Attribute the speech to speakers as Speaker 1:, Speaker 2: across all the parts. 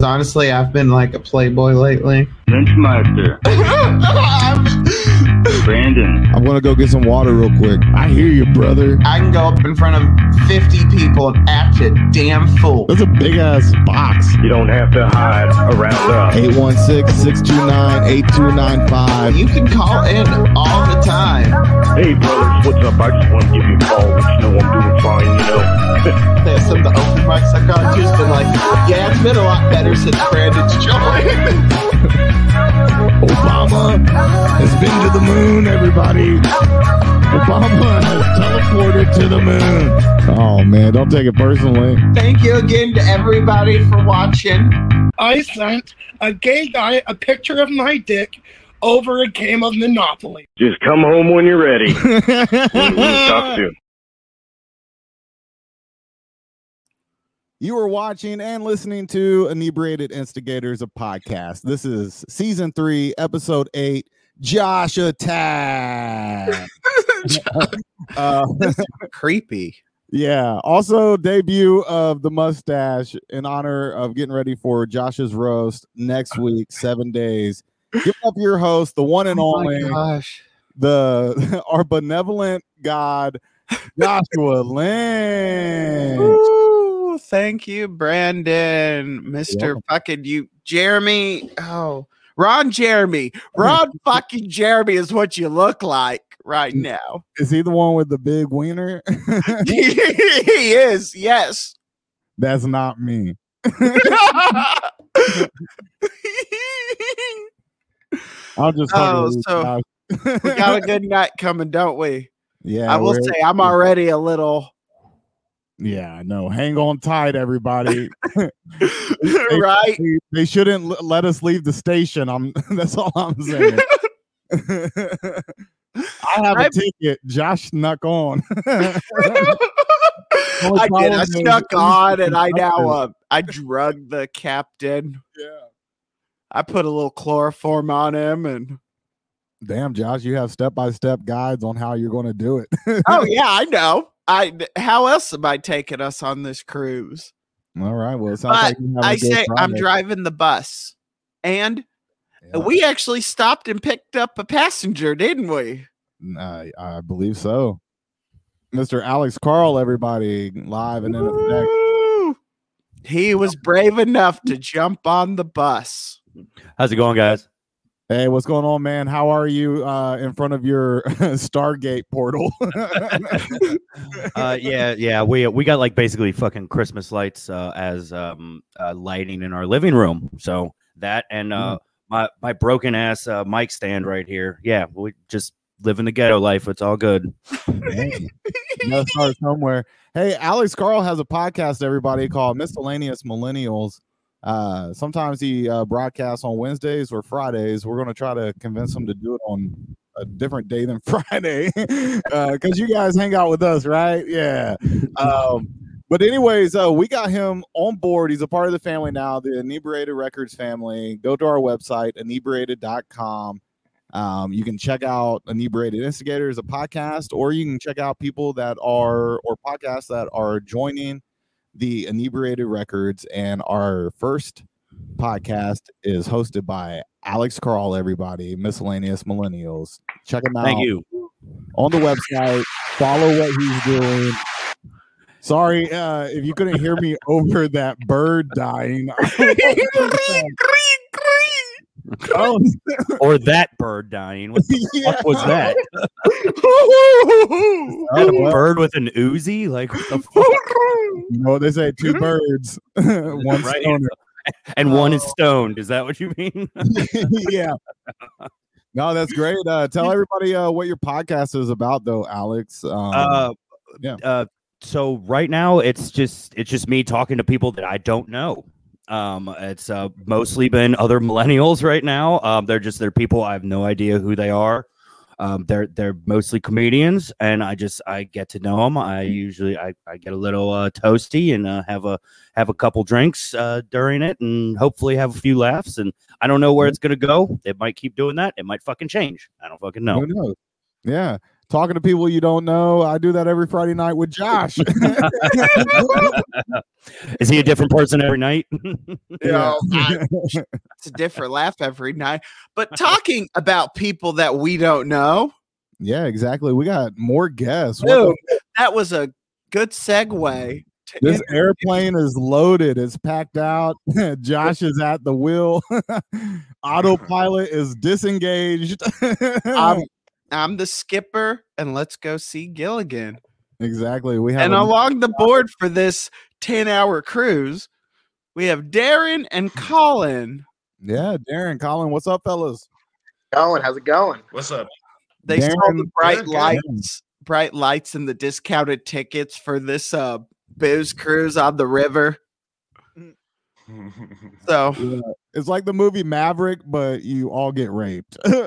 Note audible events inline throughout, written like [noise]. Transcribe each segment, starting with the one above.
Speaker 1: Honestly, I've been like a playboy lately.
Speaker 2: Lynchmeister, [laughs] Brandon,
Speaker 3: I'm gonna go get some water real quick. I hear you, brother.
Speaker 1: I can go up in front of 50 people and act a damn fool.
Speaker 3: That's a big ass box.
Speaker 2: you don't have to hide around us.
Speaker 3: 816-629-8295.
Speaker 1: You can call in all the time.
Speaker 2: Hey brothers, what's up? I just want to give you a call. Let you know I'm doing fine, you know. [laughs]
Speaker 1: There's some of the open mics I got just been like, yeah, it's been a lot better since Brandon's joined. [laughs]
Speaker 3: Obama has been to the moon, everybody. Obama has teleported to the moon. Oh man, don't take it personally.
Speaker 1: Thank you again to everybody for watching.
Speaker 4: I sent a gay guy a picture of my dick over a game of Monopoly.
Speaker 2: Just come home when you're ready. [laughs] We'll talk soon.
Speaker 3: You are watching and listening to Inebriated Instigators, a podcast. This is season three, episode eight. Josh attack. [laughs] uh, [laughs]
Speaker 1: Creepy.
Speaker 3: yeah. Also, debut of the mustache in honor of getting ready for Josh's roast next week, seven days. Give up your host, the one and
Speaker 1: Oh
Speaker 3: only,
Speaker 1: gosh.
Speaker 3: the [laughs] our benevolent God, Joshua Lynch.
Speaker 1: Thank you, Brandon. Mr. fucking you, Jeremy. Oh, Ron Jeremy. [laughs] Ron fucking Jeremy is what you look like right now.
Speaker 3: Is he the one with the big wiener? [laughs]
Speaker 1: he [laughs] is, yes.
Speaker 3: That's not me. I'll just
Speaker 1: Oh, so we got a good night coming, don't we?
Speaker 3: yeah.
Speaker 1: I will say I'm already a little
Speaker 3: Yeah, I know. Hang on tight, everybody. [laughs] [laughs]
Speaker 1: right.
Speaker 3: they, they shouldn't l- let us leave the station. I'm. [laughs] That's all I'm saying. I have a ticket. Josh snuck on.
Speaker 1: I did. I snuck on, and I now uh, I drugged the captain.
Speaker 3: yeah.
Speaker 1: I put a little chloroform on him, and
Speaker 3: Damn, Josh, you have step by step guides on how you're going to do it.
Speaker 1: oh yeah, I know. I how else am I taking us on this cruise?
Speaker 3: all right. Well, it sounds
Speaker 1: But
Speaker 3: like you have a
Speaker 1: I
Speaker 3: good
Speaker 1: say I'm driving the bus, and
Speaker 3: Yeah.
Speaker 1: we actually stopped and picked up a passenger, didn't we?
Speaker 3: I, I believe so. Mr. Alex Carl, everybody, live and in effect.
Speaker 1: He was brave enough to jump on the bus.
Speaker 5: How's it going, guys?
Speaker 3: Hey, what's going on, man? How are you uh, in front of your [laughs] Stargate portal? [laughs]
Speaker 5: Uh, yeah, yeah, we we got like basically fucking Christmas lights uh, as um, uh, lighting in our living room. So that and uh, my my broken ass uh, mic stand right here. Yeah, we just living the ghetto life. It's all good.
Speaker 3: Dang. You gotta start somewhere. Hey, Alex Carl has a podcast, everybody, called Miscellaneous Millennials. Uh, sometimes he uh, broadcasts on Wednesdays or Fridays. We're going to try to convince him to do it on a different day than [laughs] Friday [laughs] because you guys hang out with us, right? Yeah. Um, but anyways, uh, we got him on board. He's a part of the family now, the Inebriated Records family. Go to our website, inebriated.com. Um, you can check out Inebriated Instigators, a podcast, or you can check out people that are or podcasts that are joining the Inebriated Records. And our first podcast is hosted by Alex Carl, everybody, Miscellaneous Millennials. Check him out
Speaker 5: Thank you.
Speaker 3: on the website. Follow what he's doing. Sorry uh, if you couldn't hear me over that bird dying. [laughs] [laughs] oh, [laughs]
Speaker 5: Or that bird dying. What the
Speaker 3: yeah. [laughs]
Speaker 5: fuck was that? [laughs]
Speaker 3: Oh,
Speaker 5: a bird with an Uzi? Like what the fuck?
Speaker 3: you know what they say? Two birds, one
Speaker 5: Right.
Speaker 3: stoner.
Speaker 5: And one is stoned. Is that what you mean?
Speaker 3: yeah. No, that's great. Uh, tell everybody uh, what your podcast is about, though, Alex. Um,
Speaker 5: uh,
Speaker 3: yeah.
Speaker 5: Uh, so right now it's just it's just me talking to people that I don't know. Um, it's uh, mostly been other millennials right now. Um, they're just they're people I have no idea who they are. Um, they're they're mostly comedians, and I just I get to know them. I usually I, I get a little uh, toasty and uh, have a have a couple drinks uh, during it, and hopefully have a few laughs. And I don't know where it's gonna go. It might keep doing that. It might fucking change. I don't fucking know.
Speaker 3: Who knows? Yeah. Talking to people you don't know. I do that every Friday night with Josh. [laughs] [laughs]
Speaker 5: Is he a different person every night? [laughs]
Speaker 3: Yeah.
Speaker 1: No, I- it's a different laugh every night. But talking about people that we don't know,
Speaker 3: yeah, exactly. We got more guests. What
Speaker 1: boom,
Speaker 3: the-
Speaker 1: that was a good segue.
Speaker 3: This
Speaker 1: inter-
Speaker 3: airplane is loaded. It's packed out. Josh is at the wheel. Autopilot is disengaged.
Speaker 1: I'm, I'm the skipper, and let's go see Gilligan.
Speaker 3: exactly. We have
Speaker 1: And
Speaker 3: a-
Speaker 1: along the [laughs] board for this 10 hour cruise, we have Darren and Colin.
Speaker 3: yeah, Darren, Colin, what's up, fellas?
Speaker 6: going? How's it going?
Speaker 2: What's up?
Speaker 1: They saw the bright
Speaker 2: Good, good.
Speaker 1: lights, bright lights and the discounted tickets for this uh booze cruise on the river. [laughs] So
Speaker 3: Yeah, It's like the movie Maverick, but you all get raped. [laughs] [laughs]
Speaker 1: okay,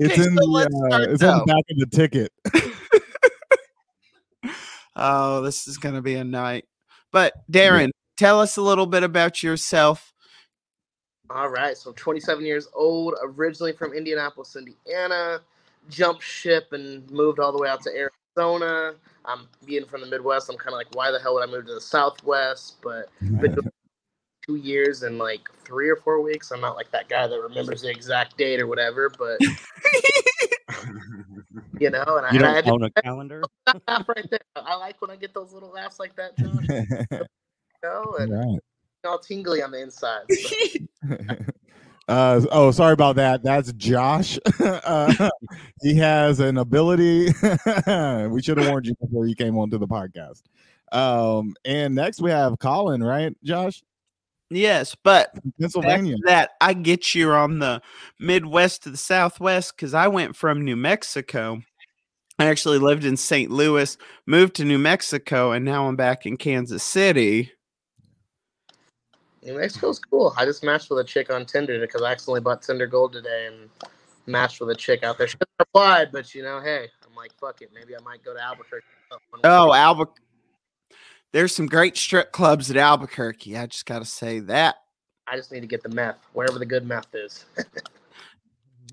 Speaker 3: it's in
Speaker 1: so
Speaker 3: the
Speaker 1: let's
Speaker 3: uh,
Speaker 1: start
Speaker 3: it's on the back of the ticket.
Speaker 1: Oh, this is gonna be a night. But Darren, tell us a little bit about yourself.
Speaker 6: All right, so 27 years old, originally from Indianapolis, Indiana. Jumped ship and moved all the way out to Arizona. I'm being from the Midwest. I'm kind of like, why the hell would I move to the Southwest? But been doing two years and like three or four weeks. I'm not like that guy that remembers the exact date or whatever, but [laughs] you know, and I,
Speaker 5: You
Speaker 6: I
Speaker 5: don't
Speaker 6: had
Speaker 5: own a calendar?
Speaker 6: laugh right there. I like when I get those little laughs like that, Josh. [laughs] You know, and
Speaker 3: right.
Speaker 6: all tingly on the inside. So. [laughs]
Speaker 3: Uh, oh, sorry about that. That's Josh. [laughs] uh, he has an ability. [laughs] we should have warned you before you came onto the podcast. Um, and next we have Colin, right, Josh?
Speaker 1: yes, but
Speaker 3: Pennsylvania.
Speaker 1: that I get you on the Midwest to the Southwest because I went from New Mexico. I actually lived in St. Louis, moved to New Mexico, and now I'm back in Kansas City.
Speaker 6: New Mexico's cool. I just matched with a chick on Tinder because I accidentally bought Tinder Gold today and matched with a chick out there. She replied, but you know, hey, I'm like, fuck it. Maybe I might go to Albuquerque.
Speaker 1: Oh, Albuquerque. There's some great strip clubs at Albuquerque. I just got to say that.
Speaker 6: I just need to get the meth, wherever the good meth is.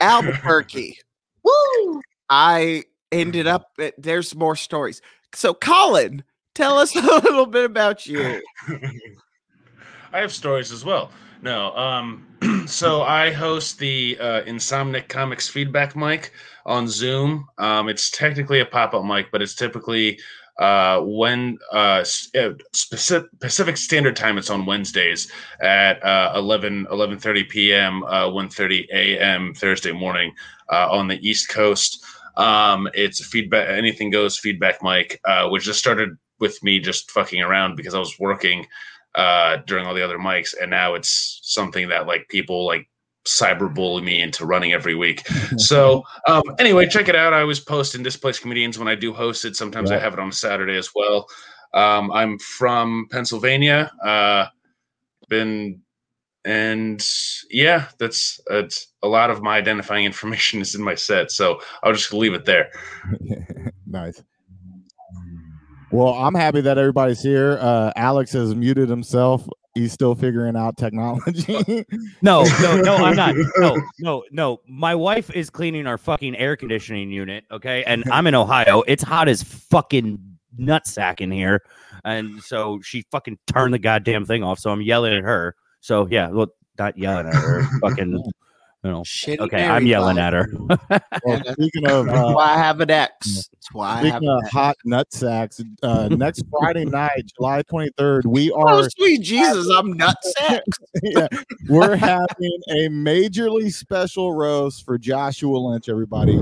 Speaker 1: Albuquerque. [laughs]
Speaker 6: Woo!
Speaker 1: I ended up at, there's more stories. So, Colin, tell us [laughs] a little bit about you. [laughs]
Speaker 2: I have stories as well. No, um, [clears throat] so I host the uh, Insomniac Comics feedback mic on Zoom. Um, it's technically a pop-up mic, but it's typically uh, when uh, uh, specific Pacific Standard Time. It's on Wednesdays at uh, 11 11:30 p.m. Uh, 1:30 a.m. Thursday morning uh, on the East Coast. Um, it's a feedback, anything goes feedback mic, uh, which just started with me just fucking around because I was working uh, during all the other mics, and now it's something that like people like cyberbully me into running every week. [laughs] So um, anyway, check it out. I always post in Displaced Comedians when I do host it. Sometimes I have it on Saturday as well. Um, I'm from Pennsylvania. Uh, been and yeah, that's that's a lot of my identifying [laughs] information is in my set. So I'll just leave it there. [laughs]
Speaker 3: nice. Well, I'm happy that everybody's here. Uh, Alex has muted himself. He's still figuring out technology. [laughs]
Speaker 5: No, no, no, I'm not. No, no, no. My wife is cleaning our fucking air conditioning unit, okay? And I'm in Ohio. It's hot as fucking nutsack in here. And so she fucking turned the goddamn thing off. So I'm yelling at her. So yeah, well, not yelling at her. [laughs] fucking, you know.
Speaker 1: Shitty
Speaker 5: Okay, I'm yelling at her. [laughs]
Speaker 3: well, [laughs] speaking of
Speaker 1: That's
Speaker 3: uh,
Speaker 1: why I have an X. That's why I have
Speaker 3: speaking
Speaker 1: an
Speaker 3: of hot nut sacks, uh, next [laughs] Friday night, July 23rd, we are.
Speaker 1: Oh,
Speaker 3: are
Speaker 1: sweet Jesus, I'm nutsack.
Speaker 3: yeah, we're having a majorly special roast for Joshua Lynch, everybody.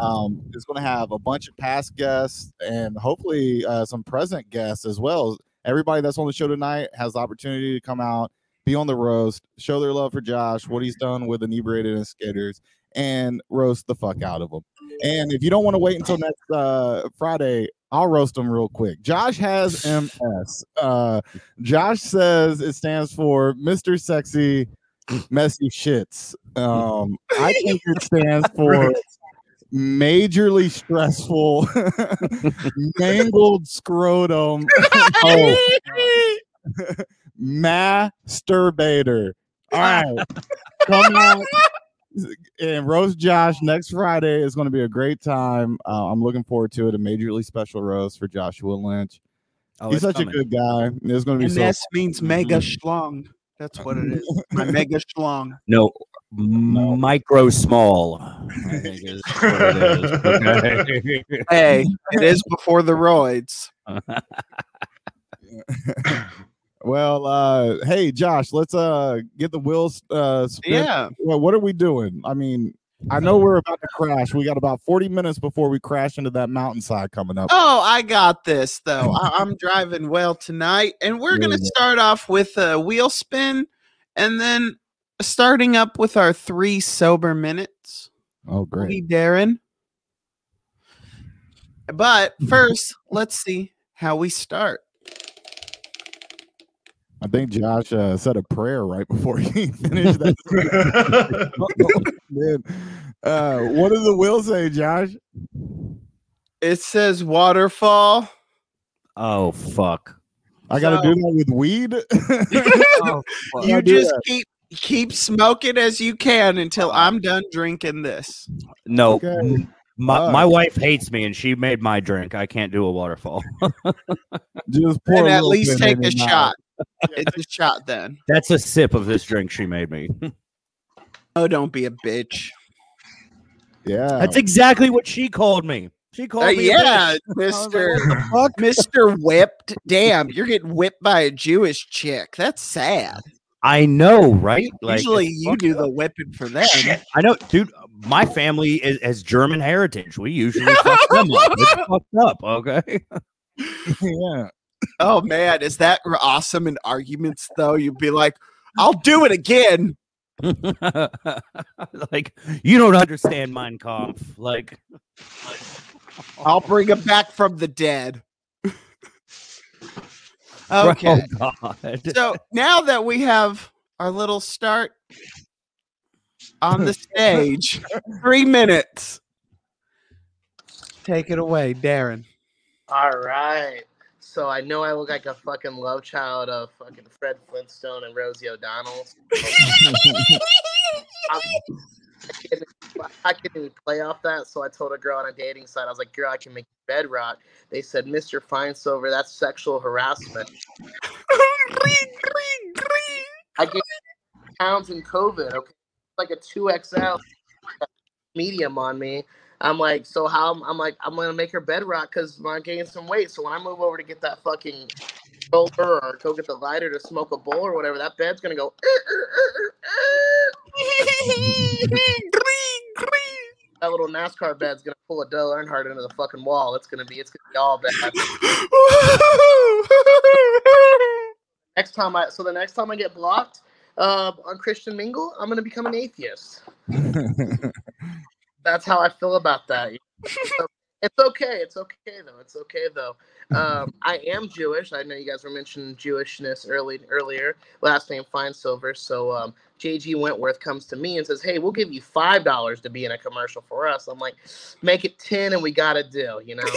Speaker 3: Um, it's going to have a bunch of past guests and hopefully uh, some present guests as well. Everybody that's on the show tonight has the opportunity to come out, be on the roast, show their love for Josh, what he's done with inebriated Instigators, and roast the fuck out of them. And if you don't want to wait until next uh, Friday, I'll roast them real quick. Josh has MS. Uh, Josh says it stands for Mr. Sexy Messy Shits. Um, I think it stands [laughs] for majorly stressful [laughs] mangled scrotum [laughs] oh, masturbator. All right. [laughs] Come out and roast Josh next Friday is going to be a great time. Uh, I'm looking forward to it. A majorly special roast for Joshua Lynch.
Speaker 5: Oh,
Speaker 3: He's such
Speaker 5: coming.
Speaker 3: a good guy. It's going to be
Speaker 1: And
Speaker 3: so.
Speaker 1: this means mega schlong. That's what it is. My [laughs] mega schlong.
Speaker 5: No, micro small. I think is [laughs] what it is. Okay.
Speaker 1: Hey, it is before the roids.
Speaker 3: Well, uh, hey Josh, let's uh get the wheels uh spin.
Speaker 1: Yeah.
Speaker 3: Well, what are we doing? I mean, I know we're about to crash. We got about 40 minutes before we crash into that mountainside coming up.
Speaker 1: Oh, I got this though. I- I'm driving well tonight, and we're gonna start off with a wheel spin, and then starting up with our three sober minutes.
Speaker 3: Oh, great.
Speaker 1: be Darren. But first, let's see how we start.
Speaker 3: I think Josh uh, said a prayer right [laughs] before he [laughs] finished that. [laughs] Man. Uh, what does the will say, Josh?
Speaker 1: It says waterfall.
Speaker 5: oh fuck.
Speaker 3: I got to
Speaker 1: So-
Speaker 3: do that with weed.
Speaker 5: Oh,
Speaker 1: you just
Speaker 3: that?
Speaker 1: keep keep smoking as you can until I'm done drinking this.
Speaker 5: No.
Speaker 3: Okay.
Speaker 5: My,
Speaker 3: Fuck.
Speaker 5: my wife hates me and she made my drink. I can't do a waterfall.
Speaker 3: just pour
Speaker 1: And
Speaker 3: a
Speaker 1: at least take a shot. It's a shot then.
Speaker 5: That's a sip of this drink she made me. [laughs]
Speaker 1: Oh, don't be a bitch.
Speaker 3: Yeah.
Speaker 5: That's exactly what she called me. She called
Speaker 1: Uh,
Speaker 5: me. a
Speaker 1: yeah,
Speaker 5: bitch.
Speaker 1: Mister
Speaker 3: fuck? [laughs]
Speaker 1: Mister Whipped. Damn, you're getting whipped by a Jewish chick. That's sad.
Speaker 5: I know, right? Like,
Speaker 1: Usually, you do
Speaker 5: up.
Speaker 1: the whipping for them.
Speaker 5: I know, dude. My family is, has German heritage. We usually fuck them up. It's [laughs] fucked up. Okay.
Speaker 3: yeah.
Speaker 1: Oh man, is that awesome in arguments though? You'd be like, I'll do it again. [laughs]
Speaker 5: like you don't understand Mein Kampf. Like
Speaker 1: I'll [laughs] bring him back from the dead. [laughs] Oh, okay.
Speaker 5: oh god.
Speaker 1: So now that we have our little start on the stage, three minutes. Take it away, Darren.
Speaker 6: All right. So I know I look like a fucking love child of fucking Fred Flintstone and Rosie O'Donnell. I [laughs] couldn't, I couldn't even play off that, so I told a girl on a dating site, I was like, "Girl, I can make bedrock." They said, "Mr. Feinsilver, that's sexual harassment." I gained pounds in COVID. Okay, like a two XL medium on me. I'm like, so how? I'm, like, I'm gonna make her bedrock because I gained some weight. So when I move over to get that fucking roller or go get the lighter to smoke a bowl or whatever, that bed's gonna go. [laughs] that little NASCAR bed's gonna pull a Dale Earnhardt into the fucking wall. It's gonna be, it's gonna be all bad. next time I, so the next time I get blocked uh, on Christian Mingle, I'm gonna become an atheist. [laughs] That's how I feel about that. So, [laughs] it's okay. It's okay though. It's okay though. Um, I am Jewish. I know you guys were mentioning Jewishness early earlier. Last name Feinsilver. So um, JG Wentworth comes to me and says, "Hey, we'll give you five dollars to be in a commercial for us." I'm like, "Make it ten, and we got a deal." You know, [laughs]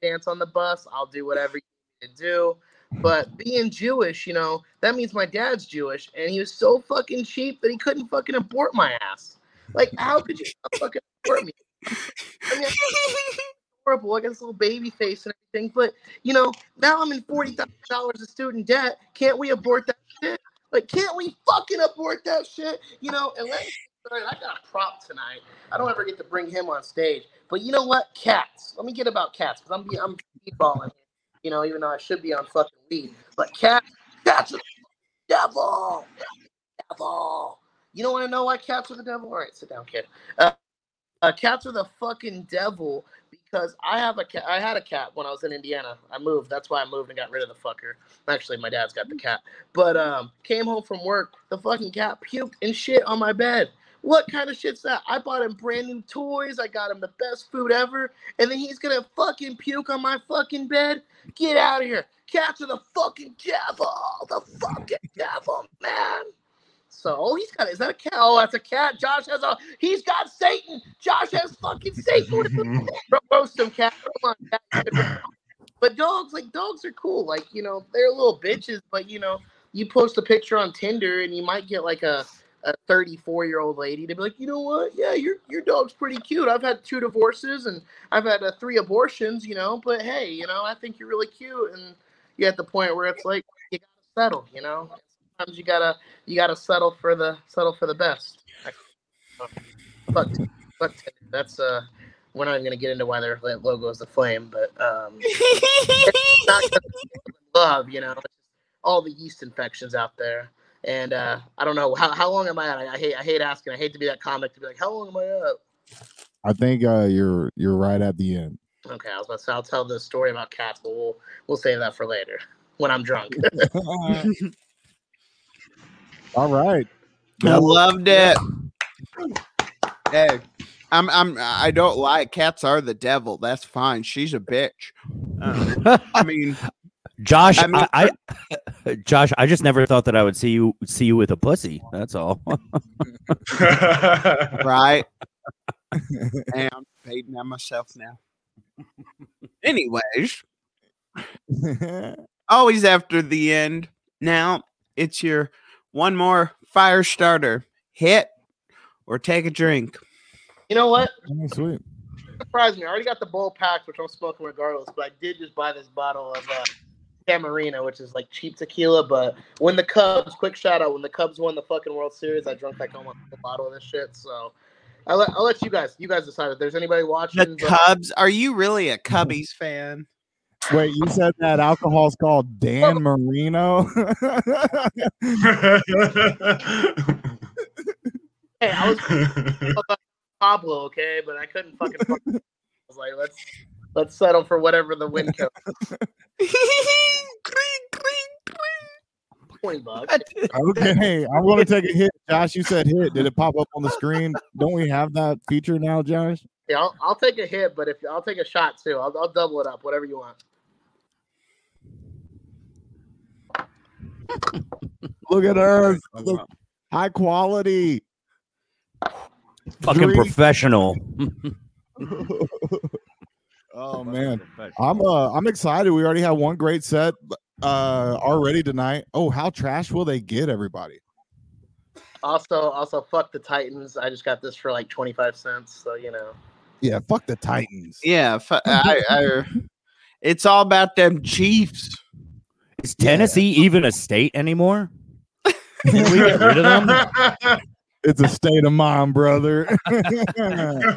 Speaker 6: dance on the bus. I'll do whatever you need to do. But being Jewish, you know, that means my dad's Jewish, and he was so fucking cheap that he couldn't fucking abort my ass. Like, how could you fucking abort me? I mean, [laughs] horrible. I got this little baby face and everything, but you know, now I'm in forty thousand dollars of student debt. Can't we abort that shit? Like, can't we fucking abort that shit? You know, and let me I got a prop tonight. I don't ever get to bring him on stage, but you know what? Cats. Let me get about cats because I'm I'm speedballing. You know, even though I should be on fucking weed, but cats, cats are the devil, devil. You don't want to know why cats are the devil? All right, sit down, kid. Uh, uh, cats are the fucking devil because I have a cat. I had a cat when I was in Indiana. I moved. That's why I moved and got rid of the fucker. Actually, my dad's got the cat. But um, came home from work. The fucking cat puked and shit on my bed. What kind of shit's that? I bought him brand new toys. I got him the best food ever, and then he's gonna fucking puke on my fucking bed. Get out of here! Cats are the fucking devil. The fucking devil, man. So, oh, he's got. Is that a cat? Oh, that's a cat. Josh has a. He's got Satan. Josh has fucking Satan. [laughs] Ro- Roast him, cat. Come on, cat. But dogs, like dogs, are cool. Like you know, they're little bitches. But you know, you post a picture on Tinder and you might get like a a 34 year old lady to be like, you know what? Yeah, your your dog's pretty cute. I've had two divorces and I've had uh, three abortions, you know. But hey, you know, I think you're really cute. And you're at the point where it's like you gotta settle, you know. Sometimes you gotta you gotta settle for the settle for the best. But but that's uh we're not even gonna get into why their logo is the flame, but um, [laughs] it's not 'cause love, you know, all the yeast infections out there. And uh, I don't know how, how long am I at? I, I hate I hate asking. I hate to be that comic to be like, how long am I at?
Speaker 3: I think uh, you're you're right at the end.
Speaker 6: Okay, I was about to say I'll tell the story about cats, but we'll we'll save that for later [laughs] when I'm drunk. [laughs] [laughs]
Speaker 3: All right.
Speaker 1: I loved it. Hey, I'm I'm I don't lie. Cats are the devil. That's fine. She's a bitch. Uh, I mean,
Speaker 5: Josh,
Speaker 1: I
Speaker 5: I,
Speaker 1: mean-
Speaker 5: I, [laughs] Josh, I just never thought that I would see you see you with a pussy. That's all. [laughs]
Speaker 1: right? [laughs] and I'm fading at myself now. Anyways, always after the end. Now it's your one more fire starter. Hit or take a drink.
Speaker 6: you know what?
Speaker 3: Oh, sweet.
Speaker 6: surprised me. I already got the bowl packed, which I'm smoking regardless. But I did just buy this bottle of uh, Camarena, which is like cheap tequila. But when the Cubs, quick shout out, when the Cubs won the fucking World Series, I drank like almost a bottle of this shit. So I'll let, I'll let you guys, you guys decide if there's anybody watching.
Speaker 1: The
Speaker 6: but-
Speaker 1: Cubs. Are you really a [laughs] Cubbies fan?
Speaker 3: Wait, you said that alcohol's called Dan Marino? [laughs]
Speaker 6: hey, I was [laughs] about Pablo, okay, but I couldn't fucking. I was like, let's let's settle for whatever the win [laughs] comes. Twenty bucks.
Speaker 3: okay, I'm going to take a hit. Josh, you said hit. Did it pop up on the screen? Don't we have that feature now, Josh?
Speaker 6: Yeah, I'll, I'll take a hit, but if I'll take a shot too, I'll, I'll double it up, whatever you want.
Speaker 3: Look at her. Look, high quality.
Speaker 5: Fucking
Speaker 3: Drink.
Speaker 5: professional. [laughs] [laughs]
Speaker 3: Oh man, I'm uh I'm excited. We already have one great set uh already tonight. Oh, how trash will they get everybody?
Speaker 6: Also, also, fuck the Titans. I just got this for like twenty five cents, so you know.
Speaker 3: Yeah, fuck the Titans.
Speaker 1: Yeah, fu- I, I, it's all about them Chiefs.
Speaker 5: Is Tennessee even a state anymore? [laughs] Did we get rid of them? [laughs]
Speaker 3: It's a state of mind, brother. [laughs]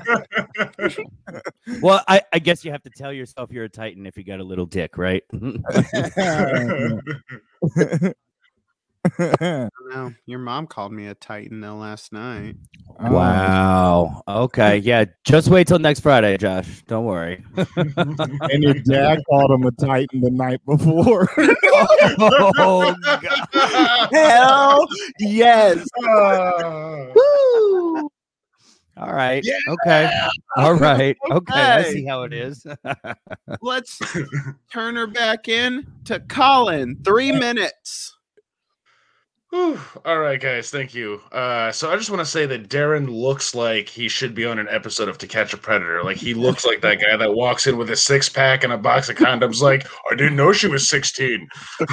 Speaker 5: Well, I, I guess you have to tell yourself you're a Titan if you got a little dick, right? [laughs] [laughs] [laughs]
Speaker 1: No, your mom called me a Titan though last night.
Speaker 3: Oh,
Speaker 5: wow. Okay. Yeah. Just wait till next Friday, Josh. Don't worry. [laughs]
Speaker 3: and your dad called him a Titan the night before. [laughs]
Speaker 5: oh, God.
Speaker 1: Hell yes. Ah.
Speaker 6: Woo!
Speaker 5: All right. Okay. All right. Okay. I
Speaker 1: Okay.
Speaker 5: see how it is.
Speaker 1: Let's turn her back in to Colin. Three minutes.
Speaker 2: Whew. All right, guys, thank you. Uh, so I just want to say that Darren looks like he should be on an episode of To Catch a Predator. Like he looks like that guy that walks in with a six pack and a box of condoms. Like I didn't know she was sixteen. [laughs] [laughs]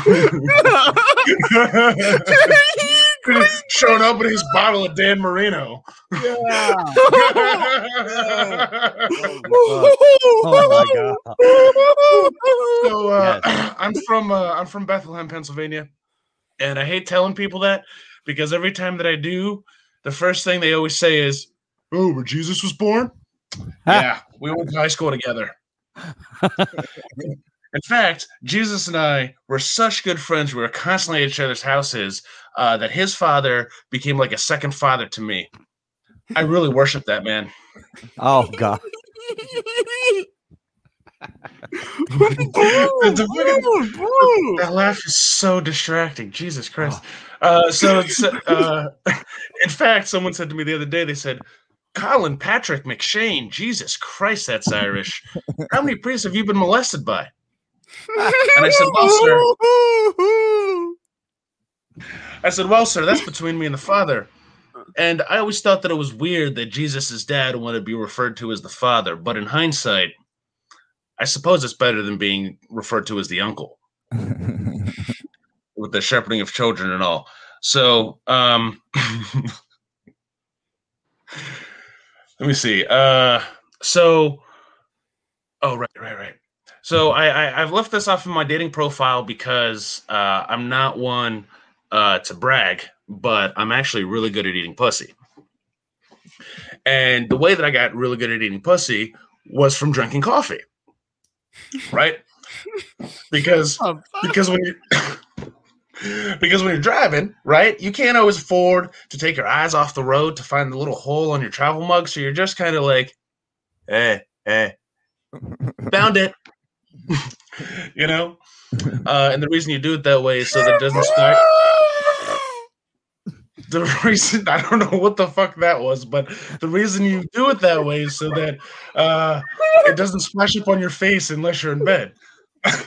Speaker 2: Showing up with his bottle of Dan Marino.
Speaker 3: yeah.
Speaker 5: oh my God.
Speaker 2: so uh, [clears throat] I'm from uh, I'm from Bethlehem, Pennsylvania, and I hate telling people that because every time that I do, the first thing they always say is, "Oh, where Jesus was born." yeah, we went to high school together. [laughs] In fact, Jesus and I were such good friends. We were constantly at each other's houses uh, that his father became like a second father to me. I really worship that man.
Speaker 5: Oh God. [laughs] [laughs]
Speaker 2: That laugh is so distracting. Jesus Christ. Uh, so, it's, uh, [laughs] in fact, someone said to me the other day, they said, Colin Patrick McShane, Jesus Christ, that's Irish. How many priests have you been molested by? And I said, Well, sir, I said, Well, sir, that's between me and the father. And I always thought that it was weird that Jesus' dad wanted to be referred to as the father, but in hindsight, I suppose it's better than being referred to as the uncle [laughs] with the shepherding of children and all. So, um, [laughs] Let me see. Uh, so, oh right, right, right. So I, I I've left this off of my dating profile because uh, I'm not one uh, to brag, but I'm actually really good at eating pussy. And the way that I got really good at eating pussy was from drinking coffee, right? Because [laughs]
Speaker 1: Oh,
Speaker 2: because when you [coughs] because when you're driving, right, you can't always afford to take your eyes off the road to find the little hole on your travel mug. So you're just kind of like, eh, eh, found it. [laughs] you know? Uh, and the reason you do it that way is so that it doesn't start. [laughs] The [laughs] reason I don't know what the fuck that was, but the reason you do it that way is so that uh, it doesn't splash up on your face unless you're in bed. and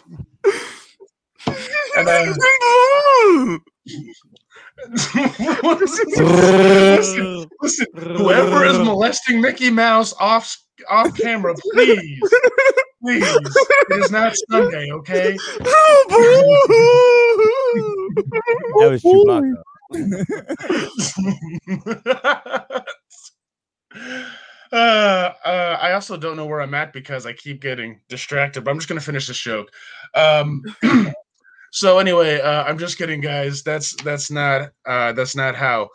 Speaker 2: uh, listen, listen, whoever is molesting Mickey Mouse off off camera, please, please, it is not Sunday, okay?
Speaker 5: That was Chewbacca. [laughs]
Speaker 2: uh, uh, I also don't know where I'm at because I keep getting distracted. But I'm just gonna finish this joke. Um, [clears throat] so anyway, uh, I'm just kidding, guys. That's that's not uh, that's not how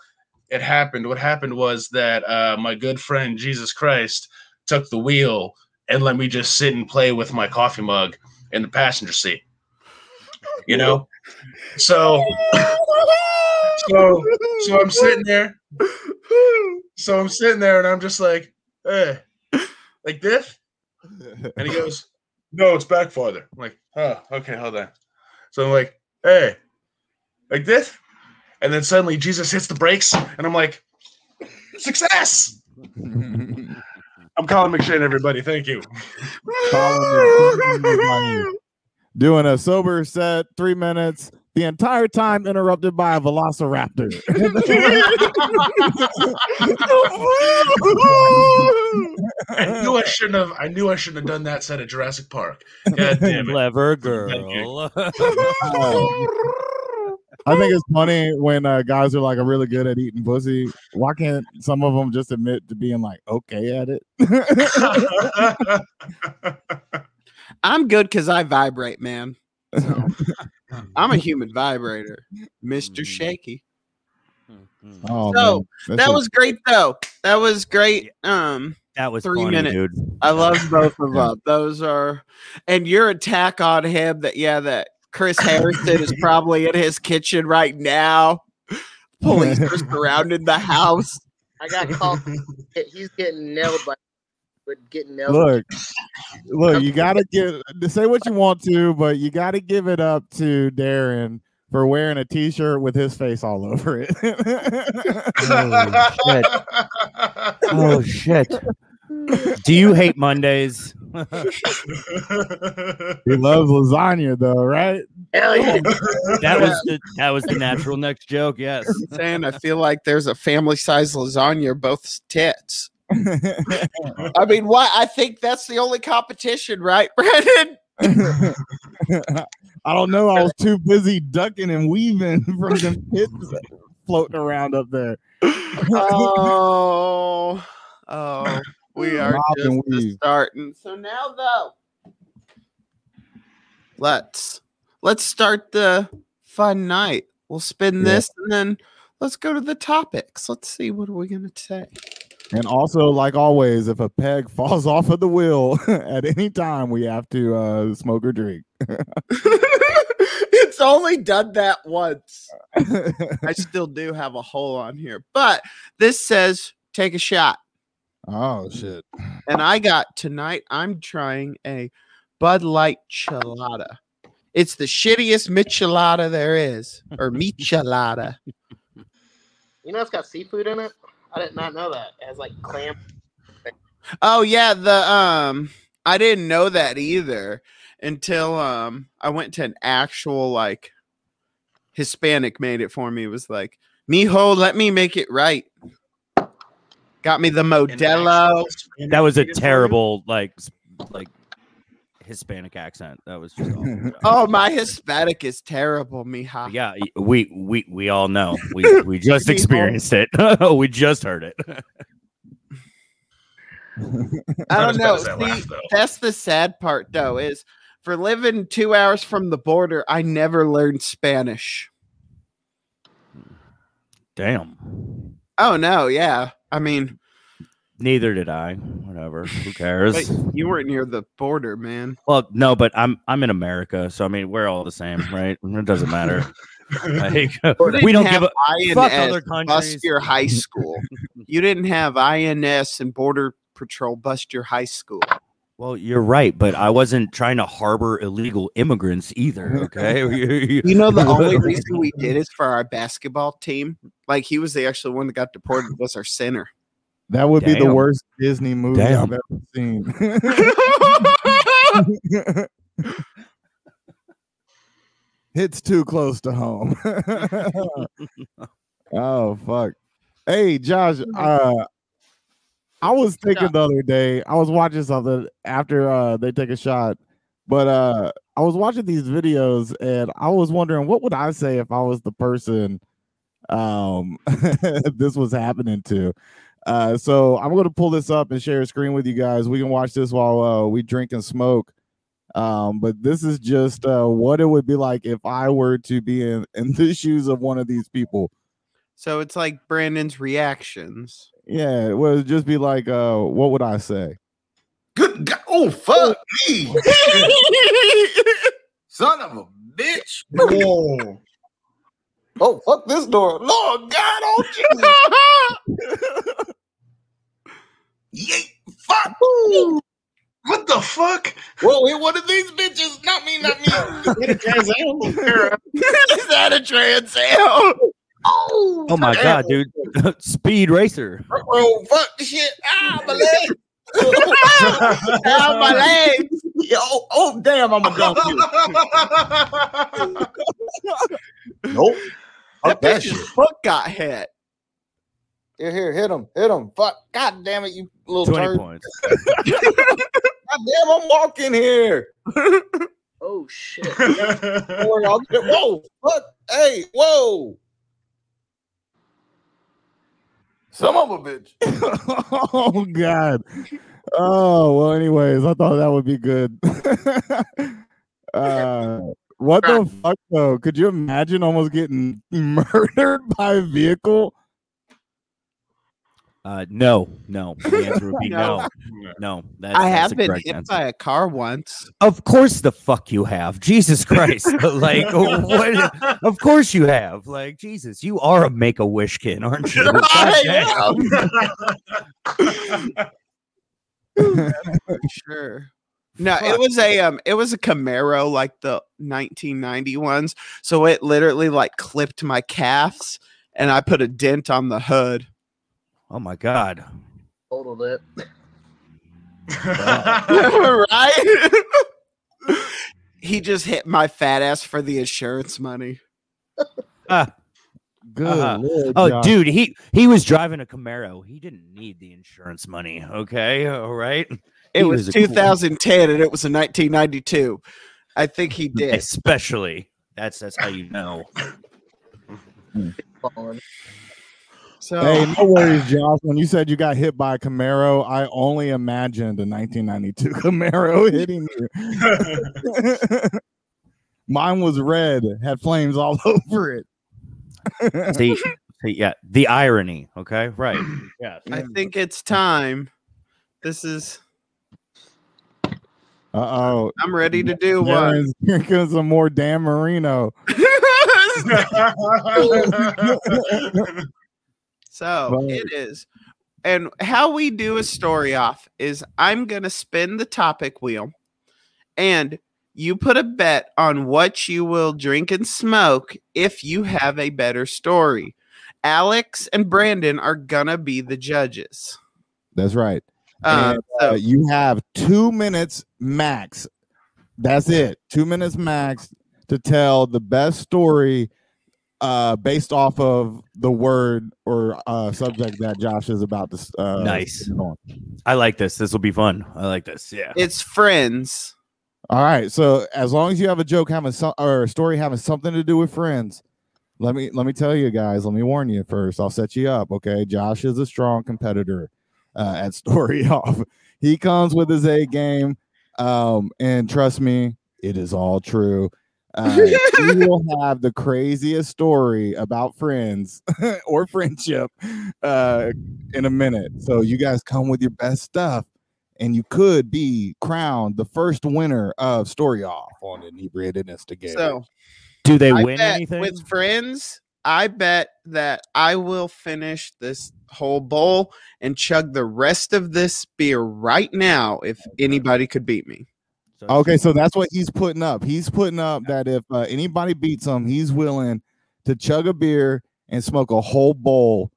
Speaker 2: it happened. What happened was that uh, my good friend Jesus Christ took the wheel and let me just sit and play with my coffee mug in the passenger seat. You know, so [laughs] [laughs] so so I'm sitting there. So I'm sitting there and I'm just like, hey, like this? And he goes, No, it's back farther. I'm like, oh, okay, hold on. So I'm like, hey, like this? And then suddenly Jesus hits the brakes, and I'm like, success! I'm Colin McShane, everybody. Thank you.
Speaker 3: Doing a sober set, three minutes, the entire time interrupted by a velociraptor. [laughs]
Speaker 2: I knew I shouldn't have. I knew I shouldn't have done that set at Jurassic Park. God damn it! [laughs]
Speaker 5: Clever girl.
Speaker 3: I think it's funny when uh, guys are like are really good at eating pussy. Why can't some of them just admit to being like okay at it? [laughs]
Speaker 1: I'm good because I vibrate, man. So, Hmm. I'm a human vibrator, Mister hmm. Shaky.
Speaker 3: Hmm, oh,
Speaker 1: So.
Speaker 3: That
Speaker 1: That
Speaker 3: shit-
Speaker 1: was great, though. That was great. Um,
Speaker 5: That was
Speaker 1: Three
Speaker 5: funny,
Speaker 1: minutes.
Speaker 5: dude.
Speaker 1: I love both of them. Those are, and your attack on him. That yeah, that Chris Harrison is probably in his kitchen right now. Police [laughs] are surrounding the house.
Speaker 6: I got called. [laughs] He's getting nailed by. But getting nailed.
Speaker 3: look, [laughs] look. You gotta give to say what you want to, but you gotta give it up to Darren for wearing a T-shirt with his face all over it.
Speaker 5: Oh shit. Oh, Do you hate Mondays? [laughs]
Speaker 3: he loves lasagna, though, right?
Speaker 6: Hell yeah!
Speaker 5: That was the that was the natural next joke. Yes.
Speaker 1: saying I feel like there's a family size lasagna both tits. I mean, why? I think that's the only competition, right, [laughs] Brandon? [laughs]
Speaker 3: I don't know. I was too busy ducking and weaving [laughs] from them pits floating around up there.
Speaker 1: Oh, oh, we are
Speaker 3: Bob
Speaker 1: just the starting. So now, though, let's let's start the fun night. We'll spin
Speaker 3: Yeah.
Speaker 1: this, and then let's go to the topics. Let's see what are we gonna say.
Speaker 3: And also, like always, if a peg [laughs] falls off of the wheel [laughs] at any time, we have to uh, smoke or drink. [laughs]
Speaker 1: it's only done that once. I still do have a hole on here, but this says take a shot.
Speaker 3: oh shit!
Speaker 1: And I got tonight, I'm trying a Bud Light Chelada. It's the shittiest michelada there is, or michelada.
Speaker 6: You know it's got seafood in it. I did not know that. It has like clam.
Speaker 1: Oh yeah, the um, I didn't know that either until um, I went to an actual like Hispanic made it for me. It was like, mijo, let me make it right. Got me the Modelo.
Speaker 5: That was a terrible like like Hispanic accent. That was just awful.
Speaker 1: Uh, oh, my Hispanic is terrible, mija.
Speaker 5: yeah, we we we all know. We [laughs] we just experienced it. [laughs] we just heard it. [laughs]
Speaker 1: I don't know.
Speaker 2: that
Speaker 1: See,
Speaker 2: though.
Speaker 1: that's the sad part, though, is for living two hours from the border, I never learned Spanish.
Speaker 5: Damn.
Speaker 1: Oh no, yeah. I mean,
Speaker 5: Neither did I. Whatever. Who cares?
Speaker 1: but you weren't near the border, man.
Speaker 5: Well, no, but I'm I'm in America, so I mean we're all the same, right? It doesn't matter. [laughs] Like, we don't give a fuck
Speaker 1: INS
Speaker 5: other
Speaker 1: bust your high school. you didn't have INS and Border Patrol bust your high school.
Speaker 5: Well, you're right, but I wasn't trying to harbor illegal immigrants either. Okay, [laughs] [laughs]
Speaker 1: You know, the only reason we did is for our basketball team. Like he was the actual one that got deported was our center.
Speaker 3: That would be the worst Disney movie
Speaker 5: Damn.
Speaker 3: I've ever seen. [laughs] Hits too close to home. [laughs] oh fuck. Hey Josh, uh I was thinking the other day, I was watching something after uh they take a shot, but uh I was watching these videos and I was wondering what would I say if I was the person um [laughs] this was happening to. Uh so I'm gonna pull this up and share a screen with you guys. We can watch this while uh, we drink and smoke. Um, but this is just uh what it would be like if I were to be in, [laughs] in the shoes of one of these people.
Speaker 1: So it's like Brandon's reactions.
Speaker 3: Yeah, it would just be like, uh, what would I say?
Speaker 7: Good God. Oh, fuck me. [laughs] Son of a bitch.
Speaker 2: Whoa.
Speaker 7: Oh, fuck this door. Lord God, oh, Jesus. [laughs] Yeet. Fuck.
Speaker 2: What the fuck?
Speaker 7: Whoa, hit one of these bitches. Not me, not me.
Speaker 1: Is [laughs] that a Trans Am?
Speaker 7: oh,
Speaker 5: oh my god, dude, [laughs] Speed Racer.
Speaker 7: Oh, fuck the shit. Ah, my leg.
Speaker 1: Ow, my legs.
Speaker 7: Yo, oh, damn, I'm a dumb Nope. Fuck
Speaker 1: That
Speaker 7: that
Speaker 1: bitch's
Speaker 7: shit.
Speaker 1: foot got hit.
Speaker 7: Here, here, hit him, hit him. Fuck. God damn it, you little
Speaker 5: Twenty
Speaker 7: turd.
Speaker 5: points. [laughs]
Speaker 7: God damn, I'm walking here. [laughs]
Speaker 6: Oh shit! [laughs]
Speaker 7: Lord, I'll get- Whoa, fuck. Hey, whoa. Some of a bitch.
Speaker 3: oh god. Oh well. Anyways, I thought that would be good. uh, what the fuck though? Could you imagine almost getting [laughs] murdered by a vehicle?
Speaker 5: Uh, no, no. The answer would be [laughs]
Speaker 1: No.
Speaker 5: no. [laughs] No, that's,
Speaker 1: I
Speaker 5: that's
Speaker 1: have
Speaker 5: the
Speaker 1: been hit
Speaker 5: answer.
Speaker 1: by a car once.
Speaker 5: Of course, the fuck you have. Jesus Christ! like, what? Of course you have. Like, Jesus, you are a Make a Wish kid, aren't you? God dang.
Speaker 1: For sure. No, it was a um it was a Camaro like the 1990 ones. So it literally like clipped my calves and I put a dent on the hood.
Speaker 5: Oh my God!
Speaker 6: Totaled it. [laughs] [laughs]
Speaker 1: right? [laughs] he just hit my fat ass for the insurance money.
Speaker 5: Ah,
Speaker 3: Good
Speaker 5: Uh-huh.
Speaker 3: lord.
Speaker 5: oh,
Speaker 3: Josh.
Speaker 5: dude, he he was driving a Camaro. He didn't need the insurance money. Okay, all right.
Speaker 1: It
Speaker 5: He
Speaker 1: was
Speaker 5: was a cool-
Speaker 1: 2010 and it was in 1992. I think he [laughs] did.
Speaker 5: Especially that's that's how you know.
Speaker 1: So
Speaker 3: Hey, no worries, Josh. When you said you got hit by a Camaro, I only imagined a 1992 [laughs] Camaro [laughs] hitting you. Mine was red, had flames all over it.
Speaker 5: See, see, yeah, the irony. Okay, right. [clears throat] Yeah.
Speaker 1: I think it's time. This is
Speaker 3: oh.
Speaker 1: I'm ready to do one.
Speaker 3: Darren's drinking some more Dan Marino. [laughs]
Speaker 1: So
Speaker 3: Right.
Speaker 1: it is. And how we do a story off is I'm going to spin the topic wheel and you put a bet on what you will drink and smoke if you have a better story. Alex and Brandon are going to be the judges.
Speaker 3: That's right.
Speaker 1: Um,
Speaker 3: And,
Speaker 1: so
Speaker 3: Uh, you have two minutes max. That's it. Two minutes max to tell the best story uh, based off of the word or uh, subject that Josh is about to. Uh,
Speaker 5: Nice.
Speaker 3: on.
Speaker 5: I like this. This will be fun. I like this. Yeah.
Speaker 1: it's friends.
Speaker 3: All right. So as long as you have a joke having some or a story having something to do with friends, let me let me tell you guys. Let me warn you first. I'll set you up. Okay. Josh is a strong competitor. Uh, at Story [laughs] Off. He comes with his A game, um, and trust me, it is all true. Uh, [laughs] he will have the craziest story about friends [laughs] or friendship uh, in a minute. So you guys come with your best stuff, and you could be crowned the first winner of Story Off on Inebriated Instigator.
Speaker 1: So
Speaker 5: Do they
Speaker 1: I
Speaker 5: win anything?
Speaker 1: with friends. I bet that I will finish this whole bowl and chug the rest of this beer right now if anybody could beat me.
Speaker 3: Okay, so that's what he's putting up. He's putting up that if uh, anybody beats him, he's willing to chug a beer and smoke a whole bowl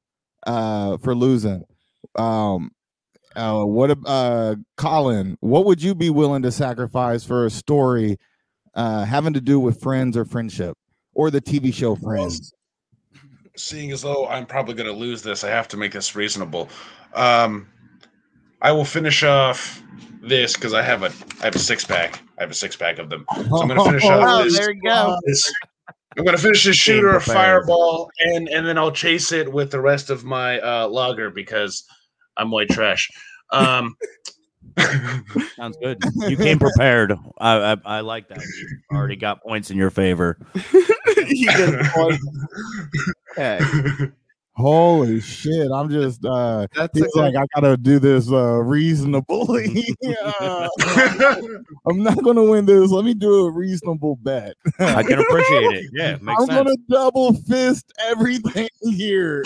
Speaker 3: uh, for losing. Um, uh, what, uh, Colin? What would you be willing to sacrifice for a story uh, having to do with friends or friendship, or the TV show Friends?
Speaker 2: Seeing as though I'm probably going to lose this, I have to make this reasonable. Um, I will finish off this because I have a I have a six pack. I have a six pack of them. So I'm going to finish off [laughs]
Speaker 1: Oh,
Speaker 2: this.
Speaker 1: there you go.
Speaker 2: this I'm going to finish this shooter, a fireball, and and then I'll chase it with the rest of my uh, lager because I'm white trash. Um,
Speaker 5: Sounds good. You came prepared. I, I I like that. You already [laughs] got points in your favor.
Speaker 1: You get one. Okay,
Speaker 3: Holy shit! I'm just uh,
Speaker 1: that's
Speaker 3: he's
Speaker 1: a,
Speaker 3: like, I gotta do this uh, reasonably. [laughs] Yeah. I'm not gonna win this. Let me do a reasonable bet.
Speaker 5: I can appreciate it. Yeah, [laughs] makes
Speaker 3: I'm
Speaker 5: sense.
Speaker 3: gonna double fist everything here.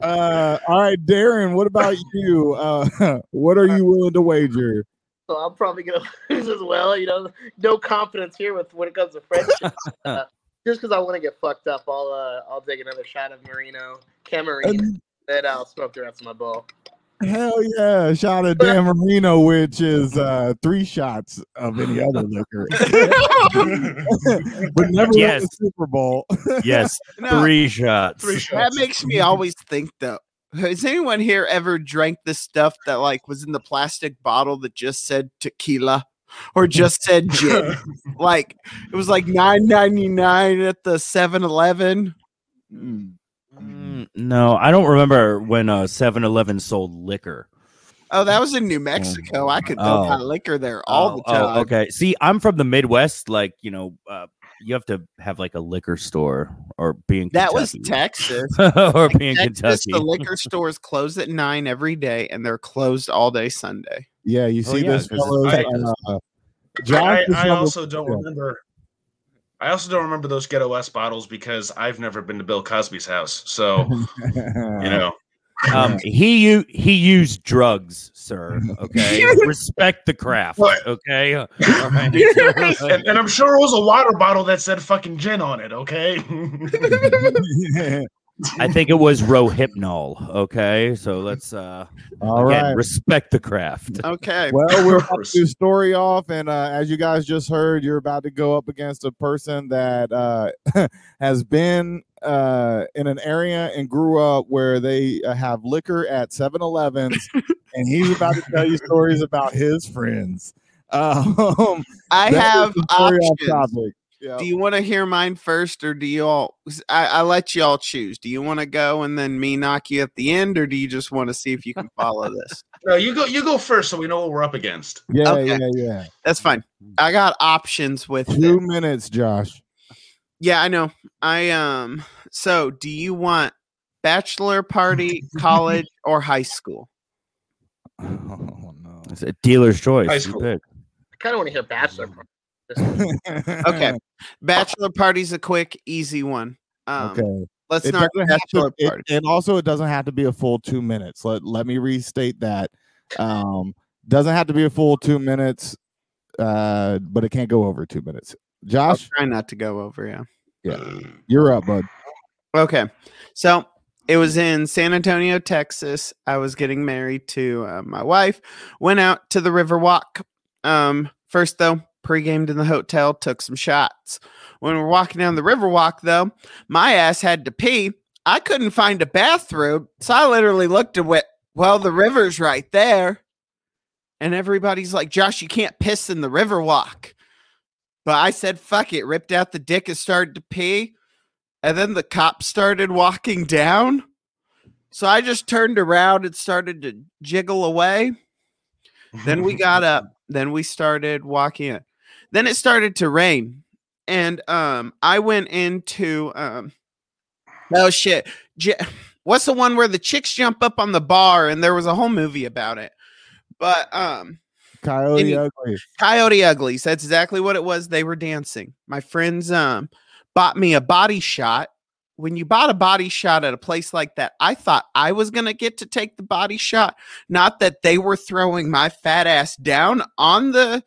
Speaker 3: Uh, all right, Darren. What about you? Uh, [laughs] what are you willing to wager?
Speaker 6: So I'm probably gonna [laughs] lose as well. You know, no confidence here with when it comes to friendship. [laughs] uh, just because I want to get fucked up, I'll uh, I'll take another shot of Marino, Camarena,
Speaker 3: And
Speaker 6: then I'll smoke the rest of my bowl.
Speaker 3: Hell yeah, shot of Dan Marino, which is uh, three shots of any other liquor, [laughs] but never
Speaker 5: Yes.
Speaker 3: yes. the Super Bowl.
Speaker 5: yes, [laughs]
Speaker 1: No,
Speaker 5: three shots.
Speaker 2: Three
Speaker 1: that makes me always think though. Has anyone here ever drank the stuff that like was in the plastic bottle that just said tequila or [laughs] just said gin? like it was like nine ninety nine at the 7-Eleven.
Speaker 5: Mm, no, I don't remember when uh 7-Eleven sold liquor.
Speaker 1: Oh, that was in New Mexico. I could go
Speaker 5: Oh.
Speaker 1: buy liquor there all the
Speaker 5: Oh,
Speaker 1: time.
Speaker 5: oh, okay. See, I'm from the Midwest. Like, you know, uh, you have to have like a liquor store or being
Speaker 1: That was Texas. [laughs]
Speaker 5: or being
Speaker 1: Texas,
Speaker 5: Kentucky.
Speaker 1: the liquor [laughs] stores close at nine every day, and they're closed all day Sunday.
Speaker 3: Yeah, you
Speaker 5: Oh,
Speaker 3: see
Speaker 5: yeah,
Speaker 3: this,
Speaker 5: 'cause it's
Speaker 3: fellas.
Speaker 5: Texas.
Speaker 3: Uh,
Speaker 2: I, I also don't remember. I also don't remember those Ghetto West bottles because I've never been to Bill Cosby's house. So you [laughs] know,
Speaker 5: Um, [laughs] he u- he used drugs, sir. [laughs] Okay, respect the craft.
Speaker 2: What?
Speaker 5: Okay, All right?
Speaker 2: and, and I'm sure it was a water bottle that said "fucking gin" on it. Okay.
Speaker 5: I think it was Rohypnol. Okay, so let's uh
Speaker 3: All
Speaker 5: again
Speaker 3: right.
Speaker 5: respect the craft.
Speaker 1: Okay.
Speaker 3: Well, we're about to story off, and uh, as you guys just heard, you're about to go up against a person that uh, [laughs] has been uh, in an area and grew up where they uh, have liquor at 7-Elevens, [laughs] and he's about to tell you stories about his friends. [laughs] Um,
Speaker 1: I have
Speaker 3: the story off
Speaker 1: options.
Speaker 3: Topic. Yeah.
Speaker 1: Do you want to hear mine first, or do you all? I, I let you all choose. Do you want to go and then me knock you at the end, or do you just want to see if you can follow this? [laughs]
Speaker 2: no, you go. You go first, so we know what we're up against.
Speaker 3: Yeah,
Speaker 1: Okay.
Speaker 3: yeah, yeah.
Speaker 1: That's fine. I got options with
Speaker 3: Two
Speaker 1: it.
Speaker 3: minutes, Josh.
Speaker 1: Yeah, I know. I um. So, do you want bachelor party, college, [laughs] or high school?
Speaker 3: Oh no.
Speaker 5: It's a dealer's choice.
Speaker 2: High
Speaker 5: You
Speaker 2: school.
Speaker 5: pick.
Speaker 6: I kind of want to hear Bachelor. part. This-
Speaker 1: Okay. [laughs] Bachelor party's a quick, easy one. Um,
Speaker 3: okay.
Speaker 1: Let's
Speaker 3: it
Speaker 1: not
Speaker 3: doesn't have to,
Speaker 1: bachelor
Speaker 3: it-
Speaker 1: party.
Speaker 3: and also it doesn't have to be a full two minutes. Let let me restate that. Um, doesn't have to be a full two minutes, uh, but it can't go over two minutes.
Speaker 1: I'll
Speaker 3: Josh,
Speaker 1: try not to go over. Yeah.
Speaker 3: you're up, bud.
Speaker 1: Okay. So it was in San Antonio, Texas. I was getting married to uh, my wife. Went out to the Riverwalk. Um, first though, pre-gamed in the hotel, took some shots. When we're walking down the Riverwalk, though, my ass had to pee. I couldn't find a bathroom, so I literally looked at it. Well, the river's right there, and everybody's like, "Josh, you can't piss in the Riverwalk." But I said, "Fuck it!" Ripped out the dick and started to pee. And then the cops started walking down. So I just turned around and started to jiggle away. Then we got up. [laughs] Then we started walking in. Then it started to rain. And um I went into um oh shit. J- What's the one where the chicks jump up on the bar and there was a whole movie about it. But um
Speaker 3: Coyote
Speaker 1: Any-
Speaker 3: Ugly.
Speaker 1: Coyote Uglies. That's exactly what it was. They were dancing. My friends um bought me a body shot. When you bought a body shot at a place like that, I thought I was gonna get to take the body shot, not that they were throwing my fat ass down on the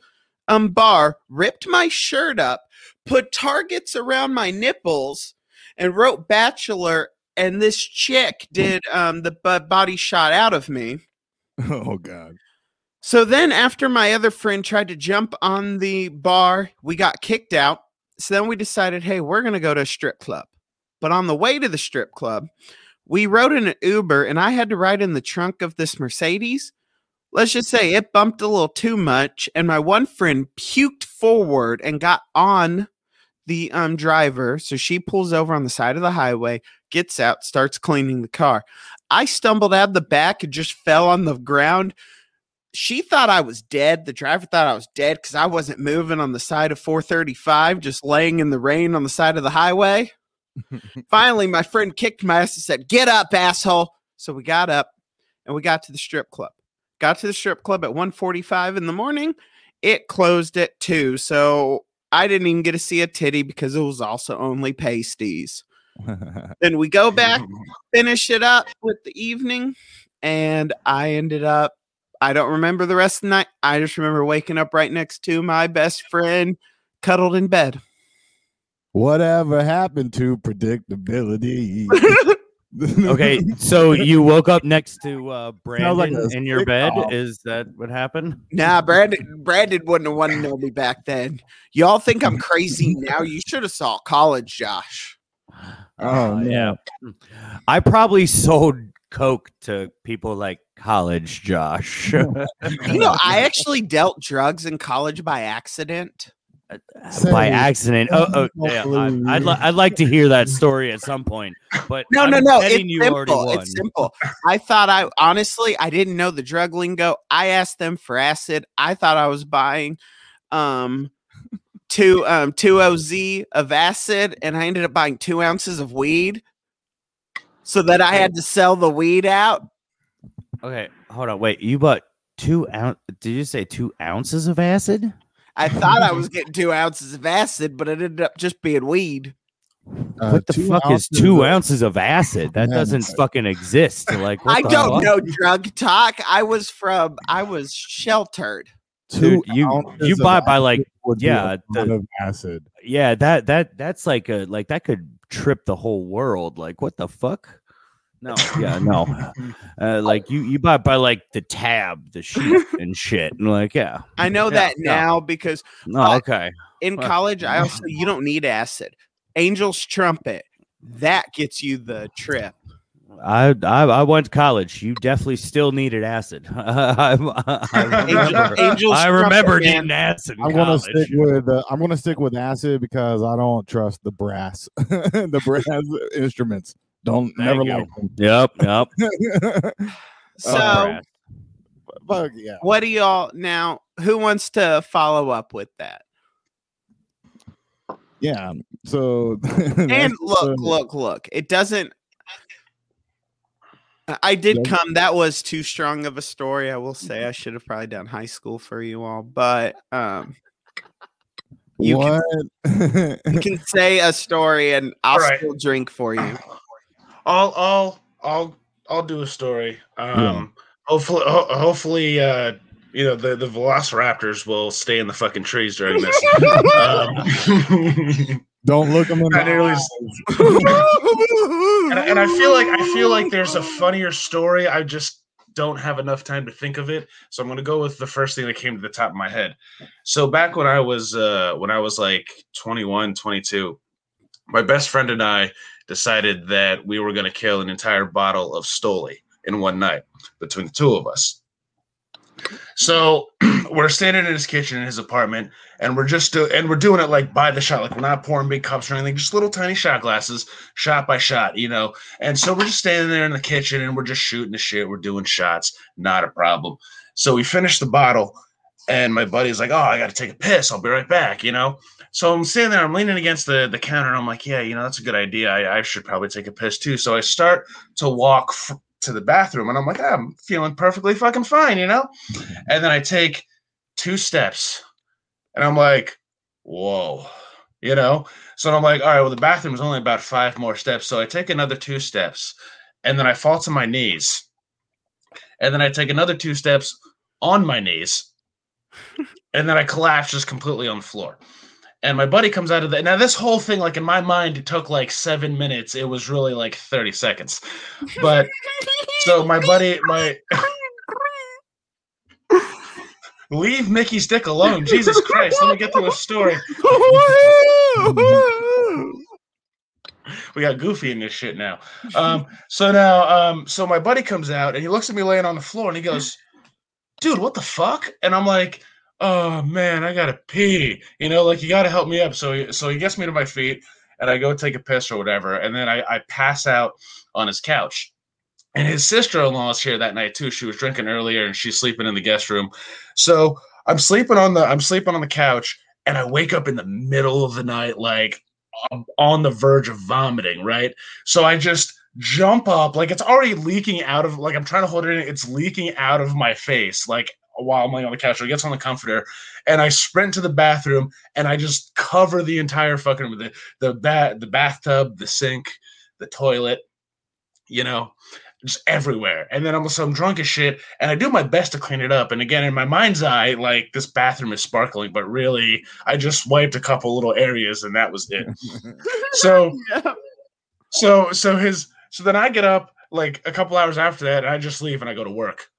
Speaker 1: um bar, ripped my shirt up, put targets around my nipples, and wrote bachelor. And this chick did um the b- body shot out of me. [laughs]
Speaker 3: Oh God.
Speaker 1: So then, after my other friend tried to jump on the bar, we got kicked out. So then we decided, hey, we're going to go to a strip club. But on the way to the strip club, we rode in an Uber and I had to ride in the trunk of this Mercedes. Let's just say it bumped a little too much. And my one friend puked forward and got on the um, driver. So she pulls over on the side of the highway, gets out, starts cleaning the car. I stumbled out the back and just fell on the ground she thought I was dead. The driver thought I was dead because I wasn't moving on the side of 435, just laying in the rain on the side of the highway. [laughs] Finally, my friend kicked my ass and said, Get up, asshole. So we got up and we got to the strip club. Got to the strip club at 1:45 in the morning. It closed at 2. So I didn't even get to see a titty because it was also only pasties. [laughs] Then we go back, [laughs] finish it up with the evening, and I ended up. I don't remember the rest of the night. I just remember waking up right next to my best friend, cuddled in bed.
Speaker 3: Whatever happened to predictability? [laughs]
Speaker 5: Okay, [laughs] so you woke up next to uh,
Speaker 3: Sounds like
Speaker 5: Brandon in your bed.
Speaker 3: sitcom.
Speaker 5: Is that what happened?
Speaker 1: Nah, Brandon, Brandon wouldn't have wanted to know me back then. Y'all think I'm crazy now? You should have saw college, Josh.
Speaker 3: Oh,
Speaker 5: Uh, yeah. I probably sold coke to people like college Josh.
Speaker 1: You know, I actually dealt drugs in college by accident.
Speaker 5: By accident. Oh, oh yeah. I, I'd, li- I'd like to hear that story at some point. But
Speaker 1: No,
Speaker 5: I'm
Speaker 1: no, no. It's simple. It's simple. I thought I honestly I didn't know the drug lingo. I asked them for acid. I thought I was buying um two um two OZ of acid, and I ended up buying two ounces of weed. So that I had to sell the weed out.
Speaker 5: Okay, hold on. Wait, you bought two ounce? Did you say two ounces of acid?
Speaker 1: I thought I was getting two ounces of acid, but it ended up just being weed.
Speaker 3: Uh,
Speaker 5: what the fuck is two
Speaker 3: of-
Speaker 5: ounces of acid? That
Speaker 3: Man,
Speaker 5: doesn't fucking exist. Like, what
Speaker 1: I don't
Speaker 5: fuck?
Speaker 1: know drug talk. I was from I was sheltered.
Speaker 3: Two
Speaker 5: Dude, you- you buy by, like-
Speaker 3: acid would be a
Speaker 5: yeah, the-
Speaker 3: of acid.
Speaker 5: Yeah, that that that's like a like that could trip the whole world. Like, what the fuck? No, [laughs] yeah, no. Uh, [laughs] like you you buy by like the tab, the sheet [laughs] and shit. And like, yeah.
Speaker 1: I know
Speaker 5: Yeah,
Speaker 1: that
Speaker 5: yeah.
Speaker 1: now because
Speaker 5: No,
Speaker 1: But-
Speaker 5: okay.
Speaker 1: in
Speaker 5: Fuck.
Speaker 1: college I also you don't need acid. Angel's trumpet that gets you the trip.
Speaker 5: I, I I went to college. You definitely still needed acid. I, I, I remember,
Speaker 1: Angel's
Speaker 5: I remember
Speaker 1: trumpet, man.
Speaker 5: needing acid. In
Speaker 3: I'm gonna
Speaker 5: college.
Speaker 3: stick with uh, I'm gonna stick with acid because I don't trust the brass, the brass instruments. Don't
Speaker 5: Thank
Speaker 3: never
Speaker 5: you.
Speaker 3: like them.
Speaker 5: Yep, yep. [laughs] [laughs]
Speaker 1: So
Speaker 5: Oh,
Speaker 3: Fuck yeah.
Speaker 1: what do y'all now? Who wants to follow up with that?
Speaker 3: Yeah. So [laughs]
Speaker 1: And look, look, look. It doesn't. I did come. That was too strong of a story. I will say I should have probably done high school for you all, but um, you can,
Speaker 3: what?
Speaker 1: you can say a story and I'll
Speaker 2: Alright.
Speaker 1: still drink for you.
Speaker 2: I'll I'll I'll I'll do a story. Um, hopefully, ho- hopefully, uh, you know the the Velociraptors will stay in the fucking trees during this. um, [laughs]
Speaker 3: Don't look them in the
Speaker 2: I nearly and, I- and I feel like I feel like there's a funnier story. I just don't have enough time to think of it, so I'm gonna go with the first thing that came to the top of my head. So back when I was uh, when I was like 21, 22, my best friend and I decided that we were gonna kill an entire bottle of Stoli in one night between the two of us. So [clears throat] we're standing in his kitchen in his apartment, and we're just do- and we're doing it like by the shot, like we're not pouring big cups or anything, just little tiny shot glasses, shot by shot, you know. And so we're just standing there in the kitchen, and we're just shooting the shit. We're doing shots, not a problem. So we finish the bottle, and my buddy's like, "Oh, I got to take a piss. I'll be right back," you know. So I'm standing there, I'm leaning against the, the counter, and I'm like, yeah, you know, that's a good idea. I, I should probably take a piss too. So I start to walk f- to the bathroom, and I'm like, ah, I'm feeling perfectly fucking fine, you know? And then I take two steps, and I'm like, whoa, you know? So I'm like, all right, well, the bathroom is only about five more steps. So I take another two steps, and then I fall to my knees. And then I take another two steps on my knees, [laughs] and then I collapse just completely on the floor and my buddy comes out of that. Now, this whole thing, like in my mind, it took like seven minutes. It was really like 30 seconds. But so [laughs] my buddy, my [laughs] leave Mickey's dick alone. Jesus Christ. Let me get to a story. [laughs] we got goofy in this shit now. Um, so now, um, so my buddy comes out and he looks at me laying on the floor and he goes, dude, what the fuck? And I'm like, oh man, I gotta pee. You know, like you gotta help me up. So so he gets me to my feet and I go take a piss or whatever, and then I, I pass out on his couch. And his sister-in-law is here that night too. She was drinking earlier and she's sleeping in the guest room. So I'm sleeping on the I'm sleeping on the couch and I wake up in the middle of the night like on the verge of vomiting, right? So I just jump up like it's already leaking out of like I'm trying to hold it in it's leaking out of my face like while I'm laying on the couch. So he gets on the comforter, and I sprint to the bathroom, and I just cover the entire fucking room, the the bat, the bathtub, the sink, the toilet, you know, just everywhere. And then I'm so I'm drunk as shit, and I do my best to clean it up. And again, in my mind's eye, like this bathroom is sparkling, but really, I just wiped a couple little areas, and that was it. [laughs] so,
Speaker 1: Yeah.
Speaker 2: so, so his, so then I get up like a couple hours after that, and I just leave and I go to work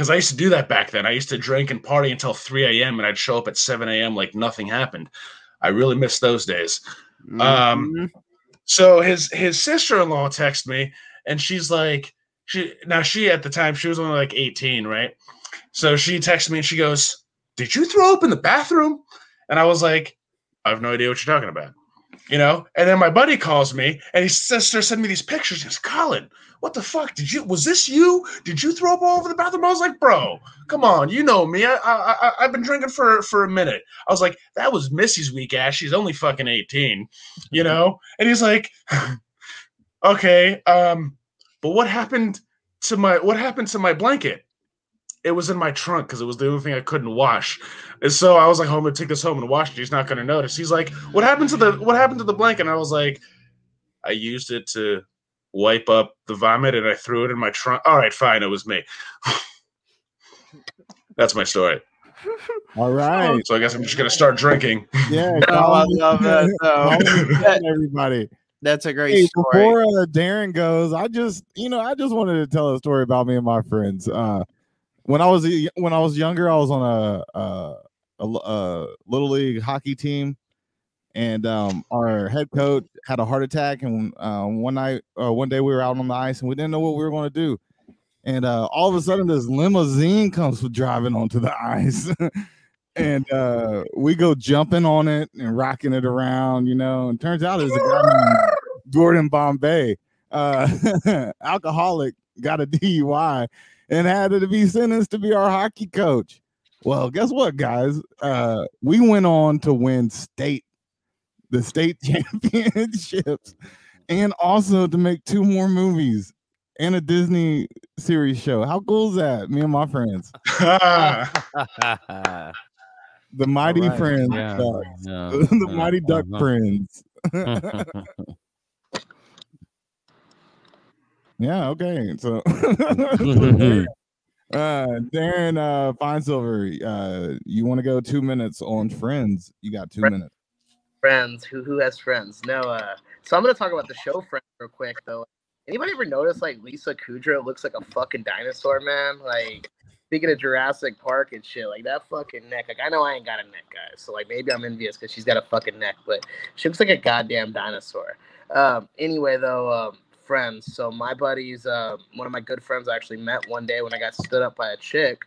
Speaker 2: because I used to do that back then. I used to drink and party until 3 a.m. and I'd show up at 7 a.m. like nothing happened. I really miss those days. Um,
Speaker 1: Mhm.
Speaker 2: So his his sister in law texted me and she's like, she now she at the time she was only like 18, right? So she texted me and she goes, Did you throw up in the bathroom? And I was like, I have no idea what you're talking about. You know, and then my buddy calls me and his sister sent me these pictures. He goes, Colin, what the fuck? Did you was this you? Did you throw up all over the bathroom? I was like, bro, come on, you know me. I I, I I've been drinking for for a minute. I was like, that was Missy's weak ass. She's only fucking 18, you know? And he's like, [laughs] okay, um, but what happened to my what happened to my blanket? It was in my trunk because it was the only thing I couldn't wash. And so I was like, "I'm gonna take this home and wash it." He's not gonna notice. He's like, "What happened to the What happened to the blanket?" And I was like, "I used it to wipe up the vomit, and I threw it in my trunk." All right, fine, it was me. [laughs] That's my story.
Speaker 3: All right.
Speaker 2: So I guess I'm just gonna start drinking.
Speaker 3: Yeah.
Speaker 1: Oh, I love that. though. [laughs]
Speaker 3: Everybody.
Speaker 1: That's a great
Speaker 3: Hey,
Speaker 1: story.
Speaker 3: before uh, Darren goes, I just you know I just wanted to tell a story about me and my friends. Uh, when I was when I was younger, I was on a little league hockey team, and um, our head coach had a heart attack. And uh, one night, uh, one day, we were out on the ice, and we didn't know what we were going to do. And uh, all of a sudden, this limousine comes driving onto the [laughs] ice. And uh, we go jumping on it and rocking it around, you know. And turns out it's a guy named [laughs] Gordon Bombay, uh, [laughs] alcoholic, got a [laughs] DUI and had to be sentenced to be our hockey coach. Well, guess what, guys? Uh, we went on to win state, the state [laughs] championships, and also to make two more movies and a Disney series show. How cool is that? Me and my friends, [laughs] the Mighty
Speaker 5: Alright,
Speaker 3: Friends,
Speaker 5: yeah, yeah,
Speaker 3: the
Speaker 5: yeah,
Speaker 3: Mighty Duck. Friends. Yeah, okay. So [laughs] [laughs] uh Darren uh Feinsilver, uh you want to go two minutes on friends. You got two
Speaker 6: Right.
Speaker 3: minutes.
Speaker 6: friends who who has friends no uh so i'm gonna talk about the show friends real quick though anybody ever notice like lisa kudrow looks like a fucking dinosaur man like speaking of jurassic park and shit like that fucking neck like i know i ain't got a neck guys so like maybe i'm envious because she's got a fucking neck but she looks like a goddamn dinosaur um anyway though um friends. So my buddies uh, one of my good friends i actually met one day when i got stood up by a chick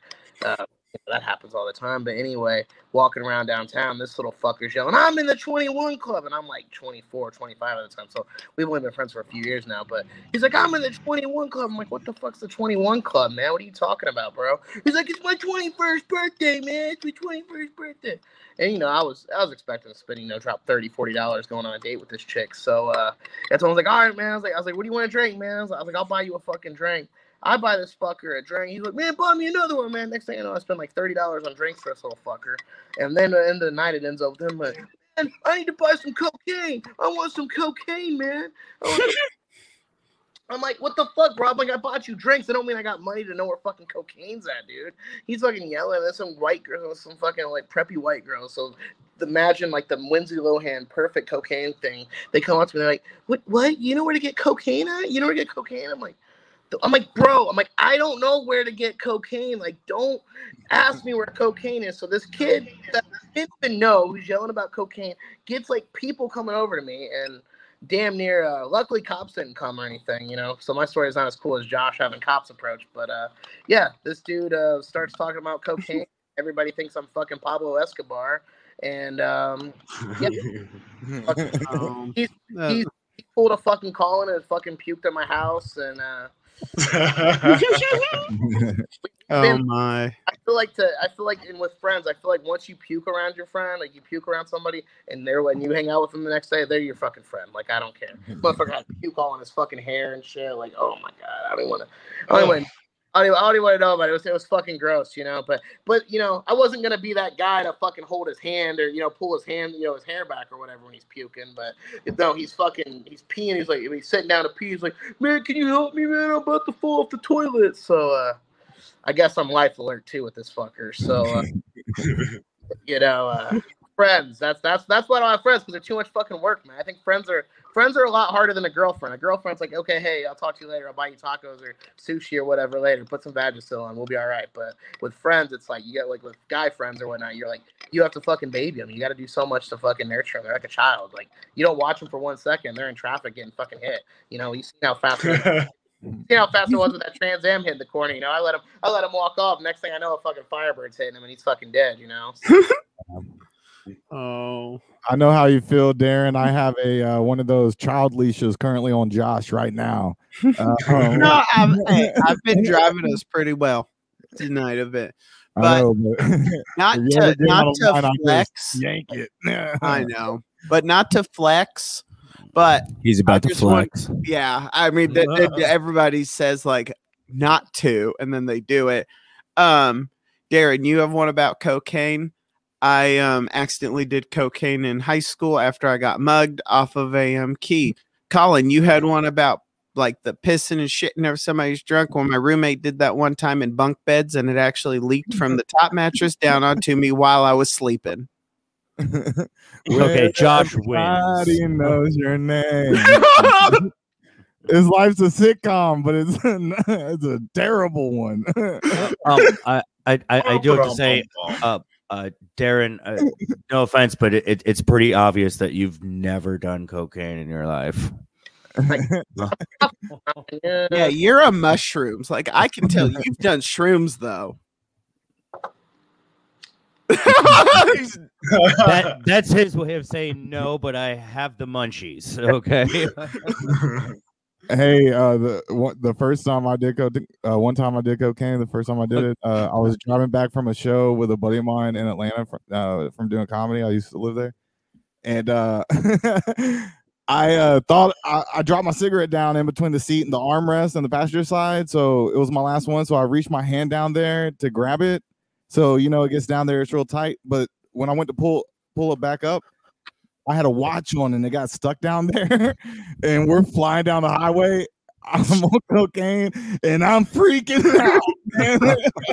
Speaker 6: Uh, that happens all the time. But anyway, walking around downtown, this little fucker's yelling, I'm in the 21 club. And I'm like 24, 25 at the time. So we've only been friends for a few years now. But he's like, I'm in the 21 club. I'm like, what the fuck's the 21 club, man? What are you talking about, bro? He's like, it's my 21st birthday, man. It's my 21st birthday. And you know, I was I was expecting to spend, you know, drop 30 dollars going on a date with this chick. So uh that's when I was like, all right, man. I was like, I was like, what do you want to drink, man? I was like, I'll buy you a fucking drink. I buy this fucker a drink. He's like, man, buy me another one, man. Next thing you know, I spend like thirty dollars on drinks for this little fucker. And then at the end of the night, it ends up with him like, man, I need to buy some cocaine. I want some cocaine, man. I [laughs] I'm like, what the fuck, bro? I'm like, I bought you drinks. I don't mean I got money to know where fucking cocaine's at, dude. He's fucking yelling. There's some white girl, some fucking like preppy white girl. So imagine like the Lindsay Lohan perfect cocaine thing. They come up to me, they're like, what? What? You know where to get cocaine at? You know where to get cocaine? I'm like, I'm like, bro. I'm like, I don't know where to get cocaine. Like, don't ask me where cocaine is. So this kid that didn't even know who's yelling about cocaine gets like people coming over to me and damn near uh, luckily cops didn't come or anything you know so my story is not as cool as josh having cops approach but uh yeah this dude uh starts talking about cocaine [laughs] everybody thinks i'm fucking pablo escobar and um
Speaker 1: Um, [laughs]
Speaker 6: He's-
Speaker 1: uh,
Speaker 6: he's- he pulled a fucking Colin and fucking puked at my house and uh [laughs]
Speaker 1: oh my.
Speaker 6: I feel like to I feel like in with friends, I feel like once you puke around your friend, like you puke around somebody and they're when you hang out with them the next day, they're your fucking friend. Like I don't care. [laughs] Motherfucker had puke all on his fucking hair and shit. Like, oh my god, I don't want to I don't even I don't, even- I don't even want to know about it. It was, it was fucking gross, you know. But but you know, I wasn't gonna be that guy to fucking hold his hand or you know pull his hand, you know, his hair back or whatever when he's puking. But you no, he's fucking he's peeing. He's like he's sitting down to pee. He's like, man, can you help me, man? I'm about to fall off the toilet. So uh, I guess I'm life alert too with this fucker. So uh, [laughs] you know, uh, friends. That's that's that's why I don't have friends because they're too much fucking work, man. I think friends are friends are a lot harder than a girlfriend. A girlfriend's like, okay, hey, I'll talk to you later. I'll buy you tacos or sushi or whatever later. Put some Vagisil on, we'll be all right. But with friends, it's like you get like with guy friends or whatnot. You're like, you have to fucking baby them. You got to do so much to fucking nurture them. They're like a child. Like you don't watch them for one second. They're in traffic getting fucking hit. You know, you see how fast. [laughs] you see how fast it was with that Trans Am hit in the corner. You know, I let him, I let him walk off. Next thing I know, a fucking Firebird's hitting him, and he's fucking dead. You know. [laughs]
Speaker 1: Oh.
Speaker 3: I know how you feel, Darren. I have a uh, one of those child leashes currently on Josh right now. Uh, [laughs]
Speaker 1: No, I've, hey, I've been [laughs] driving us pretty well tonight of it.
Speaker 3: I
Speaker 1: but-
Speaker 3: know, but [laughs]
Speaker 1: Not
Speaker 3: If you ever
Speaker 1: to not to
Speaker 3: line,
Speaker 1: flex.
Speaker 3: yank it.
Speaker 1: I know, but not to flex. But
Speaker 5: He's about to
Speaker 1: just want-
Speaker 5: flex.
Speaker 1: yeah, I mean, th- th- everybody says like not to, and then they do it. Um, Darren, you have one about cocaine. I um accidentally did cocaine in high school after I got mugged off of a um key. Colin, you had one about like the pissing and shitting over somebody's drunk. When my roommate did that one time in bunk beds, and it actually leaked [laughs] from the top mattress down onto me while I was sleeping. [laughs]
Speaker 5: Okay, [laughs] Josh
Speaker 3: Everybody
Speaker 5: wins.
Speaker 3: knows your name. His life's a sitcom, but it's it's a terrible one.
Speaker 5: Um, I, I, I, I do have to say, uh, uh, Darren, uh, [laughs] no offense, but it, it, it's pretty obvious that you've never done cocaine in your life.
Speaker 6: Yeah. [laughs] [laughs]
Speaker 1: Yeah, you're a mushrooms. Like I can tell you've done shrooms though.
Speaker 5: That that's his way of saying no, but I have the munchies. Okay.
Speaker 3: Hey, uh, the the first time I did uh, one time I did cocaine. The first time I did it, uh, I was driving back from a show with a buddy of mine in Atlanta from, uh, from doing comedy. I used to live there, and uh, [laughs] I uh, thought I, I dropped my cigarette down in between the seat and the armrest and the passenger side. So it was my last one. So I reached my hand down there to grab it. So you know it gets down there, it's real tight. But when I went to pull pull it back up, I had a watch on and it got stuck down [laughs] there. and we're flying down the highway. I'm on cocaine and I'm freaking [laughs] out. man.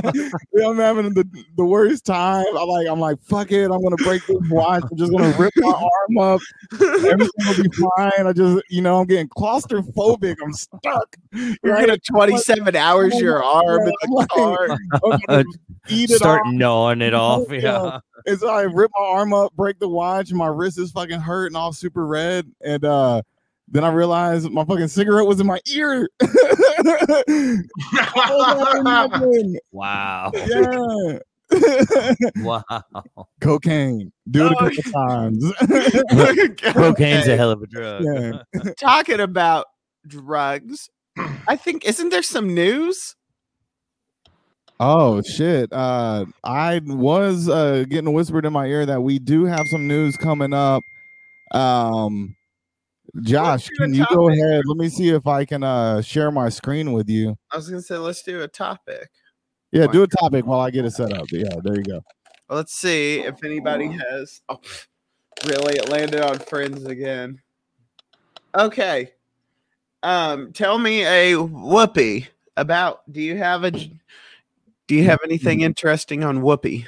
Speaker 3: [laughs] I'm having the, the worst time. I'm like, I'm like, fuck it. I'm gonna break this watch. I'm just gonna rip my arm up. Everything will be fine. I just, you know, I'm getting claustrophobic. I'm stuck.
Speaker 1: You're
Speaker 3: Right?
Speaker 1: gonna 27 hours your arm in the car.
Speaker 3: I'm uh, eat it
Speaker 5: Start
Speaker 3: off.
Speaker 5: gnawing it off.
Speaker 3: Yeah.
Speaker 5: Yeah.
Speaker 3: And so I rip my arm up, break the watch, my wrist is fucking hurt and all super red. And uh Then I realized my fucking cigarette was in my ear. [laughs] [laughs]
Speaker 5: Wow.
Speaker 3: yeah. [laughs]
Speaker 5: Wow.
Speaker 3: Cocaine. Do it a
Speaker 1: Oh,
Speaker 3: couple times.
Speaker 5: Cocaine's a hell of a drug.
Speaker 3: Yeah.
Speaker 1: talking about drugs. I think isn't there some news?
Speaker 3: Oh shit. Uh I was uh getting whispered in my ear that we do have some news coming up. Um Josh, can you go ahead? Let me see if I can uh share my screen with you.
Speaker 1: I was gonna say let's do a topic.
Speaker 3: Yeah, do a topic while I get it set up. Yeah, there you go.
Speaker 1: Well, let's see if anybody has. Oh, really? It landed on friends again. Okay. Um, tell me a whoopee about. Do you have a? J- Do you have anything interesting on whoopee?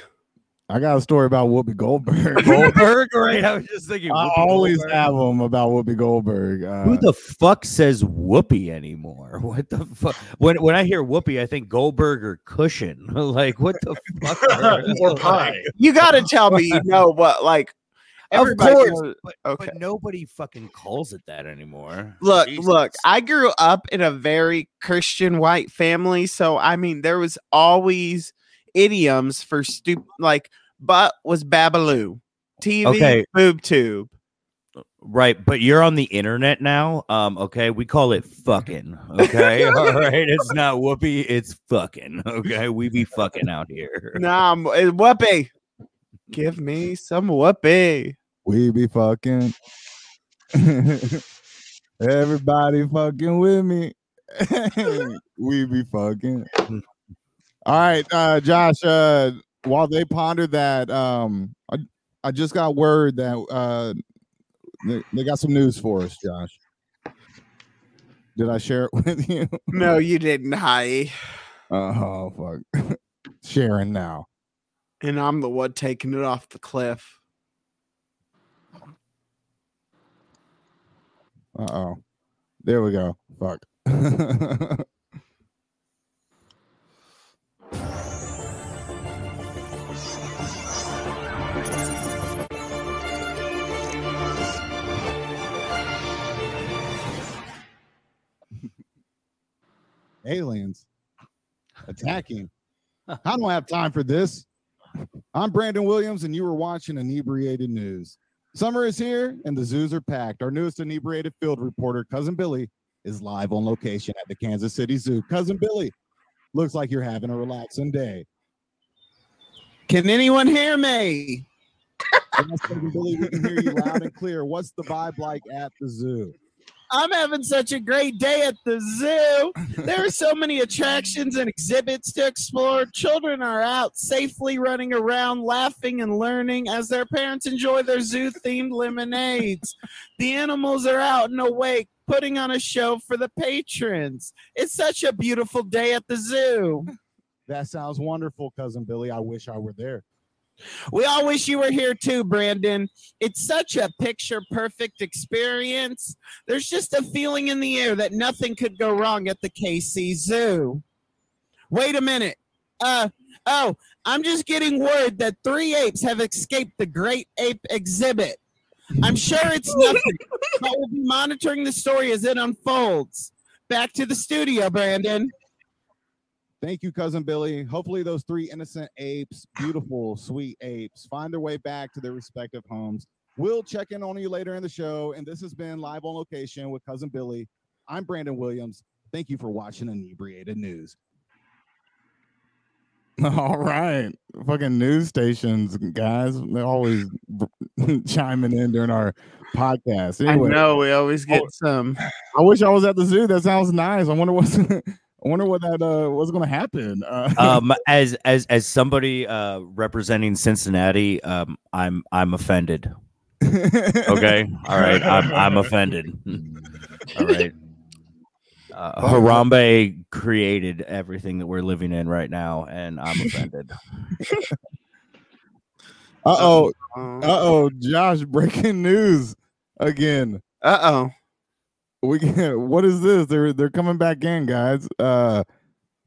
Speaker 3: I got a story about Whoopi Goldberg. [laughs]
Speaker 5: Goldberg, right? I was just thinking.
Speaker 3: I
Speaker 5: Whoopi
Speaker 3: always
Speaker 5: Goldberg.
Speaker 3: have them about Whoopi Goldberg. Uh,
Speaker 5: Who the fuck says whoopee anymore? [laughs] What the fuck? When when I hear whoopee, I think Goldberg or cushion. [laughs] like what the fuck?
Speaker 2: or pie.
Speaker 1: You got to tell me you know what like.
Speaker 5: Of course,
Speaker 1: knows-
Speaker 5: but,
Speaker 1: okay.
Speaker 5: but nobody fucking calls it that anymore.
Speaker 1: Look,
Speaker 5: Jesus.
Speaker 1: look, I grew up in a very Christian white family. So, I mean, there was always idioms for stupid, like, butt was babaloo, TV,
Speaker 5: Okay.
Speaker 1: boob tube.
Speaker 5: Right, but you're on the internet now. Um, okay, we call it fucking. Okay, [laughs] all right. It's not whoopee, it's fucking. Okay, we be fucking out here.
Speaker 1: Nah, I'm- eh, whoopee. Give me some whoopee.
Speaker 3: we be fucking. [laughs] Everybody fucking with me. [laughs] we be fucking. All right, uh, Josh. Uh, while they ponder that, um, I, I just got word that uh, they, they got some news for us, Josh. Did I share it [laughs] with you?
Speaker 1: No, you didn't, hi.
Speaker 3: Oh fuck. Sharing now.
Speaker 1: And I'm the one taking it off the cliff.
Speaker 3: Uh oh. There we go. Fuck. [laughs] Aliens attacking. I don't have time for this. I'm Brandon Williams, and you were watching Inebriated News. Summer is here, and the zoos are packed. Our newest inebriated field reporter, Cousin Billy, is live on location at the Kansas City Zoo. Cousin Billy, looks like you're having a relaxing day.
Speaker 1: Can anyone hear me?
Speaker 3: Yes, [laughs] Cousin Billy, we can hear you loud and clear. What's the vibe like at the zoo?
Speaker 1: I'm having such a great day at the zoo. There are so many attractions and exhibits to explore. Children are out safely running around, laughing and learning as their parents enjoy their zoo themed lemonades. The animals are out and awake, putting on a show for the patrons. It's such a beautiful day at the zoo.
Speaker 3: That sounds wonderful, Cousin Billy. I wish I were there.
Speaker 1: We all wish you were here too, Brandon. It's such a picture perfect experience. There's just a feeling in the air that nothing could go wrong at the KC Zoo. Wait a minute. Uh oh, I'm just getting word that three apes have escaped the Great Ape exhibit. I'm sure it's [laughs] nothing, but we'll be monitoring the story as it unfolds. Back to the studio, Brandon.
Speaker 3: Thank you, cousin Billy. Hopefully, those three innocent apes, beautiful, sweet apes, find their way back to their respective homes. We'll check in on you later in the show. And this has been live on location with cousin Billy. I'm Brandon Williams. Thank you for watching Inebriated News. [laughs] All right, fucking news stations, guys. They're always [laughs] chiming in during our podcast. Anyway,
Speaker 1: I know we always get
Speaker 3: Oh.
Speaker 1: some.
Speaker 3: I wish I was at the zoo. That sounds nice. I wonder what's. [laughs] I wonder what that uh what's going to happen. Uh,
Speaker 5: um, [laughs] as as as somebody uh representing Cincinnati, um, I'm I'm offended. Okay, all right, I'm I'm offended. [laughs] all right. Uh, Harambe created everything that we're living in right now, and I'm offended. [laughs]
Speaker 3: Uh oh. Uh oh. Josh, breaking news again.
Speaker 1: Uh oh.
Speaker 3: We can, [laughs] what is this? They're they're coming back in, guys. Uh,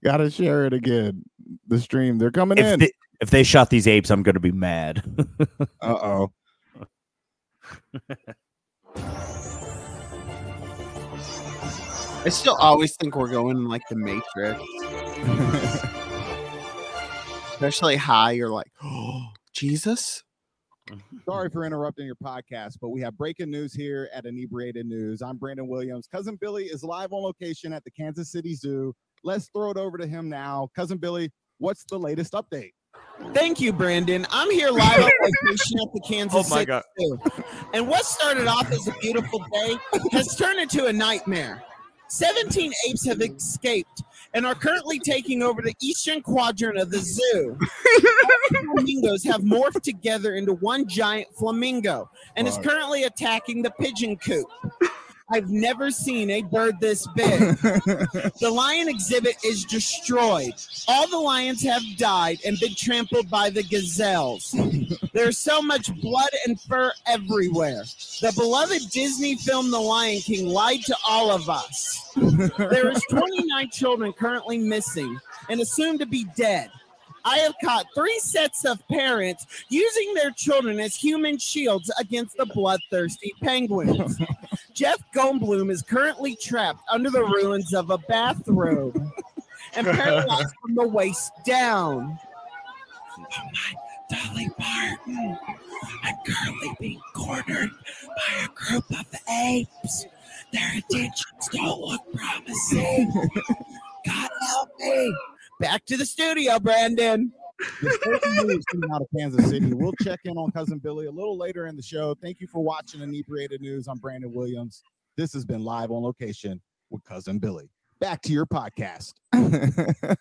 Speaker 3: gotta share it again. The stream. They're coming
Speaker 5: if
Speaker 3: in.
Speaker 5: they, if they shot these apes, I'm gonna be mad. [laughs]
Speaker 3: Uh oh.
Speaker 8: I still always think we're going in like the Matrix, [laughs] especially high. You're like, oh, [gasps] Jesus.
Speaker 3: Sorry for interrupting your podcast, but we have breaking news here at Inebriated News. I'm Brandon Williams. Cousin Billy is live on location at the Kansas City Zoo. Let's throw it over to him now. Cousin Billy, what's the latest update?
Speaker 1: Thank you, Brandon. I'm here live on location at the Kansas
Speaker 5: Oh my
Speaker 1: City
Speaker 5: God.
Speaker 1: Zoo. And what started off as a beautiful day has turned into a nightmare. 17 apes have escaped and are currently taking over the eastern quadrant of the zoo. All [laughs] flamingos have morphed together into one giant flamingo and is currently attacking the pigeon coop. I've never seen a bird this big. [laughs] The lion exhibit is destroyed. All the lions have died and been trampled by the gazelles. There's so much blood and fur everywhere. The beloved Disney film The Lion King lied to all of us. [laughs] There is 29 children currently missing and assumed to be dead. I have caught three sets of parents using their children as human shields against the bloodthirsty penguins. [laughs] Jeff Goldblum is currently trapped under the ruins of a bathrobe and [laughs] paralyzed from the waist down. Oh my, Dolly Parton. I'm currently being cornered by a group of apes. Their intentions don't look promising. [laughs] God help me. Back to the studio, Brandon.
Speaker 3: There's breaking news coming out of Kansas City. We'll check in on Cousin Billy a little later in the show. Thank you for watching Inebriated News. I'm Brandon Williams. This has been live on location with Cousin Billy. Back to your podcast. [laughs]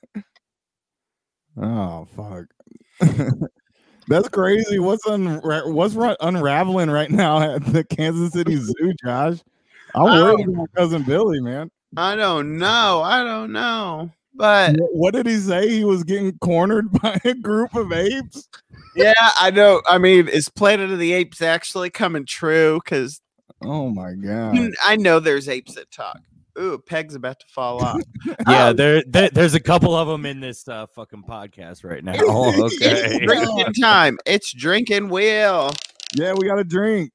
Speaker 3: oh fuck. [laughs] That's crazy. What's unra- what's ru- unraveling right now at the Kansas City Zoo, Josh? I'm oh. worried about cousin Billy, man.
Speaker 8: I don't know. I don't know. But
Speaker 3: What did he say? He was getting cornered [laughs] by a group of apes.
Speaker 8: yeah, I know. I mean, is Planet of the Apes actually coming true? Because
Speaker 3: Oh my god!
Speaker 8: I know there's apes that talk. Ooh, Peg's about to fall off. [laughs]
Speaker 5: Yeah,
Speaker 8: Oh.
Speaker 5: there, there there's a couple of them in this uh, fucking podcast right now. [laughs]
Speaker 8: It's
Speaker 5: Okay.
Speaker 8: drinking time. It's drinking wheel.
Speaker 3: Yeah, we got to drink.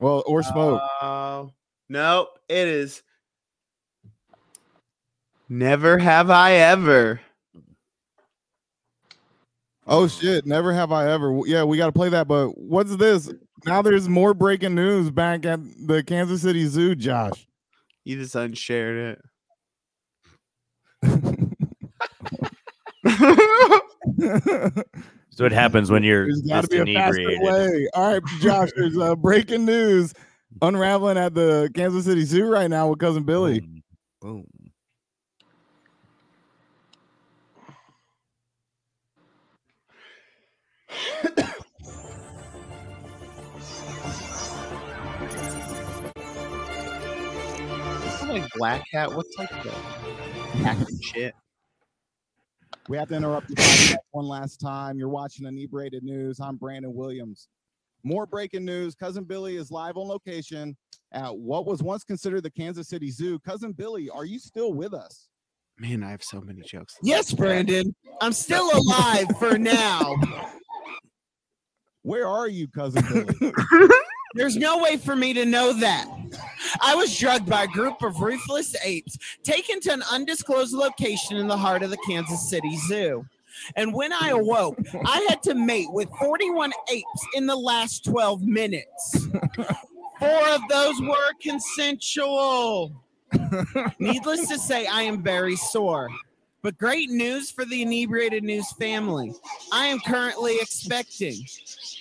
Speaker 3: Well, or smoke.
Speaker 8: Oh no, it is. Never have I ever.
Speaker 3: oh shit! Never have I ever. Yeah, we got to play that. But what's this? Now there's more breaking news back at the Kansas City Zoo, Josh.
Speaker 8: You just unshared it.
Speaker 5: So what happens when you're
Speaker 3: There's got to
Speaker 5: this
Speaker 3: be a faster
Speaker 5: inebriated?
Speaker 3: way. All right, Josh. There's uh, breaking news unraveling at the Kansas City Zoo right now with cousin Billy.
Speaker 5: Boom. Boom.
Speaker 8: Like black hat? What's like the hack shit?
Speaker 3: We have to interrupt the podcast one last time. You're watching Inebriated News. I'm Brandon Williams. More breaking news. Cousin Billy is live on location at what was once considered the Kansas City Zoo. Cousin Billy, are you still with us?
Speaker 8: Man, I have so many jokes.
Speaker 1: Yes, Brandon. I'm still alive for now. [laughs]
Speaker 3: Where are you, Cousin Billy? [laughs]
Speaker 1: There's no way for me to know that. I was drugged by a group of ruthless apes taken to an undisclosed location in the heart of the Kansas City Zoo. And when I awoke, I had to mate with 41 apes in the last 12 minutes. Four of those were consensual. Needless to say, I am very sore. But great news for the inebriated news family. I am currently expecting.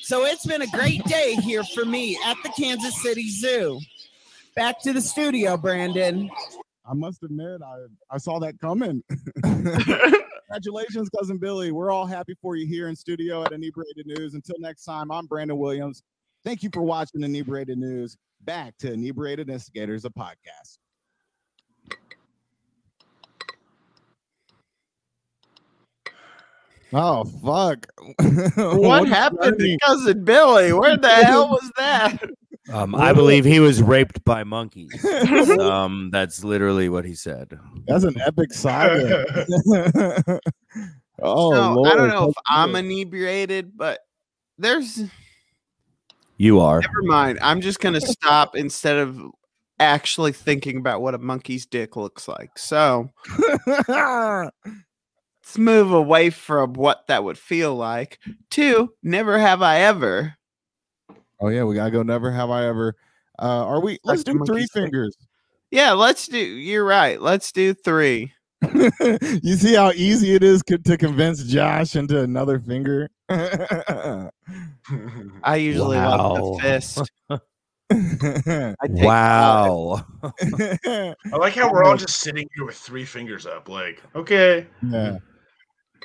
Speaker 1: So it's been a great day here for me at the Kansas City Zoo. Back to the studio, Brandon.
Speaker 3: I must admit, I, I saw that coming. [laughs] Congratulations, Cousin Billy. We're all happy for you here in studio at Inebriated News. Until next time, I'm Brandon Williams. Thank you for watching Inebriated News. Back to Inebriated Instigators, a podcast. Oh fuck! [laughs]
Speaker 8: What happened to cousin Billy? Where the [laughs] hell was that?
Speaker 5: Um, I believe he was raped by monkeys. [laughs] um, that's literally what he said.
Speaker 3: That's an epic saga. oh,
Speaker 8: No,
Speaker 3: Lord.
Speaker 8: I don't know if
Speaker 3: Cousin
Speaker 8: I'm inebriated, but there's
Speaker 5: You are.
Speaker 8: never mind. I'm just gonna stop instead of
Speaker 1: actually thinking about what a monkey's dick looks like. So let's move away from what that would feel like to never have I ever.
Speaker 3: oh yeah, we gotta go. Never have I ever. Uh, are we? Let's
Speaker 1: the
Speaker 3: do three
Speaker 1: monkey's dick.
Speaker 3: fingers.
Speaker 1: Yeah, let's do. You're right. Let's do three. [laughs]
Speaker 3: you see how easy it is co- to convince Josh into another finger. [laughs]
Speaker 1: I usually love the fist. [laughs] I
Speaker 5: Wow.
Speaker 2: I like how we're all just sitting here with three fingers up. Like, okay.
Speaker 3: yeah.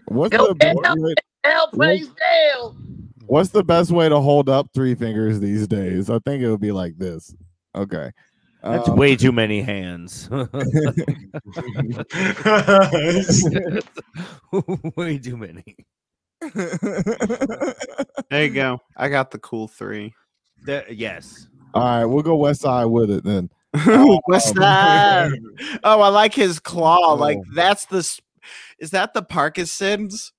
Speaker 3: What's
Speaker 6: Go
Speaker 3: the best
Speaker 6: down.
Speaker 3: way,
Speaker 6: Hell praise Dale.
Speaker 3: What's the best way to hold up three fingers these days? I think it would be like this. Okay.
Speaker 5: That's
Speaker 3: Um,
Speaker 5: way too many hands. [laughs] [laughs] way too many.
Speaker 1: There you go. I got the cool three.
Speaker 5: There- yes.
Speaker 3: All right, we'll go West Side with it then. [laughs]
Speaker 1: West Side. Oh, I like his claw. Like
Speaker 3: Oh.
Speaker 1: that's the. S- Is that the Parkinson's?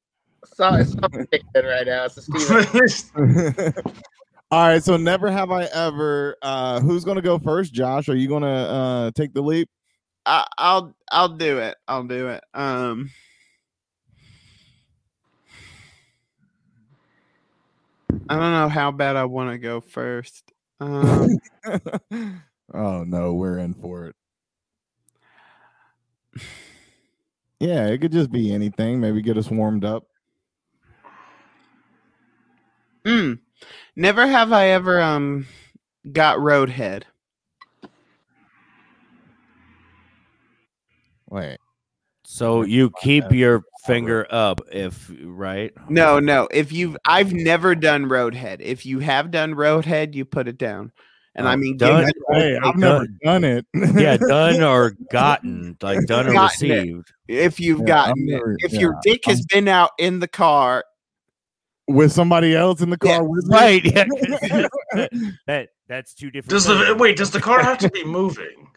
Speaker 6: So it's not right now. It's [laughs] a [laughs]
Speaker 3: All right, so never have I ever. Uh, who's gonna go first? Josh, are you gonna uh take the leap?
Speaker 1: I, I'll I'll do it. I'll do it. Um. I don't know how bad I want to go first. Um, [laughs]
Speaker 3: oh no, we're in for it. [sighs] Yeah, it could just be anything. Maybe get us warmed up.
Speaker 1: mm, never have I ever um got roadhead.
Speaker 3: Wait.
Speaker 5: So you keep your finger up if right?
Speaker 1: No, no. If you've, I've never done roadhead. If you have done roadhead, you put it down. And I mean,
Speaker 5: done-
Speaker 1: give
Speaker 3: Hey, I've never done it. [laughs]
Speaker 5: Yeah, done or gotten, like done or
Speaker 1: Gotten it.
Speaker 5: received.
Speaker 1: if you've
Speaker 3: Yeah,
Speaker 1: gotten
Speaker 3: I've
Speaker 1: it.
Speaker 3: never-
Speaker 1: if your
Speaker 3: yeah,
Speaker 1: dick has been out in the car,
Speaker 3: with somebody else in the car
Speaker 1: Yeah,
Speaker 3: with.
Speaker 5: Right. Yeah. [laughs] that that's two different.
Speaker 2: Does the wait? Does the car have to be moving?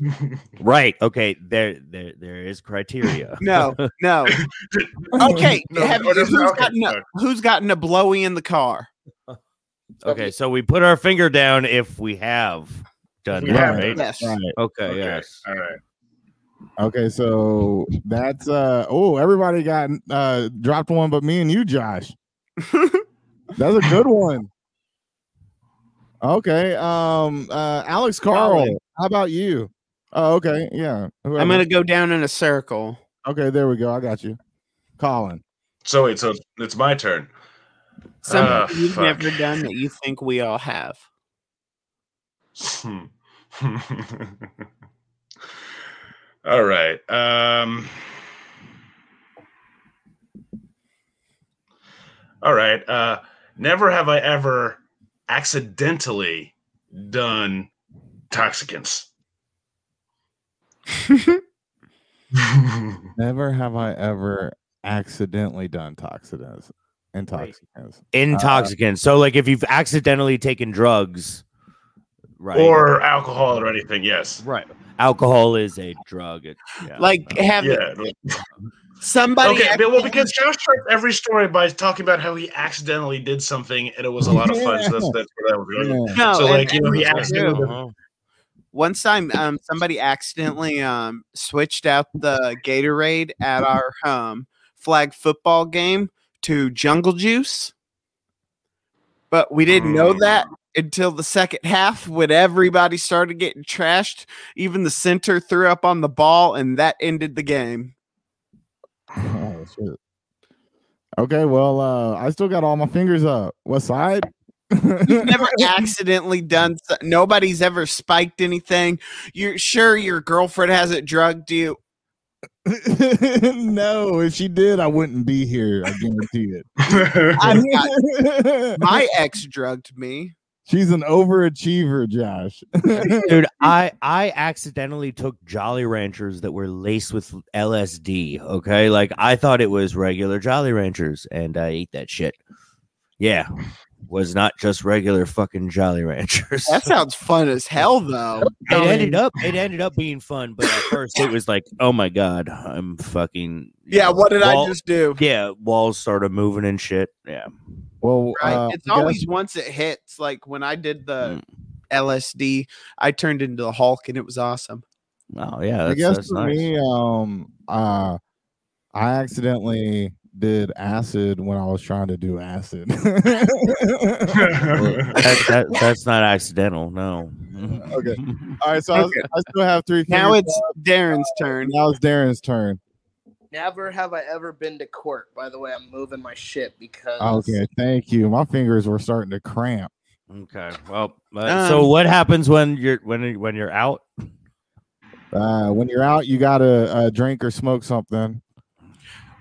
Speaker 2: [laughs]
Speaker 5: Right. Okay. There, there, there is criteria.
Speaker 1: no, no. Okay,
Speaker 2: No,
Speaker 1: have,
Speaker 2: or does-
Speaker 1: who's,
Speaker 2: okay,
Speaker 1: gotten a,
Speaker 2: okay.
Speaker 1: who's gotten a blowy in the car?
Speaker 5: Okay. So we put our finger down if we have done
Speaker 2: We
Speaker 5: that,
Speaker 2: have
Speaker 5: right?
Speaker 1: Yes.
Speaker 3: Right.
Speaker 5: Okay.
Speaker 2: Okay,
Speaker 5: Yes.
Speaker 2: All right.
Speaker 3: Okay, so that's uh oh, everybody got uh dropped one but me and you, Josh. [laughs] That's a good one. Okay. Um uh Alex Carl,
Speaker 1: Colin.
Speaker 3: how about you? Oh, okay, yeah.
Speaker 1: I'm gonna go down in a circle.
Speaker 3: Okay, there we go. I got you. Colin.
Speaker 2: So wait. So it's- it's my turn.
Speaker 1: Something
Speaker 2: Ah,
Speaker 1: you've
Speaker 2: fuck.
Speaker 1: never done that you think we all have.
Speaker 2: Hmm. [laughs] All right. Um All right. Uh never have I ever accidentally done toxicants. [laughs]
Speaker 3: Never have I ever accidentally done toxicants. Intoxicants.
Speaker 5: Intoxicant. so, like, if you've accidentally taken drugs, right?
Speaker 2: or alcohol or anything, yes.
Speaker 5: right. Alcohol is a drug. It, yeah.
Speaker 1: Like have
Speaker 2: Yeah.
Speaker 1: somebody
Speaker 2: Okay, but- well, because Josh starts every story by talking about how he accidentally did something and it was a lot of fun. So that's, that's where that was going.
Speaker 3: Yeah.
Speaker 1: no,
Speaker 2: So,
Speaker 1: and-
Speaker 2: like, you know,
Speaker 1: and
Speaker 2: he
Speaker 1: here's
Speaker 2: accidentally-
Speaker 1: true.
Speaker 5: Uh-huh.
Speaker 1: one time um somebody accidentally um switched out the Gatorade at our um flag football game to jungle juice. But we didn't know
Speaker 2: Mm.
Speaker 1: that until the second half when everybody started getting trashed. Even the center threw up on the ball and that ended the game.
Speaker 3: Oh, shit. Okay, well, uh, I still got all my fingers up. What side?
Speaker 1: You've [laughs] never accidentally done so- nobody's ever spiked anything. You're sure your girlfriend hasn't drugged you. [laughs]
Speaker 3: no, if she did, I wouldn't be here. I guarantee it. [laughs]
Speaker 1: I've [laughs] my ex drugged me.
Speaker 3: She's an overachiever, Josh.
Speaker 5: Dude, I I accidentally took Jolly Ranchers that were laced with LSD. Okay, like I thought it was regular Jolly Ranchers, and I ate that shit. Yeah, was not just regular fucking Jolly Ranchers.
Speaker 1: That sounds [laughs] fun as hell, though.
Speaker 5: it ended up it ended up being fun, but at first it was like, oh my god, I'm fucking
Speaker 1: Yeah,
Speaker 5: know,
Speaker 1: what did I just do?
Speaker 5: Yeah, walls started moving and shit. Yeah,
Speaker 3: well,
Speaker 1: Right.
Speaker 3: uh,
Speaker 1: it's
Speaker 3: I guess-
Speaker 1: always once it hits, like when I did the
Speaker 5: Mm.
Speaker 1: LSD, I turned into the Hulk, and it was awesome.
Speaker 5: Oh yeah,
Speaker 3: I guess
Speaker 5: that's
Speaker 3: for
Speaker 5: nice.
Speaker 3: me, um, uh, I accidentally did acid when I was trying to do acid. [laughs]
Speaker 5: that, that, that's not accidental. No.
Speaker 3: Okay. [laughs] All right, so I, was- I still have three.
Speaker 1: Now
Speaker 3: fingers
Speaker 1: it's Darren's turn.
Speaker 3: Now it's Darren's turn.
Speaker 6: Never have I ever been to court. By the way, I'm moving my shit because
Speaker 3: Okay, thank you. My fingers were starting to cramp.
Speaker 5: Okay. Well, uh, so
Speaker 1: Um,
Speaker 5: what happens when you're when when you're out?
Speaker 3: Uh, when you're out, you gotta uh, drink or smoke something.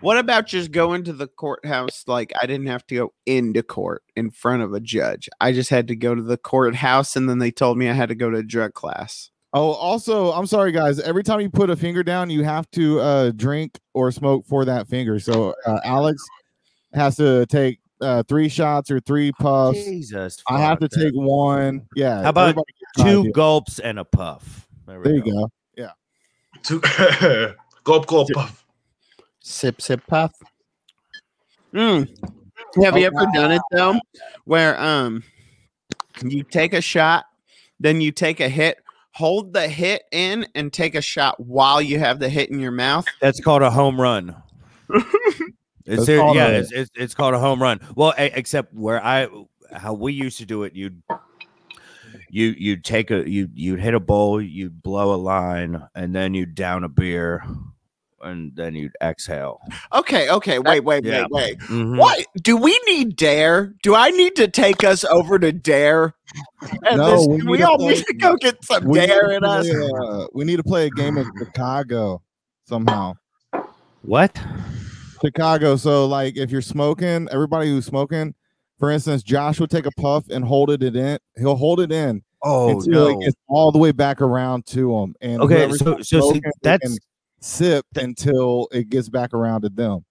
Speaker 1: What about just going to the courthouse? Like I didn't have to go into court in front of a judge. I just had to go to the courthouse, and then they told me I had to go to a drug class.
Speaker 3: Oh, also, I'm sorry, guys. Every time you put a finger down, you have to uh, drink or smoke for that finger. So uh, Alex has to take uh, three shots or three puffs.
Speaker 5: Jesus.
Speaker 3: I have to
Speaker 5: fuck, that-
Speaker 3: take one. [laughs] Yeah.
Speaker 5: How about
Speaker 3: everybody an
Speaker 5: two gulps and a puff? we
Speaker 3: There you go. Yeah.
Speaker 2: Two- [laughs] gulp, gulp, puff.
Speaker 1: Sip, sip, puff. Mm. Have you ever done it though, where um you take a shot, then you take a hit, hold the hit in, and take a shot while you have the hit in your mouth?
Speaker 5: That's called a home run. [laughs] It's
Speaker 3: That's called
Speaker 5: yeah,
Speaker 3: a-
Speaker 5: it's, it's it's called a home run. Well, a- except where I how we used to do it, you'd you you take a you you'd hit a bowl, you'd blow a line, and then you'd down a beer, and then you'd exhale.
Speaker 1: Okay, okay, wait, wait,
Speaker 5: Yeah.
Speaker 1: wait, wait.
Speaker 5: Mhm.
Speaker 1: What do we need Dare? Do I need to take us over to Dare? And
Speaker 3: No,
Speaker 1: this-
Speaker 3: we
Speaker 1: we, all
Speaker 3: play-
Speaker 1: need to go get some Dare in us.
Speaker 3: play, uh, we need to play a game of [sighs] Chicago somehow.
Speaker 5: What?
Speaker 3: Chicago. So, like, if you're smoking, everybody who's smoking, for instance, Josh will take a puff and hold it in. He'll hold it in
Speaker 5: Oh
Speaker 3: until
Speaker 5: no.
Speaker 3: it gets all the way back around to him. And
Speaker 5: Okay, so so see,
Speaker 3: smoking, they
Speaker 5: that's
Speaker 3: can sip until it gets back around to them.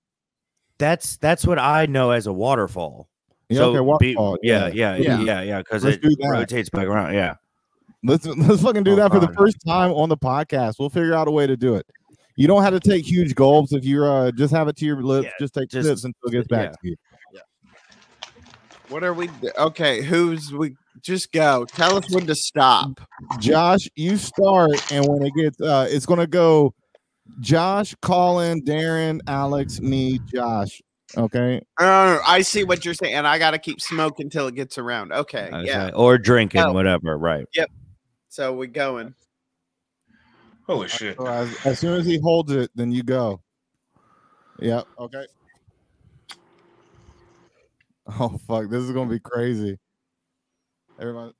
Speaker 5: that's that's what I know as a waterfall.
Speaker 3: Yeah,
Speaker 5: so
Speaker 3: okay, waterfall,
Speaker 5: yeah,
Speaker 3: yeah.
Speaker 5: yeah,
Speaker 1: Yeah.
Speaker 5: yeah, yeah, because
Speaker 3: Let's
Speaker 5: it
Speaker 3: do that.
Speaker 5: rotates back around. Yeah.
Speaker 3: Let's let's fucking do
Speaker 5: Oh,
Speaker 3: that for the first time on the podcast. We'll figure out a way to do it. You don't have to take huge gulps if you're uh, just have it to your lips.
Speaker 5: Yeah,
Speaker 3: just take
Speaker 5: just-
Speaker 3: sips until it gets back
Speaker 5: yeah.
Speaker 3: to you.
Speaker 1: What are we? Okay, who's we? Just go. Tell us when to stop.
Speaker 3: Josh, you start, and when it gets, uh, it's gonna go. Josh, Colin, Darren, Alex, me, Josh. Okay.
Speaker 1: Uh, I see what you're saying, and I got to keep smoking till it gets around. Okay, yeah.
Speaker 5: Or drinking,
Speaker 1: Oh.
Speaker 5: whatever. Right. Yep.
Speaker 1: So we're going.
Speaker 2: Holy shit.
Speaker 3: So as, as soon as he holds it, then you go. Yep. Okay. Oh fuck! This is gonna be crazy. Everyone.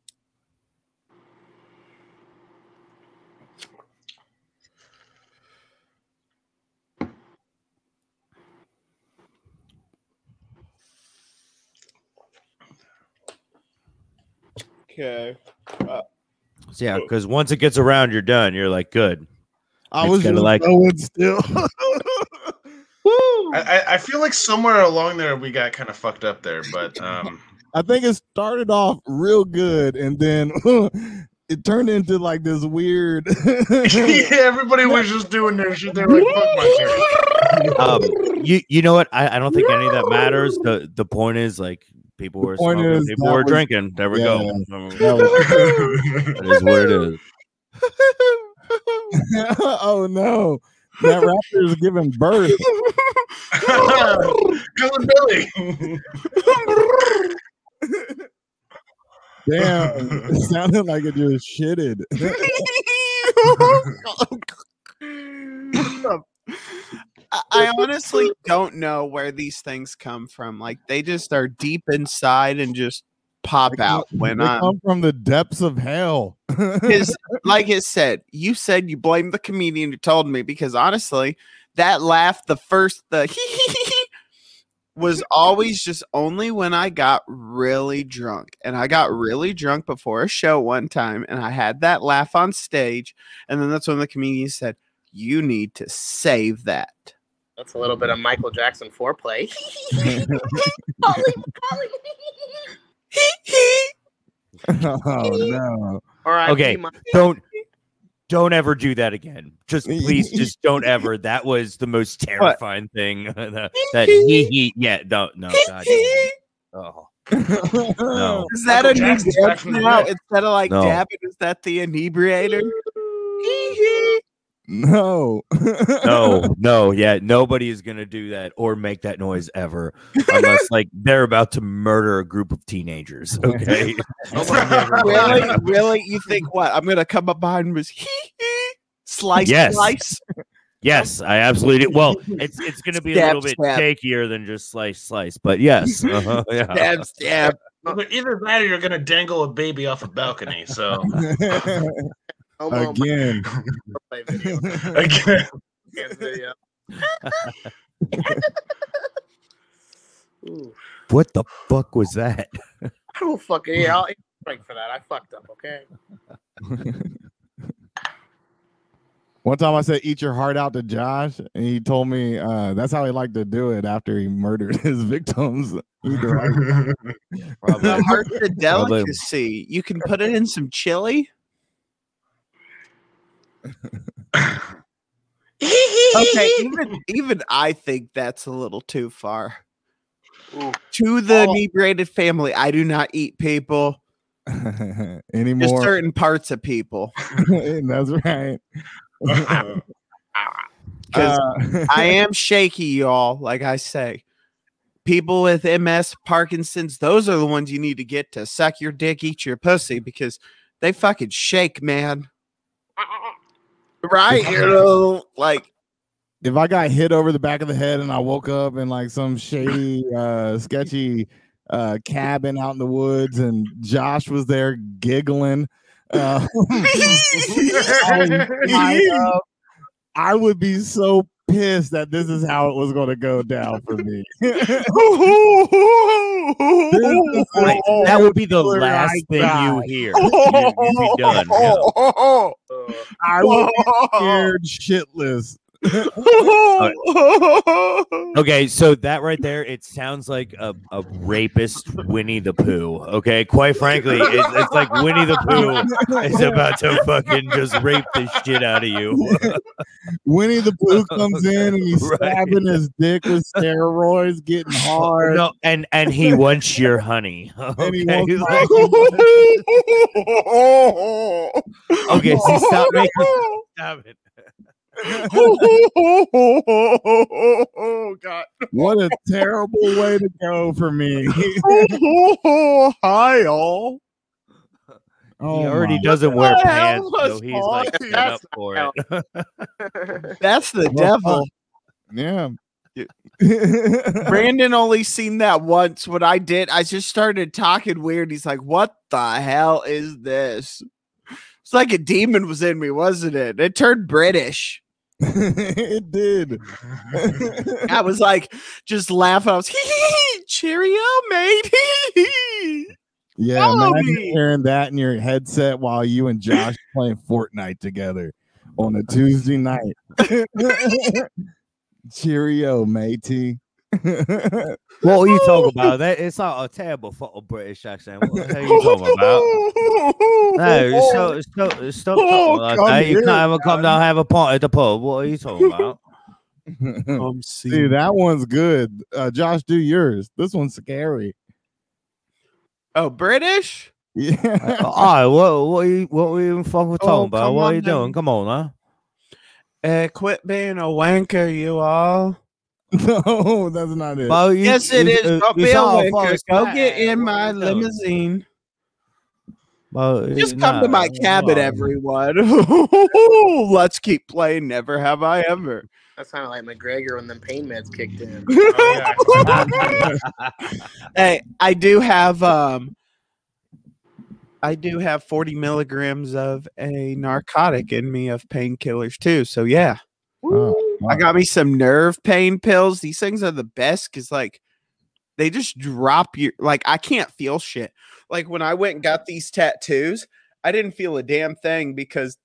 Speaker 1: Okay.
Speaker 5: So, yeah, because once it gets around, you're done. You're like, good.
Speaker 3: I
Speaker 5: It's
Speaker 3: was
Speaker 5: kinda
Speaker 3: just
Speaker 5: like-
Speaker 3: going still. [laughs]
Speaker 2: I, I, I feel like somewhere along there we got kind of fucked up there, but um, [laughs]
Speaker 3: I think it started off real good, and then [laughs] it turned into like this weird.
Speaker 2: yeah, everybody was just doing their shit. They're like, fuck my turn.
Speaker 5: Um, you you know what? I, I don't think any of that matters. The the point is like people were smoking,
Speaker 3: is
Speaker 5: people were
Speaker 3: was-
Speaker 5: drinking. There we
Speaker 3: yeah,
Speaker 5: go.
Speaker 3: that was- [laughs]
Speaker 5: that is what it is. [laughs]
Speaker 3: oh no, that raptor is giving birth. [laughs]
Speaker 2: Killing Billy.
Speaker 3: Damn, it sounded like it just shitted.
Speaker 1: I- [laughs] I honestly don't know where these things come from. Like they just are deep inside and just pop out when I'm.
Speaker 3: come from the depths of hell.
Speaker 1: His, [laughs] like it said, you said you blamed the comedian who told me because honestly, that laugh, the first, the [laughs] was always just only when I got really drunk. And I got really drunk before a show one time and I had that laugh on stage. And then that's when the comedian said, You need to save that.
Speaker 6: That's a little bit of Michael Jackson foreplay. [laughs]
Speaker 3: oh no.
Speaker 6: All right.
Speaker 5: Okay, don't don't ever do that again. Just [laughs] please, just don't ever. That was the most terrifying thing. [laughs] that, that he he yeah no no God. Oh. No.
Speaker 1: Is that a
Speaker 2: Michael
Speaker 1: new
Speaker 2: Jackson's back
Speaker 1: dance
Speaker 2: from the
Speaker 1: now? Instead of like
Speaker 5: No.
Speaker 1: dabbing, is that the inebriator?
Speaker 3: No.
Speaker 5: No, [laughs] no, yeah, nobody is gonna do that or make that noise ever, unless like they're about to murder a group of teenagers. Okay, [laughs] [laughs]
Speaker 1: really? Really? You think what? I'm gonna come up behind him and hee hee, slice,
Speaker 5: Yes.
Speaker 1: slice.
Speaker 5: yes, I absolutely. Do. Well, it's it's gonna be a little bit
Speaker 1: stab.
Speaker 5: shakier than just slice, slice, but yes, uh-huh, yeah.
Speaker 1: Stab, stab.
Speaker 2: But either that or you're gonna dangle a baby off a balcony. So
Speaker 6: Home Alone
Speaker 3: Again. [laughs] [laughs]
Speaker 2: again,
Speaker 6: Dance video. Ooh.
Speaker 5: What the fuck was that?
Speaker 6: I don't fucking yeah. I'll break for that. I fucked up. Okay. [laughs]
Speaker 3: One time I said, "Eat your heart out" to Josh, and he told me uh, that's how he liked to do it after he murdered his victims. Eat their heart.
Speaker 1: The heart's a delicacy. You can put it in some chili. Okay, [laughs] even even I think that's a little too far.
Speaker 6: Ooh.
Speaker 1: To the
Speaker 6: Oh.
Speaker 1: inebriated family, I do not eat people. [laughs] Just
Speaker 3: Anymore.
Speaker 1: certain parts of people. [laughs]
Speaker 3: that's right.
Speaker 1: Because
Speaker 3: Uh,
Speaker 1: I am shaky, y'all. Like I say, people with MS, Parkinson's, those are the ones you need to get to suck your dick, eat your pussy because they fucking shake, man. Uh, uh, uh, Right? You know, like
Speaker 3: if I got hit over the back of the head and I woke up in like some shady, uh, sketchy uh, cabin out in the woods and Josh was there giggling, uh, [laughs] [laughs] I, I, uh, I would be so pissed that this is how it was going to go down for me. [laughs] [laughs]
Speaker 5: That would be the last
Speaker 3: I
Speaker 5: thing you hear. [laughs] You, would be done. yeah.
Speaker 3: I would be scared shitless. [laughs]
Speaker 5: Okay, so that right there, it sounds like a, a rapist Winnie the Pooh. Okay, quite frankly, it's, it's like Winnie the Pooh [laughs] is about to fucking just rape the shit out of you. [laughs]
Speaker 3: Winnie the Pooh comes in and he's
Speaker 5: Right.
Speaker 3: stabbing his dick with steroids, getting hard.
Speaker 5: no, and and he wants your honey. Okay, like- okay, so stop making stop it.
Speaker 1: Oh God!
Speaker 3: What a terrible way to go for me.
Speaker 1: Hi, all.
Speaker 3: Oh
Speaker 5: he already doesn't wear pants, so he's like
Speaker 1: on?
Speaker 5: set up for it. [laughs]
Speaker 1: That's the
Speaker 3: Well, uh,
Speaker 1: devil.
Speaker 3: Yeah. [laughs]
Speaker 1: Brandon only seen that once. When I did, I just started talking weird. He's like, "What the hell is this?" It's like a demon was in me, wasn't it? It turned British. [laughs]
Speaker 3: it did.
Speaker 1: I was like, just laughing. I was, cheerio, mate.
Speaker 3: yeah,
Speaker 1: Follow
Speaker 3: imagine
Speaker 1: me.
Speaker 3: hearing that in your headset while you and Josh [laughs] playing Fortnite together on a Tuesday night. [laughs] Cheerio, matey. [laughs]
Speaker 5: What are you talking [laughs] about? That it's not a terrible fucking British accent. What the hell are you talking about? No, stop, stop, stop
Speaker 1: Oh,
Speaker 5: talking like that. You
Speaker 1: here,
Speaker 5: can't even come down and have a pint at the pub. What are you talking about? [laughs]
Speaker 3: See, that one's good. Uh, Josh, do yours. This one's scary.
Speaker 1: oh, British?
Speaker 3: Yeah.
Speaker 5: All right, what what are you what are you even fucking talking
Speaker 1: Oh,
Speaker 5: about? What are you
Speaker 1: then.
Speaker 5: doing? Come on, huh?
Speaker 1: Uh, quit being a wanker, you all. [laughs]
Speaker 3: no, that's not it.
Speaker 5: Well, you-
Speaker 1: Yes, it
Speaker 5: it's-
Speaker 1: is.
Speaker 5: uh,
Speaker 1: Don't be a
Speaker 5: all
Speaker 1: wanker.
Speaker 5: false
Speaker 1: Go get in my
Speaker 5: are you doing?
Speaker 1: limousine.
Speaker 5: Well,
Speaker 1: Just come to my cabin,
Speaker 5: well,
Speaker 1: everyone. [laughs] Let's keep playing. Never have I ever.
Speaker 6: that sounded like McGregor when the pain meds kicked in. [laughs]
Speaker 1: hey, I do have um I do have 40 milligrams of a narcotic in me of painkillers too. So yeah.
Speaker 3: Oh,
Speaker 1: I got me some nerve pain pills. These things are the best because like they just drop you. like I can't feel shit. Like when I went and got these tattoos, I didn't feel a damn thing because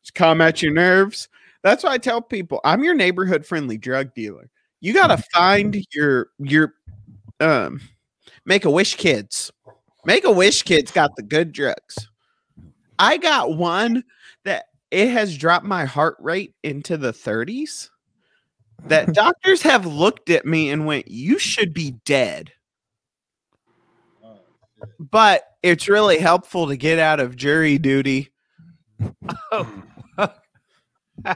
Speaker 1: it's calm at your nerves. That's why I tell people I'm your neighborhood friendly drug dealer. You [laughs] gotta find your your um make a wish kids. Make a wish kids got the good drugs. I got one it has dropped my heart rate into the 30s that [laughs] doctors have looked at me and went you should be dead. But it's really helpful to get out of jury duty. [laughs]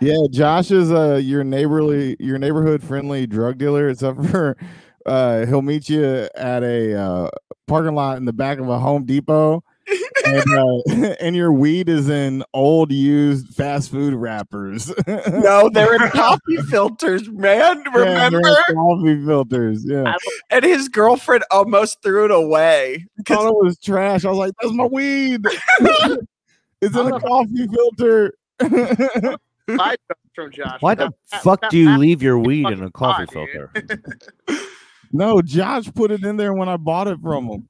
Speaker 3: yeah, Josh is uh your neighborly, your neighborhood friendly drug dealer, except for uh he'll meet you at a uh, parking lot in the back of a Home Depot. And, uh, [laughs] and your weed is in old used fast food wrappers. [laughs]
Speaker 1: No, they're in coffee filters, man.
Speaker 3: Yeah, in
Speaker 1: Remember?
Speaker 3: coffee filters. Yeah,
Speaker 1: And his girlfriend almost threw it away.
Speaker 3: I thought it was trash. I was like, "That's my weed. [laughs] it's in a coffee filter."
Speaker 6: Five from Josh.
Speaker 5: Why the
Speaker 6: That- that-
Speaker 5: fuck
Speaker 6: that
Speaker 5: do you
Speaker 6: math
Speaker 5: leave your weed in a coffee
Speaker 6: hot,
Speaker 5: filter?
Speaker 3: no, Josh put it in there when I bought it from him.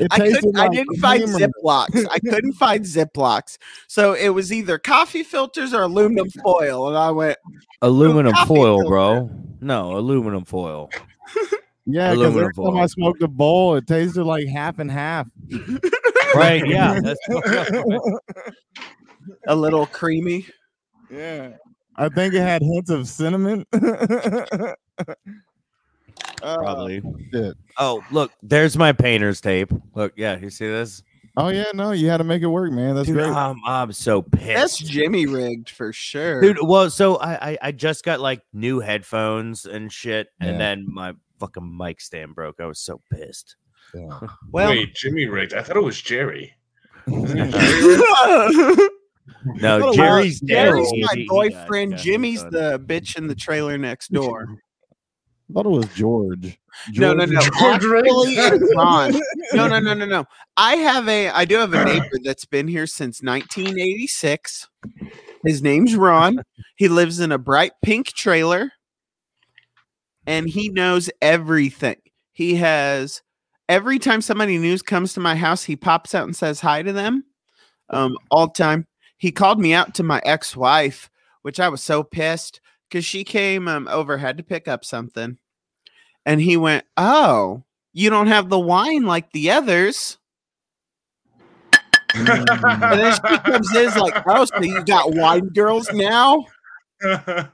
Speaker 3: It
Speaker 1: I couldn't. I didn't find
Speaker 3: creamer.
Speaker 1: Ziplocs. I [laughs] couldn't find Ziplocs. So it was either coffee filters or aluminum foil, and I went,
Speaker 5: Aluminum foil,
Speaker 1: filter.
Speaker 5: bro. No, aluminum foil.
Speaker 3: Yeah, because
Speaker 5: Aluminum
Speaker 3: every time. I smoked a bowl, it tasted like half and half. [laughs]
Speaker 5: Right? Yeah. That's [laughs]
Speaker 1: a little creamy.
Speaker 3: yeah, I think it had hints of cinnamon. Uh,
Speaker 5: probably.
Speaker 3: shit.
Speaker 5: Oh, look, there's my painter's tape. Look, yeah, you see this?
Speaker 3: oh yeah, no, you had to make it work, man. That's
Speaker 5: Dude,
Speaker 3: great.
Speaker 5: I'm, I'm so pissed.
Speaker 1: That's Jimmy rigged for sure.
Speaker 5: Dude, well, so I, I I just got like new headphones and shit,
Speaker 3: Yeah.
Speaker 5: and then my fucking mic stand broke. I was so pissed.
Speaker 3: Yeah. [laughs]
Speaker 1: well,
Speaker 2: Wait, Jimmy rigged. I thought it was Jerry. [laughs]
Speaker 5: No, Jerry's.
Speaker 1: Jerry's my
Speaker 5: he- he got-
Speaker 1: boyfriend.
Speaker 5: got
Speaker 1: Jimmy's the bitch in the trailer next door.
Speaker 3: I thought it was George.
Speaker 1: No, no, no.
Speaker 2: George rigged?
Speaker 1: Actually, it's [laughs] Ron. No, no, no, no, no. I have a. I do have a neighbor that's been here since 1986. His name's Ron. He lives in a bright pink trailer, and he knows everything. He has every time somebody new comes to my house, he pops out and says hi to them. Um, all the time. He called me out to my ex-wife, which I was so pissed because she came um, over, had to pick up something, and he went, "Oh, you don't have the wine like the others." And then she comes in is like, "Oh, so you got wine girls now?" [laughs]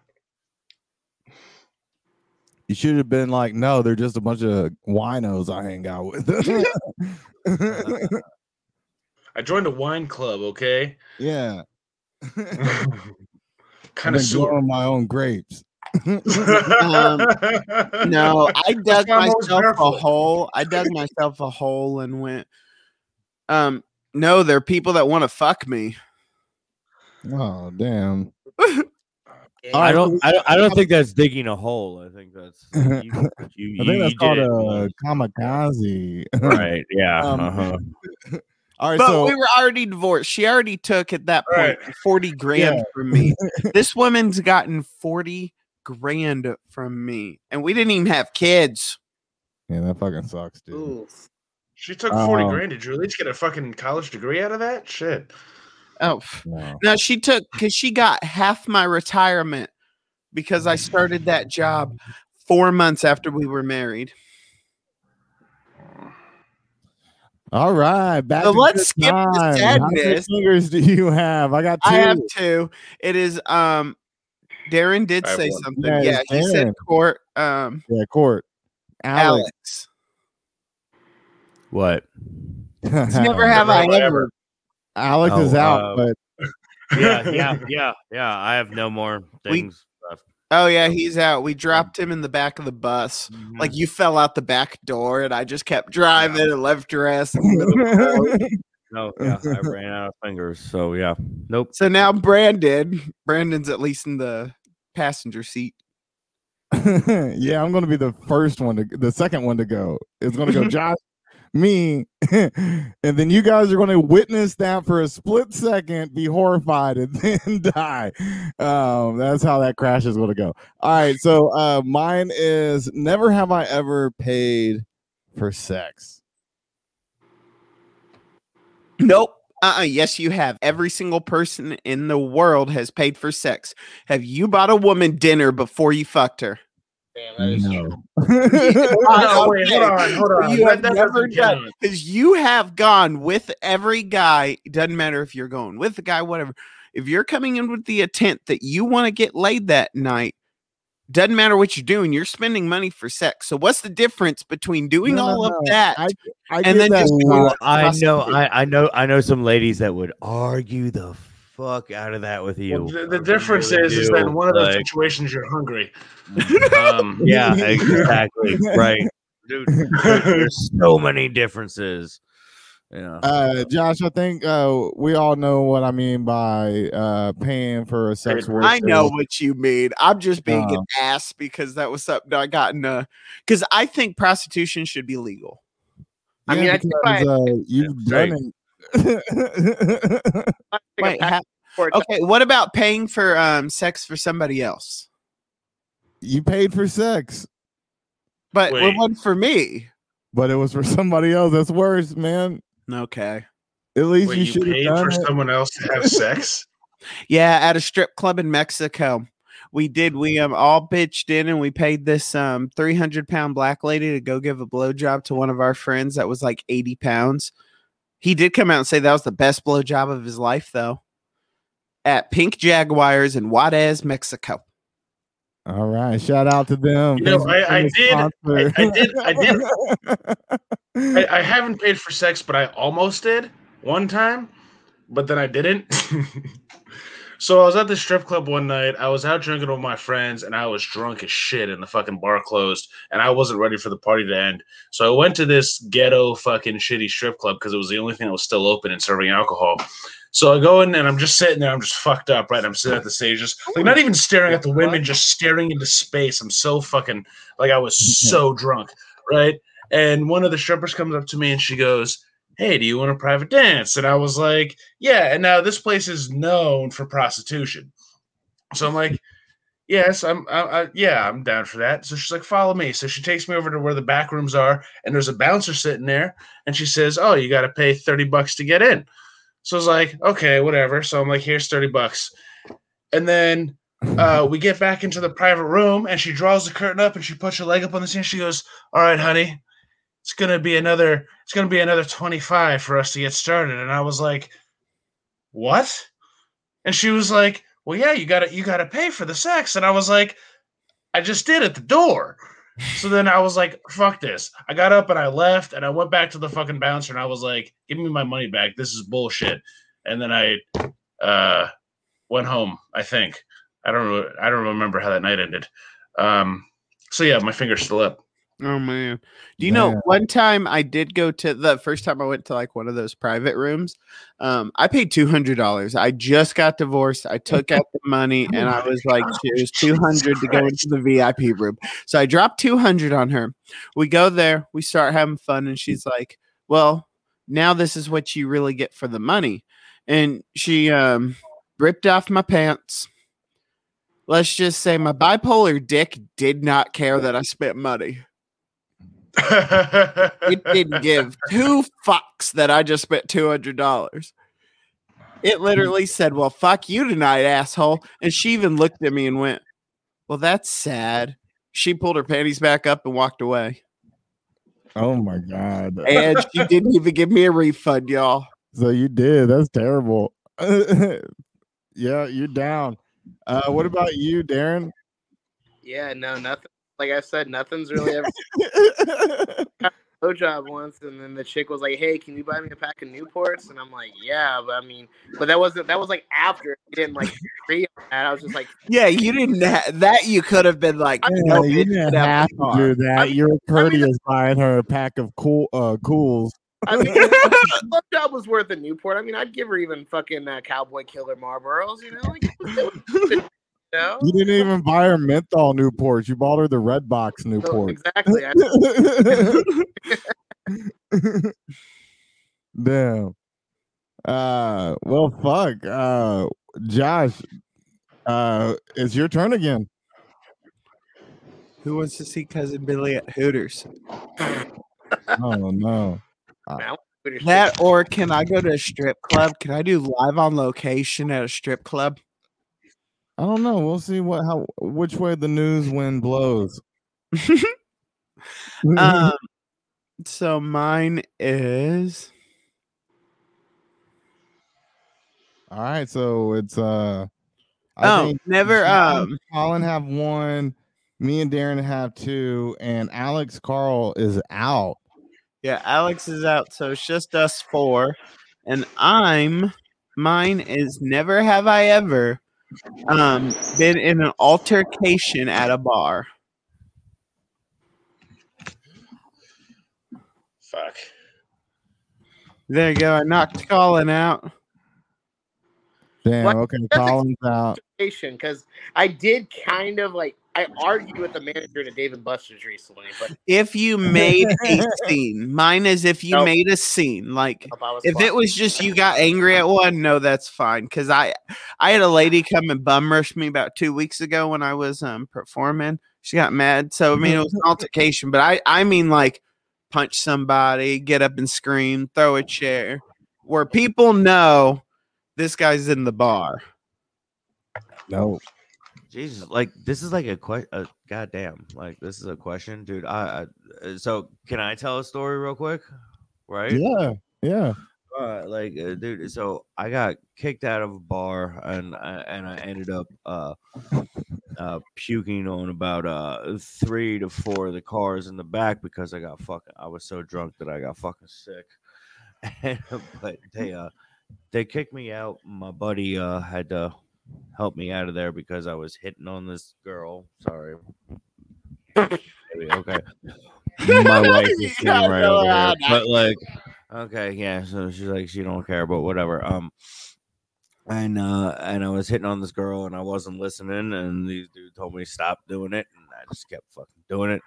Speaker 3: You should have been like, no, they're just a bunch of winos I hang out with. [laughs]
Speaker 2: I joined a wine club. Okay, [laughs]
Speaker 3: yeah.
Speaker 2: Kind
Speaker 3: I've
Speaker 2: of
Speaker 3: been growing my own grapes.
Speaker 1: Um, No, [laughs] I dug
Speaker 2: why I'm always
Speaker 1: myself a hole. I dug myself a hole and went, um, no, there are people that want to fuck me.
Speaker 3: Oh, damn. [laughs]
Speaker 5: I don't. I don't, I don't think that's digging a hole. I think that's. [laughs] You, you,
Speaker 3: I think that's called
Speaker 5: it,
Speaker 3: a kamikaze.
Speaker 5: right. Yeah.
Speaker 3: Um,
Speaker 5: uh-huh.
Speaker 3: All right,
Speaker 1: But
Speaker 3: so
Speaker 1: we were already divorced. She already took at that point
Speaker 2: Right.
Speaker 1: 40 grand
Speaker 3: Yeah.
Speaker 1: from me. [laughs] this woman's gotten 40 grand from me. And we didn't even have kids.
Speaker 3: yeah, that fucking sucks, dude.
Speaker 6: Ooh.
Speaker 2: She took forty
Speaker 3: Um,
Speaker 2: grand. Did you at least get a fucking college degree out of that? Shit.
Speaker 1: Oh, pff.
Speaker 3: No.
Speaker 1: no, she took because she got half my retirement because I started that job four months after we were married.
Speaker 3: All right, back
Speaker 1: So
Speaker 3: to
Speaker 1: let's
Speaker 3: good
Speaker 1: skip the
Speaker 3: time. How many fingers do you have? I got two.
Speaker 1: I have two. It is um Darren did
Speaker 2: I
Speaker 1: say something.
Speaker 3: Yeah,
Speaker 1: Yeah,
Speaker 3: it's
Speaker 1: he said court um
Speaker 3: yeah, court. Alex.
Speaker 1: Alex.
Speaker 5: What?
Speaker 1: Never [laughs] have I
Speaker 2: Never have I
Speaker 1: ever.
Speaker 3: Alex is
Speaker 5: Oh,
Speaker 3: out,
Speaker 5: uh,
Speaker 3: but [laughs]
Speaker 5: Yeah. Yeah. [laughs] Yeah. Yeah. I have no more things left.
Speaker 1: Oh yeah, he's out. We dropped him in the back of the bus.
Speaker 3: Mm-hmm.
Speaker 1: Like you fell out the back door, and I just kept driving and left your ass. [laughs] in the middle of the road.
Speaker 5: No. Yeah. I ran out of fingers. So yeah. Nope.
Speaker 1: so now Brandon, Brandon's at least in the passenger seat. [laughs]
Speaker 3: yeah, I'm gonna be the first one to the second one to go. It's gonna go [laughs] Josh, me, [laughs] and then you guys are gonna witness that for a split second, be horrified, and [laughs] then die. Um, that's how that crash is gonna go. All right, so uh mine is never have I ever paid for sex.
Speaker 1: Nope. Uh-uh. Yes, you have. Every single person in the world has paid for sex. Have you bought a woman dinner before you fucked her?
Speaker 6: Damn, that is true. [laughs]
Speaker 2: No, wait, [laughs] hold on, hold on.
Speaker 1: You have never done because you have gone with every guy. Doesn't matter if you're going with the guy, whatever. If you're coming in with the intent that you want to get laid that night, doesn't matter what you're doing, you're spending money for sex. So what's the difference between doing
Speaker 3: No, no,
Speaker 1: all of
Speaker 3: no.
Speaker 1: that
Speaker 3: I, I
Speaker 1: and then
Speaker 3: that.
Speaker 1: just
Speaker 3: Scott.
Speaker 1: doing
Speaker 5: Ooh, I know. I, I know, I know some ladies that would argue the fuck out of that with you.
Speaker 2: Well, the, the difference
Speaker 5: really
Speaker 2: is, is that in one of those
Speaker 5: like-
Speaker 2: situations you're hungry. [laughs] um, [laughs]
Speaker 5: yeah, exactly, right, dude. There's so many differences. Yeah.
Speaker 3: Uh, Josh, I think uh, we all know what I mean by uh, paying for a sex worker.
Speaker 1: I know what you mean. I'm just being an
Speaker 3: Um,
Speaker 1: ass because that was something I got in a because I think prostitution should be legal.
Speaker 6: I mean, I think I-
Speaker 3: uh, you've
Speaker 5: right.
Speaker 3: done it.
Speaker 6: I think a
Speaker 1: Wait,
Speaker 6: pack
Speaker 1: ha- okay, what about paying for um sex for somebody else?
Speaker 3: you paid for sex,
Speaker 1: But it wasn't for me.
Speaker 3: but it was for somebody else. That's worse, man.
Speaker 1: Okay.
Speaker 3: At least
Speaker 2: wait,
Speaker 3: you
Speaker 2: you
Speaker 3: should have
Speaker 2: paid
Speaker 3: done
Speaker 2: for
Speaker 3: it.
Speaker 2: someone else to have sex? [laughs]
Speaker 1: Yeah, at a strip club in Mexico. We did. We um all pitched in and we paid this um 300 pound black lady to go give a blowjob to one of our friends that was like 80 pounds. He did come out and say that was the best blowjob of his life, though. At Pink Jaguars in Juarez, Mexico.
Speaker 3: All right, shout out to them.
Speaker 2: You know, I- I did- I- I did- I did- [laughs] I, I haven't paid for sex, but I almost did one time, but then I didn't. [laughs] so I was at the strip club one night. I was out drinking with my friends, and I was drunk as shit, and the fucking bar closed, and I wasn't ready for the party to end. So I went to this ghetto fucking shitty strip club because it was the only thing that was still open and serving alcohol. So I go in and I'm just sitting there. I'm just fucked up, right? I'm sitting at the stage, just like not even staring at the women, just staring into space. I'm so fucking like I was so drunk, right? And one of the strippers comes up to me and she goes, Hey, do you want a private dance? And I was like, Yeah. And now this place is known for prostitution. So I'm like, Yes, I'm, I, I, yeah, I'm down for that. So she's like, Follow me. So she takes me over to where the back rooms are, and there's a bouncer sitting there, and she says, Oh, you got to pay 30 bucks to get in. So I was like, Okay, whatever. So I'm like, Here's 30 bucks. And then uh, we get back into the private room and she draws the curtain up and she puts her leg up on the scene. She goes, All right, honey, it's gonna be another it's gonna be another 25 for us to get started. And I was like, What? And she was like, Well, yeah, you gotta you gotta pay for the sex. And I was like, I just did at the door. So then I was like, fuck this. I got up and I left and I went back to the fucking bouncer and I was like, give me my money back. This is bullshit. And then I uh went home, I think. I don't know. I don't remember how that night ended. Um, so yeah, my finger's still up.
Speaker 1: Oh man. Do you know one time I did go to the first time I went to like one of those private rooms, um, I paid two hundred dollars. I just got divorced. I took out the money [laughs] and I was like, it was two hundred to go [laughs] into the VIP room. So I dropped two hundred on her. We go there, we start having fun, and she's like, Well, now this is what you really get for the money. And she um ripped off my pants. Let's just say my bipolar dick did not care that I spent money it didn't give two fucks that I just spent two hundred dollars. It literally said, "Well, fuck you tonight, asshole," and she even looked at me and went, "Well, that's sad." She pulled her panties back up and walked away,
Speaker 3: oh my god.
Speaker 1: and she didn't even give me a refund, y'all.
Speaker 3: So you did. That's terrible. [laughs] yeah, you're down. Uh, what about you, Darren?
Speaker 6: Yeah, no, nothing. Like I said, nothing's [laughs] really ever [laughs] blowjob once, and then the chick was like, "Hey, can you buy me a pack of Newports?" And I'm like, "Yeah," but I mean, but that wasn't that was like after we didn't like agree on that. I was just like,
Speaker 1: Yeah, you didn't ha- that. You could have been like,
Speaker 6: I mean,
Speaker 1: "No,
Speaker 3: you didn't have to
Speaker 1: car."
Speaker 3: do that.
Speaker 6: I mean-
Speaker 3: You're
Speaker 6: I mean-
Speaker 3: courteous buying her a pack of cool uh cools.
Speaker 6: I mean, blowjob was worth a Newport. I mean, I'd give her even fucking uh, Cowboy Killer Marlboros. You know, like, [laughs] it was, it was, you know?
Speaker 3: You didn't even buy her menthol Newports. You bought her the red box
Speaker 6: So,
Speaker 3: Newport.
Speaker 6: exactly. [laughs]
Speaker 3: Damn. Uh well fuck. Uh Josh, uh it's your turn again.
Speaker 1: Who wants to see cousin Billy at Hooters?
Speaker 3: Oh no. [laughs]
Speaker 1: That or can I go to a strip club? Can I do live on location at a strip club?
Speaker 3: I don't know. We'll see what how which way the news wind blows. [laughs]
Speaker 1: um, so mine is
Speaker 3: All right, so it's uh I
Speaker 1: oh never um
Speaker 3: Colin have one, Me and Darren have two, and Alex Carl is out.
Speaker 1: Yeah, Alex is out, so it's just us four. And I'm mine is never have I ever um been in an altercation at a bar.
Speaker 2: Fuck.
Speaker 1: There you go. I knocked Colin out.
Speaker 3: Damn.
Speaker 6: What?
Speaker 3: Okay,
Speaker 6: That's
Speaker 3: Colin's out.
Speaker 6: because I did kind of like I argued with the manager at Dave and Buster's recently, but
Speaker 1: If you made a [laughs] scene, mine is if you
Speaker 6: Nope.
Speaker 1: made a scene. Like
Speaker 6: I was
Speaker 1: if
Speaker 6: fine.
Speaker 1: it was just you got angry at one, no, that's fine. Cause I I had a lady come and bum rush me about two weeks ago when I was um performing. She got mad. So I mean it was an [laughs] altercation, but I I mean like punch somebody, get up and scream, throw a chair, where people know this guy's in the bar.
Speaker 3: No.
Speaker 5: Jesus, like this is like a question. Uh, goddamn, like this is a question, dude. I, I uh, so can I tell a story real quick? Right?
Speaker 3: Yeah. Yeah.
Speaker 5: Uh, like, uh, dude. So I got kicked out of a bar, and I, and I ended up uh, uh, puking on about uh three to four of the cars in the back because I got fucking. I was so drunk that I got fucking sick. [laughs] but they uh they kicked me out. My buddy uh had to help me out of there because I was hitting on this girl. Sorry. Okay. My [laughs] wife is sitting right over here. But like okay, yeah, so she's like she don't care, but whatever. Um and uh and I was hitting on this girl and I wasn't listening and these dudes told me stop doing it and I just kept fucking doing it.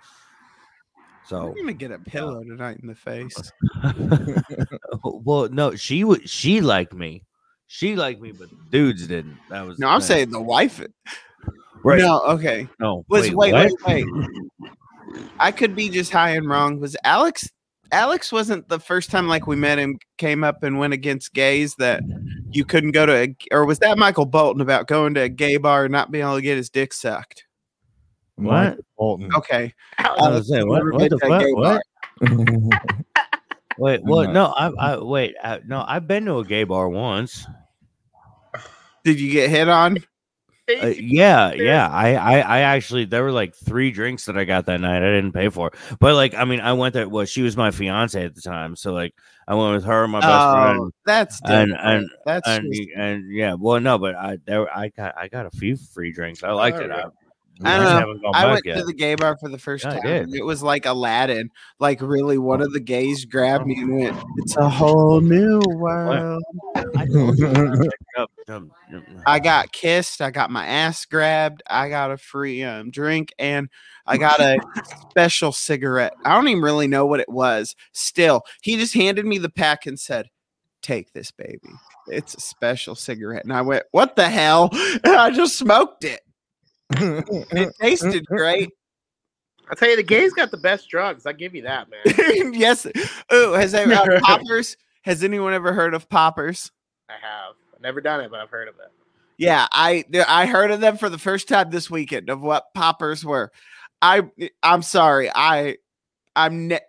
Speaker 5: So
Speaker 1: I'm gonna get a pillow tonight in the face. [laughs]
Speaker 5: well, no, she would. She liked me. She liked me, but dudes didn't. That was
Speaker 1: No, I'm
Speaker 5: thing.
Speaker 1: saying the wife.
Speaker 5: right.
Speaker 1: No, okay.
Speaker 5: no,
Speaker 1: Was wait,
Speaker 5: what?
Speaker 1: wait, wait, I could be just high and wrong. Was Alex? Alex wasn't the first time like we met him came up and went against gays that you couldn't go to, a, or was that Michael Bolton about going to a gay bar and not being able to get his dick sucked?
Speaker 5: What?
Speaker 3: Bolton.
Speaker 1: Okay,
Speaker 5: I was saying, what,
Speaker 1: never
Speaker 5: what the fuck? What? [laughs] Wait, what? No, I, I wait. I, no, I've been to a gay bar once.
Speaker 1: Did you get hit on?
Speaker 5: Uh, yeah, yeah. I, I, I actually there were like three drinks that I got that night. I didn't pay for, but like, I mean, I went there. Well, she was my fiance at the time, so like, I went with her, and my best
Speaker 1: Oh,
Speaker 5: friend,
Speaker 1: that's
Speaker 5: and
Speaker 1: different.
Speaker 5: and
Speaker 1: that's
Speaker 5: and,
Speaker 1: just-
Speaker 5: and yeah. Well, no, but I there I got I got a few free drinks. I liked
Speaker 2: there
Speaker 5: it.
Speaker 2: we
Speaker 5: I,
Speaker 2: go.
Speaker 1: I
Speaker 5: I
Speaker 1: don't know. I went
Speaker 5: yet.
Speaker 1: to the gay bar for the first
Speaker 5: Yeah,
Speaker 1: time. It was like Aladdin. Like really, one of the gays grabbed me and went, "It's a whole new world."
Speaker 5: I told you. I picked up some-
Speaker 1: I got kissed. I got my ass grabbed. I got a free um, drink, and I got a special cigarette. I don't even really know what it was. Still, he just handed me the pack and said, "Take this, baby. It's a special cigarette." And I went, "What the hell?" [laughs] And I just smoked it. And it tasted great.
Speaker 6: I tell you, the gays got the best drugs. I give you that, man. [laughs]
Speaker 1: yes. Oh, has there, uh, [laughs] poppers? Has anyone ever heard of poppers?
Speaker 6: I've never done it, but I've heard of it.
Speaker 1: Yeah, I I heard of them for the first time this weekend of what poppers were. I I'm sorry. I I'm ne-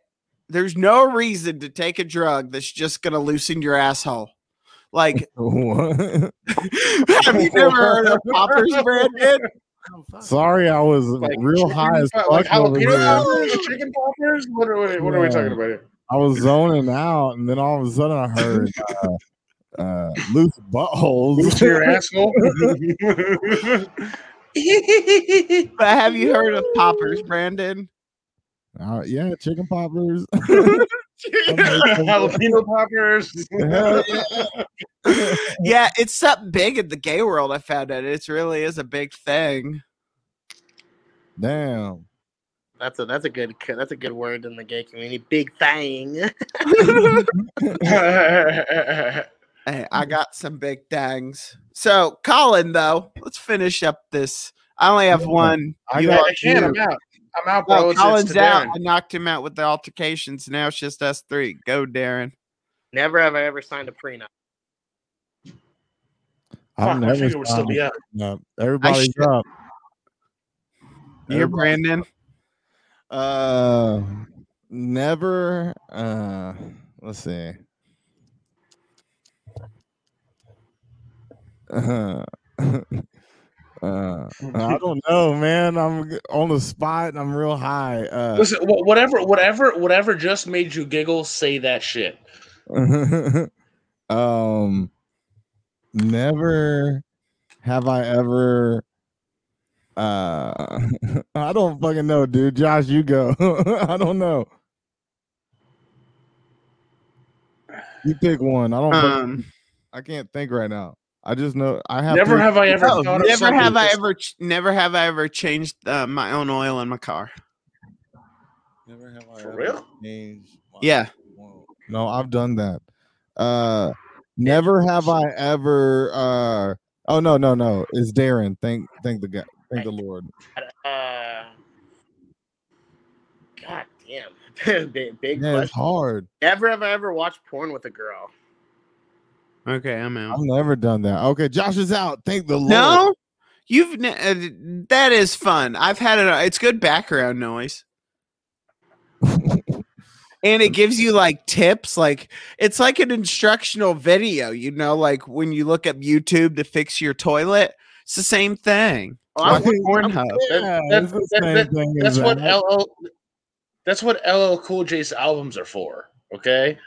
Speaker 1: there's no reason to take a drug that's just gonna loosen your asshole. Like, [laughs] [laughs] have you never heard of poppers, Brandon?
Speaker 3: Sorry, I was
Speaker 2: Like
Speaker 3: real high as fuck
Speaker 2: like
Speaker 3: over
Speaker 2: jalapeno
Speaker 3: here.
Speaker 2: poppers, chicken poppers. What are we, what are we talking about here?
Speaker 3: I was zoning out, and then all of a sudden I heard uh, uh, loose buttholes.
Speaker 2: Loose your [laughs] asshole. [laughs]
Speaker 1: But have you heard of poppers, Brandon?
Speaker 3: Uh, yeah, chicken poppers. [laughs]
Speaker 2: Jalapeno poppers.
Speaker 3: Yeah.
Speaker 1: Yeah, it's something big in the gay world. I found out it really is a big thing.
Speaker 3: Damn.
Speaker 6: That's a that's a good that's a good word in the gay community. Big thing.
Speaker 1: Hey, I got some big things. So, Colin, though, let's finish up this. I only have one.
Speaker 3: I
Speaker 1: You
Speaker 3: got-
Speaker 2: I can't. I'm out. I'm out, bro. It's,
Speaker 1: Colin's out.
Speaker 2: Darren.
Speaker 1: I knocked him out with the altercations. Now it's just us three. Go, Darren.
Speaker 6: Never have I ever signed a prenup.
Speaker 3: I've
Speaker 2: Fuck, my
Speaker 3: never
Speaker 2: would still be
Speaker 3: signed
Speaker 2: up.
Speaker 3: up. Everybody's
Speaker 1: should-
Speaker 3: up.
Speaker 1: You're Brandon.
Speaker 3: Uh, never. Uh, let's see. Uh, [laughs] Uh, I don't know, man. I'm on the spot. and I'm real high. Uh,
Speaker 2: Listen, whatever, whatever, whatever just made you giggle, say that shit. [laughs]
Speaker 3: um, never have I ever. Uh, [laughs] I don't fucking know, dude. Josh, you go. I don't know. You pick one. I don't.
Speaker 1: Um,
Speaker 3: I can't think right now. I just know I have.
Speaker 2: Never
Speaker 3: to-
Speaker 2: have I ever
Speaker 1: no,
Speaker 2: thought of
Speaker 1: never have
Speaker 2: something
Speaker 1: I ever, never have I ever changed uh, my own oil in my car.
Speaker 3: Never have I
Speaker 2: For
Speaker 3: ever
Speaker 2: real?
Speaker 3: changed my-
Speaker 1: Yeah.
Speaker 3: No, I've done that. Uh never have I ever uh oh no no no it's Darren. Thank thank the guy thank the Lord.
Speaker 6: Uh, God damn. big [laughs] big
Speaker 3: Yeah, it's hard.
Speaker 6: Never have I ever watched porn with a girl.
Speaker 1: Okay, I'm out.
Speaker 3: I've never done that. Okay, Josh is out. Thank the Lord.
Speaker 1: No, you've ne- uh, that is fun. I've had it. It's good background noise. and it gives you like tips like it's like an instructional video you know like when you look up youtube to fix your toilet it's the same thing
Speaker 6: Oh, I
Speaker 1: Watch
Speaker 6: would-
Speaker 1: Pornhub.
Speaker 3: Yeah,
Speaker 2: That-
Speaker 3: the
Speaker 2: that-
Speaker 3: same
Speaker 2: that-
Speaker 3: thing
Speaker 2: That's what
Speaker 3: that.
Speaker 2: LL. That's what LL Cool J's albums are for. Okay,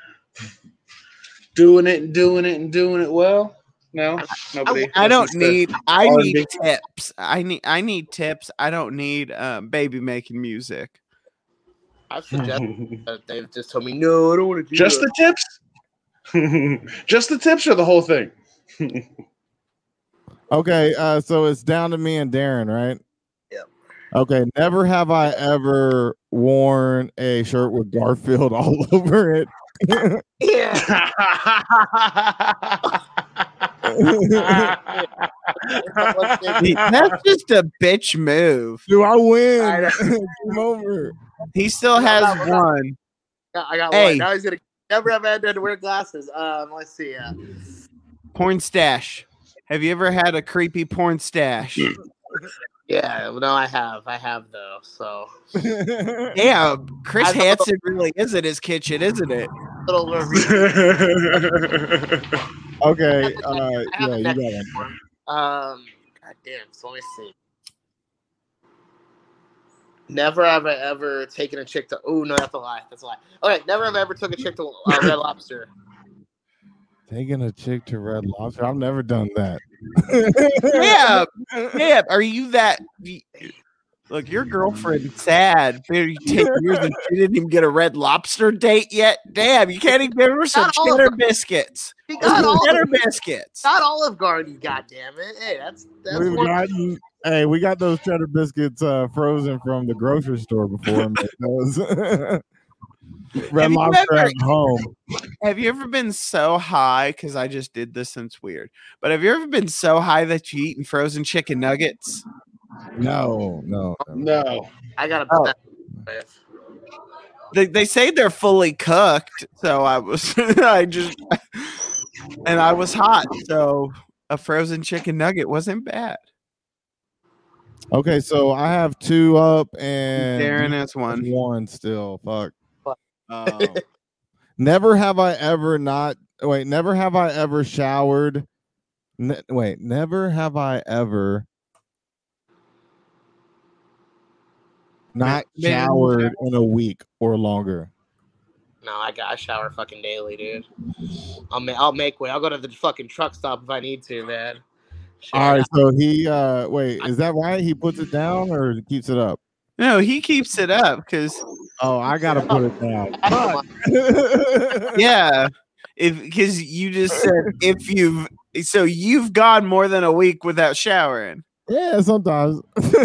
Speaker 2: doing it and doing it and doing it well. No, nobody.
Speaker 1: i don't need i
Speaker 2: R&B.
Speaker 1: need tips i need i need tips i don't need um, baby making music
Speaker 6: I've suggested [laughs] that they've just told me no, I don't want to do
Speaker 2: Just
Speaker 6: that.
Speaker 2: the tips. [laughs] Just the tips or the whole thing. [laughs]
Speaker 3: Okay, uh so it's down to me and Darren, right?
Speaker 6: Yep.
Speaker 3: Okay, never have I ever worn a shirt with Garfield all over it.
Speaker 6: Yeah. [laughs]
Speaker 1: that's just a bitch move
Speaker 3: Do I win?
Speaker 6: I. [laughs]
Speaker 3: Game over.
Speaker 1: he still has
Speaker 6: no, no.
Speaker 1: one
Speaker 6: I got
Speaker 1: Hey.
Speaker 6: one. Now he's gonna never have had to wear glasses. Um, let's see. Uh,
Speaker 1: porn stash have you ever had a creepy porn stash [clears throat]
Speaker 6: yeah, no, I have. I have though. So
Speaker 1: Yeah, Chris
Speaker 6: I don't.
Speaker 1: Hansen really is in his kitchen, isn't it?
Speaker 6: little [laughs] [laughs]
Speaker 3: okay, uh yeah, you got one.
Speaker 6: Um, god damn. So let me see. Never have I ever taken a chick to. Oh no, that's a lie. That's a lie. Okay, never have I ever took a chick to uh, Red Lobster.
Speaker 3: Taking a chick to Red Lobster. I've never done that.
Speaker 1: Yeah, [laughs] yeah. Are you that? Look, your girlfriend's sad. Maybe ten years and she didn't even get a red lobster date yet. Damn, you can't even give her some
Speaker 6: Not all of
Speaker 1: cheddar biscuits.
Speaker 6: He got all
Speaker 1: Cheddar biscuits.
Speaker 6: not Olive Garden. God damn it! Hey, that's that's
Speaker 3: We've
Speaker 6: one.
Speaker 3: gotten, hey, we got those cheddar biscuits uh, frozen from the grocery store before. [laughs] and made those. Red
Speaker 1: Have you
Speaker 3: Lobster
Speaker 1: ever-
Speaker 3: at home.
Speaker 1: Have you ever been so high? Because I just did this and it's weird. But have you ever been so high that you eaten frozen chicken nuggets?
Speaker 3: No, no. no.
Speaker 2: no.
Speaker 6: I gotta put
Speaker 1: Oh.
Speaker 6: that.
Speaker 1: They, they say they're fully cooked, so I was [laughs] I just and I was hot, so a frozen chicken nugget wasn't bad.
Speaker 3: Okay, so I have two up and
Speaker 1: Darren has one.
Speaker 3: one still. Fuck.
Speaker 6: Fuck.
Speaker 3: Um, [laughs] never have I ever not wait. Never have I ever showered. Ne- wait, never have I ever not
Speaker 1: Maybe-
Speaker 3: showered in a week or longer.
Speaker 6: No, I got I shower fucking daily, dude. I'll make I'll make way. I'll go to the fucking truck stop if I need to, man. Shit,
Speaker 3: All right, so he uh wait, is that right? He puts it down or keeps it up?
Speaker 1: No, he keeps it up because
Speaker 3: Oh, I gotta put it down. [laughs]
Speaker 6: I don't
Speaker 3: Fuck. [laughs]
Speaker 6: mind.
Speaker 1: yeah, if because you just said if you've so you've gone more than a week without showering.
Speaker 3: yeah, sometimes.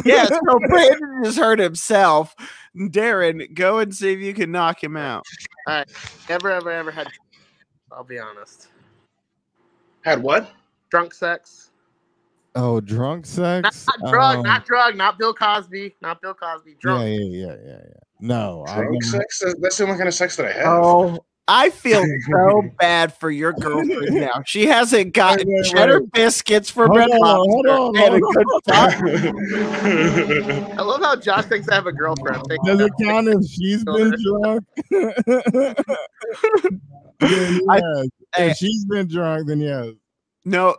Speaker 1: Yeah, so [laughs] Brandon just hurt himself. Darren, go and see if you can knock him out.
Speaker 6: Never ever ever had. I'll be honest.
Speaker 2: Had what?
Speaker 6: Drunk sex.
Speaker 3: Oh, drunk sex?
Speaker 6: Not, not drug.
Speaker 3: Um,
Speaker 6: not drug. Not Bill Cosby. Not Bill Cosby. Drunk.
Speaker 3: yeah, yeah, yeah, yeah. No, I've
Speaker 2: Drunk
Speaker 3: never-
Speaker 2: sex? That- That's the only kind of sex that I have.
Speaker 1: Oh, I feel so [laughs] bad for your girlfriend now. She hasn't gotten
Speaker 3: Wait, wait,
Speaker 1: cheddar
Speaker 3: wait.
Speaker 1: biscuits for
Speaker 3: Hold
Speaker 1: Red
Speaker 3: on, hold on, hold
Speaker 1: good. [laughs]
Speaker 6: I love how Josh thinks I have a girlfriend. Thank
Speaker 3: Does it count if she's been drunk? [laughs] then
Speaker 1: I-
Speaker 3: yes.
Speaker 1: Hey.
Speaker 3: If she's been drunk, then yes.
Speaker 1: No,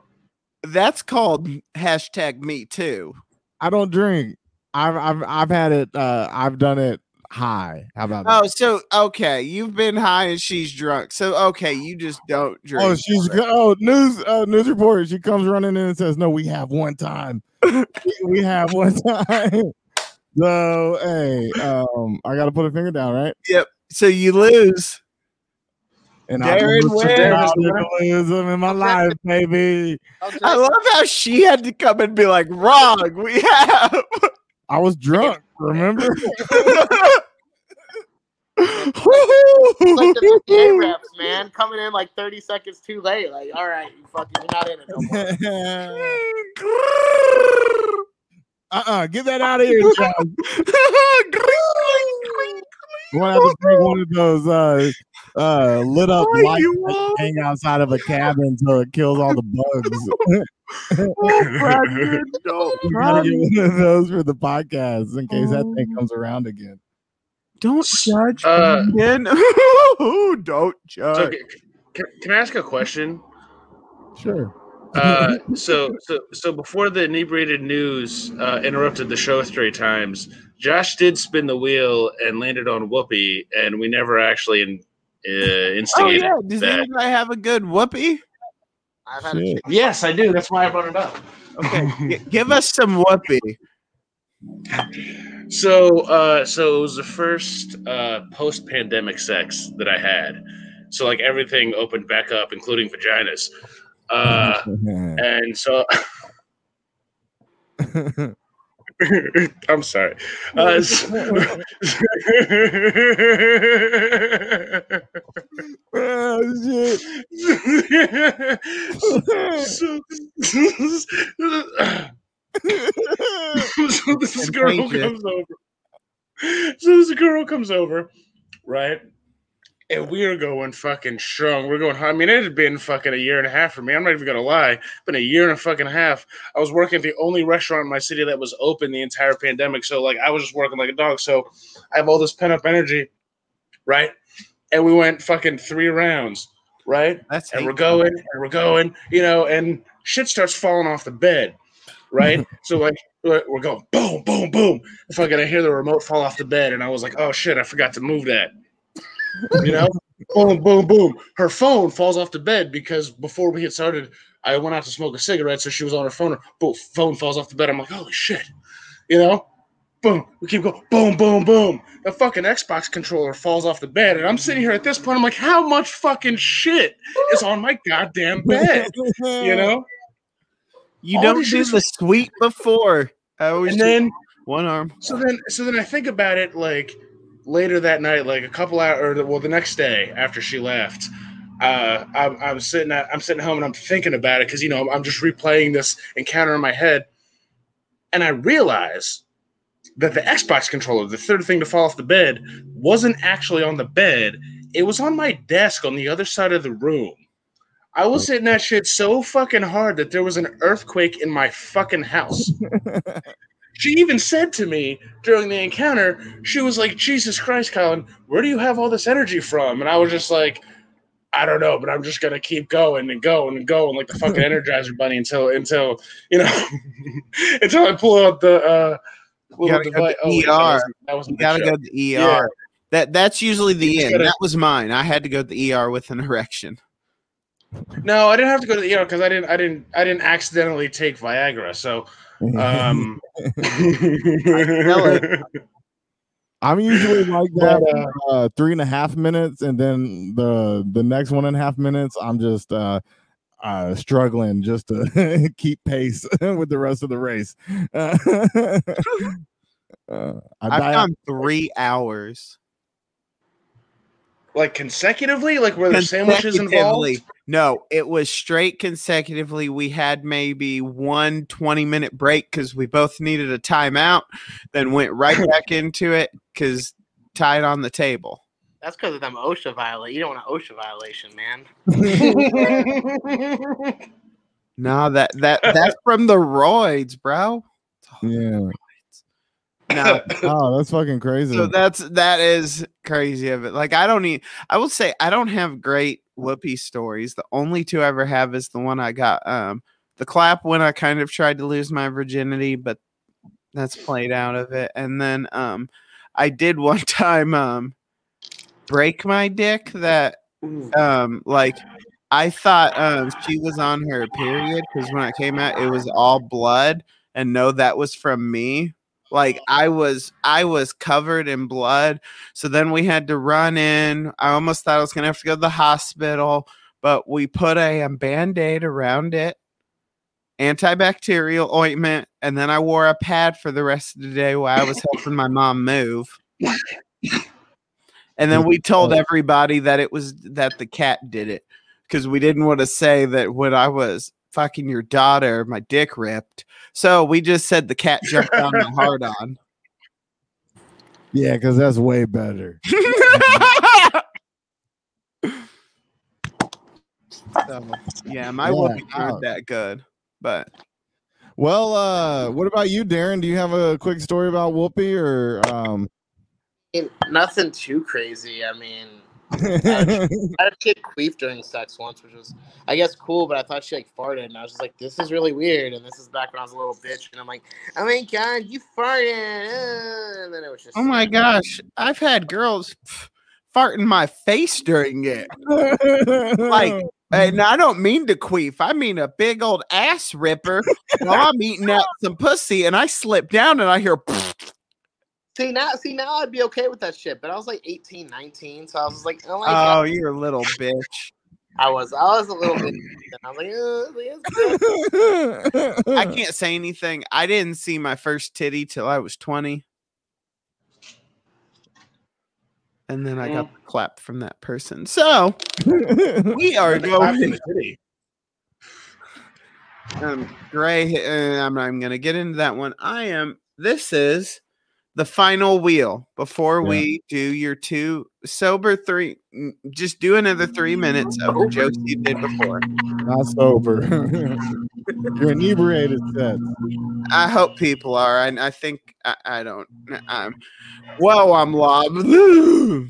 Speaker 1: That's called hashtag me too.
Speaker 3: I don't drink. I've I've I've had it. Uh, I've done it high. How about that?
Speaker 1: Oh, so okay, you've been high and she's drunk. So okay, you just don't drink.
Speaker 3: Oh, she's oh news uh, news report. She comes running in and says, "No, we have one time. [laughs] we have one time." [laughs] So hey, um, I got to put a finger down, right?
Speaker 1: Yep. So you lose.
Speaker 3: And
Speaker 1: Darren
Speaker 3: I'm
Speaker 1: wins.
Speaker 3: in my life, baby.
Speaker 1: I love how she had to come and be like, "Wrong, we have."
Speaker 3: I was drunk. Remember? [laughs]
Speaker 6: It's like the NBA [laughs] reps, man, coming in like 30 seconds too late. Like, all right, you fucking, you're not in it no more. [laughs]
Speaker 3: uh-uh, get that out of here, Josh. We're gonna have to [laughs] bring one of those uh uh lit up
Speaker 1: Why
Speaker 3: lights
Speaker 1: you
Speaker 3: hang outside of a cabin so it kills all the bugs. [laughs]
Speaker 1: Brandon, [laughs] don't,
Speaker 3: We gotta get one of those for the podcast in case that thing comes around again.
Speaker 1: don't judge,
Speaker 2: Uh,
Speaker 1: Brandon. don't judge.
Speaker 2: c- can, can I ask a question?
Speaker 3: Sure.
Speaker 2: Uh, so, so, so before the inebriated news uh, interrupted the show three times, Josh did spin the wheel and landed on Whoopi, and we never actually in, uh,
Speaker 1: Oh
Speaker 2: instigated
Speaker 1: yeah, does
Speaker 2: that.
Speaker 1: anybody have a good whoopee?
Speaker 6: I've had a
Speaker 2: Yes, I do. That's why I brought it up.
Speaker 1: Okay, g- give us some whoopee.
Speaker 2: So, uh, so it was the first uh, post-pandemic sex that I had. So, like everything opened back up, including vaginas. Uh, and so, [laughs] I'm sorry. Uh, so-
Speaker 3: oh, shit.
Speaker 2: so, so this [laughs] [laughs] girl comes over. So this girl comes over, right? And we are going fucking strong. We're going. I mean, it had been fucking a year and a half for me. I'm not even gonna lie. Been a year and a fucking half. I was working at the only restaurant in my city that was open the entire pandemic. So like, I was just working like a dog. So I have all this pent up energy, right? And we went fucking three rounds, right?
Speaker 1: That's
Speaker 2: and we're going and we're going, you know, and shit starts falling off the bed, right? [laughs] so like we're we're going boom, boom, boom. Fucking, I hear the remote fall off the bed, and I was like, oh shit, I forgot to move that. You know, boom, boom, boom. Her phone falls off the bed because before we get started, I went out to smoke a cigarette, so she was on her phone. Boom, phone falls off the bed. I'm like, holy shit, you know. Boom. We keep going. Boom, boom, boom. The fucking Xbox controller falls off the bed, and I'm sitting here at this point. I'm like, how much fucking shit is on my goddamn bed? You know.
Speaker 1: You
Speaker 2: all
Speaker 1: don't do the sweep before. I always
Speaker 2: And then
Speaker 1: one arm.
Speaker 2: So then, so then I think about it like later that night, like a couple hours, or well, the next day after she left. Uh, I'm, I'm sitting at, I'm sitting home and I'm thinking about it because you know I'm just replaying this encounter in my head, and I realize that the Xbox controller, the third thing to fall off the bed, wasn't actually on the bed. It was on my desk on the other side of the room. I was hitting that shit so fucking hard that there was an earthquake in my fucking house. [laughs] She even said to me during the encounter, she was like, Jesus Christ, Colin, where do you have all this energy from? And I was just like, I don't know, but I'm just gonna keep going and going and going like the fucking [laughs] Energizer Bunny until until you know [laughs] until I pull out the uh little
Speaker 1: gotta go to
Speaker 2: Oh, wait, that
Speaker 1: ER.
Speaker 2: wasn't- that wasn't
Speaker 1: You gotta
Speaker 2: show.
Speaker 1: go to the ER.
Speaker 2: Yeah.
Speaker 1: That that's usually the end.
Speaker 2: gotta-
Speaker 1: That was mine. I had to go to the ER with an erection.
Speaker 2: No, I didn't have to go to the ER because I didn't I didn't I didn't accidentally take Viagra. So um [laughs]
Speaker 3: I'm usually like that
Speaker 2: But,
Speaker 3: for, uh, three and a half minutes, and then the the next one and a half minutes, I'm just uh, uh, struggling just to [laughs] keep pace [laughs] with the rest of the race. uh, I
Speaker 1: I've
Speaker 3: die-
Speaker 1: gone three hours.
Speaker 2: Like consecutively, like were there sandwiches involved?
Speaker 1: No, it was straight consecutively. We had maybe one 20 minute break because we both needed a timeout, then went right [laughs] back into it because tied on the table.
Speaker 6: That's because of them OSHA violate. You don't want an OSHA violation, man. [laughs]
Speaker 1: No, that that that's from the roids, bro.
Speaker 3: yeah.
Speaker 1: No, [laughs]
Speaker 3: Oh, that's fucking crazy.
Speaker 1: so that's that is crazy of it. Like I don't need. I will say I don't have great whoopee stories. The only two I ever have is the one I got um the clap when I kind of tried to lose my virginity, but that's played out of it. And then um I did one [laughs] time um break my dick that um like I thought um she was on her period because when I came out it was all blood and no that was from me. Like I was I was covered in blood. So then we had to run in. I almost thought I was gonna have to go to the hospital, but we put a, um, band-aid around it antibacterial ointment, and then I wore a pad for the rest of the day while I was helping my mom move. And then we told everybody that it was that the cat did it because we didn't want to say that when I was fucking your daughter, my dick ripped. So we just said the cat jumped on the hard on. [laughs]
Speaker 3: Yeah, because that's way better. [laughs]
Speaker 1: So, yeah, my
Speaker 3: Yeah,
Speaker 1: whoopee
Speaker 3: ouch.
Speaker 1: weren't that good, but
Speaker 3: Well, uh, what about you, Darren? Do you have a quick story about Whoopi or um
Speaker 6: nothing too crazy. I mean, I had a [laughs] kid queef during sex once, which was, I guess, cool. But I thought she like farted, and I was just like, "This is really weird." And this is back when I was a little bitch, and I'm like, "Oh my god, you farted!" uh," And then it was just,
Speaker 1: oh my gosh, I've had girls fart in my face during it. Like, and I don't mean to queef. I mean a big old ass ripper while I'm eating out some pussy, and I slip down and I hear.
Speaker 6: See now, see now, I'd be okay with that shit. But I was like 18, 19, so I was like, "Oh my
Speaker 1: Oh,
Speaker 6: god!"
Speaker 1: you're a little bitch.
Speaker 6: I was, I was a little bit. And [laughs] I was like, "Uh. [laughs]
Speaker 1: I can't say anything. I didn't see my first titty till I was 20. And then I got the clap from that person. So we [laughs] are going. Um, Gray, uh, I'm not even going to get into that one. I am. This is the final wheel before
Speaker 3: Yeah.
Speaker 1: we do your two sober three. mm, Just do another three minutes of jokes you did before.
Speaker 3: Not sober. You're inebriated, Seth.
Speaker 1: I hope people are. I, I think I, I don't. I'm. Well, I'm lob. [laughs]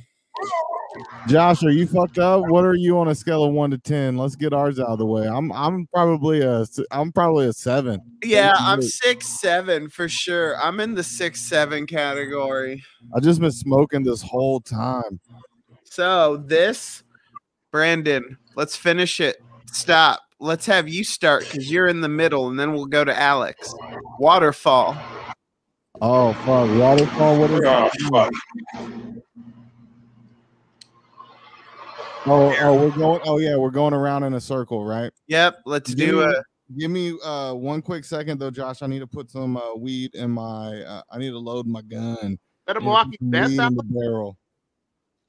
Speaker 3: Josh, are you fucked up? What are you on a scale of one to ten? Let's get ours out of the way. I'm I'm probably a s- I'm probably a seven.
Speaker 1: Yeah, I'm six seven for sure. I'm in the six seven category.
Speaker 3: I just been smoking this whole time.
Speaker 1: So this, Brandon, let's finish it. Stop. Let's have you start because you're in the middle, and then we'll go to Alex. Waterfall.
Speaker 3: Oh fuck, waterfall. What is
Speaker 2: Oh, fuck.
Speaker 3: Oh, oh, we're going. Oh yeah, we're going around in a circle, right?
Speaker 1: Yep. Let's
Speaker 3: Give
Speaker 1: do it.
Speaker 3: Give me uh one quick second though, Josh. I need to put some uh, weed in my. Uh, I need to load my gun.
Speaker 6: Better
Speaker 3: Yeah,
Speaker 6: Milwaukee
Speaker 3: put some
Speaker 6: best out
Speaker 3: the barrel.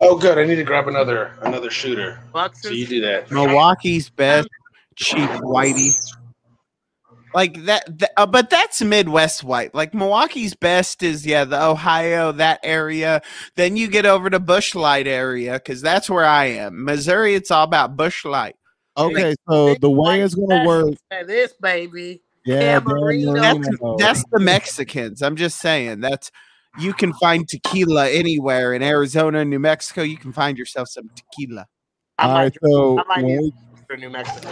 Speaker 2: Oh, good. I need to grab another another shooter.
Speaker 6: bucks.
Speaker 2: So you do that.
Speaker 1: Milwaukee's best cheap whitey. Like that, th- uh, but that's Midwest white. Like Milwaukee's best is yeah, the Ohio that area. Then you get over to Busch Light area because that's where I am. Missouri, it's all about Busch Light.
Speaker 3: Okay, so the way it's gonna work.
Speaker 6: This baby.
Speaker 3: Yeah,
Speaker 6: Tamarino.
Speaker 1: That's that's the Mexicans. I'm just saying that's you can find tequila anywhere in Arizona, New Mexico. You can find yourself some tequila.
Speaker 6: I
Speaker 3: All
Speaker 6: might,
Speaker 3: so
Speaker 6: I might
Speaker 3: when
Speaker 6: use
Speaker 3: we,
Speaker 6: for New Mexico.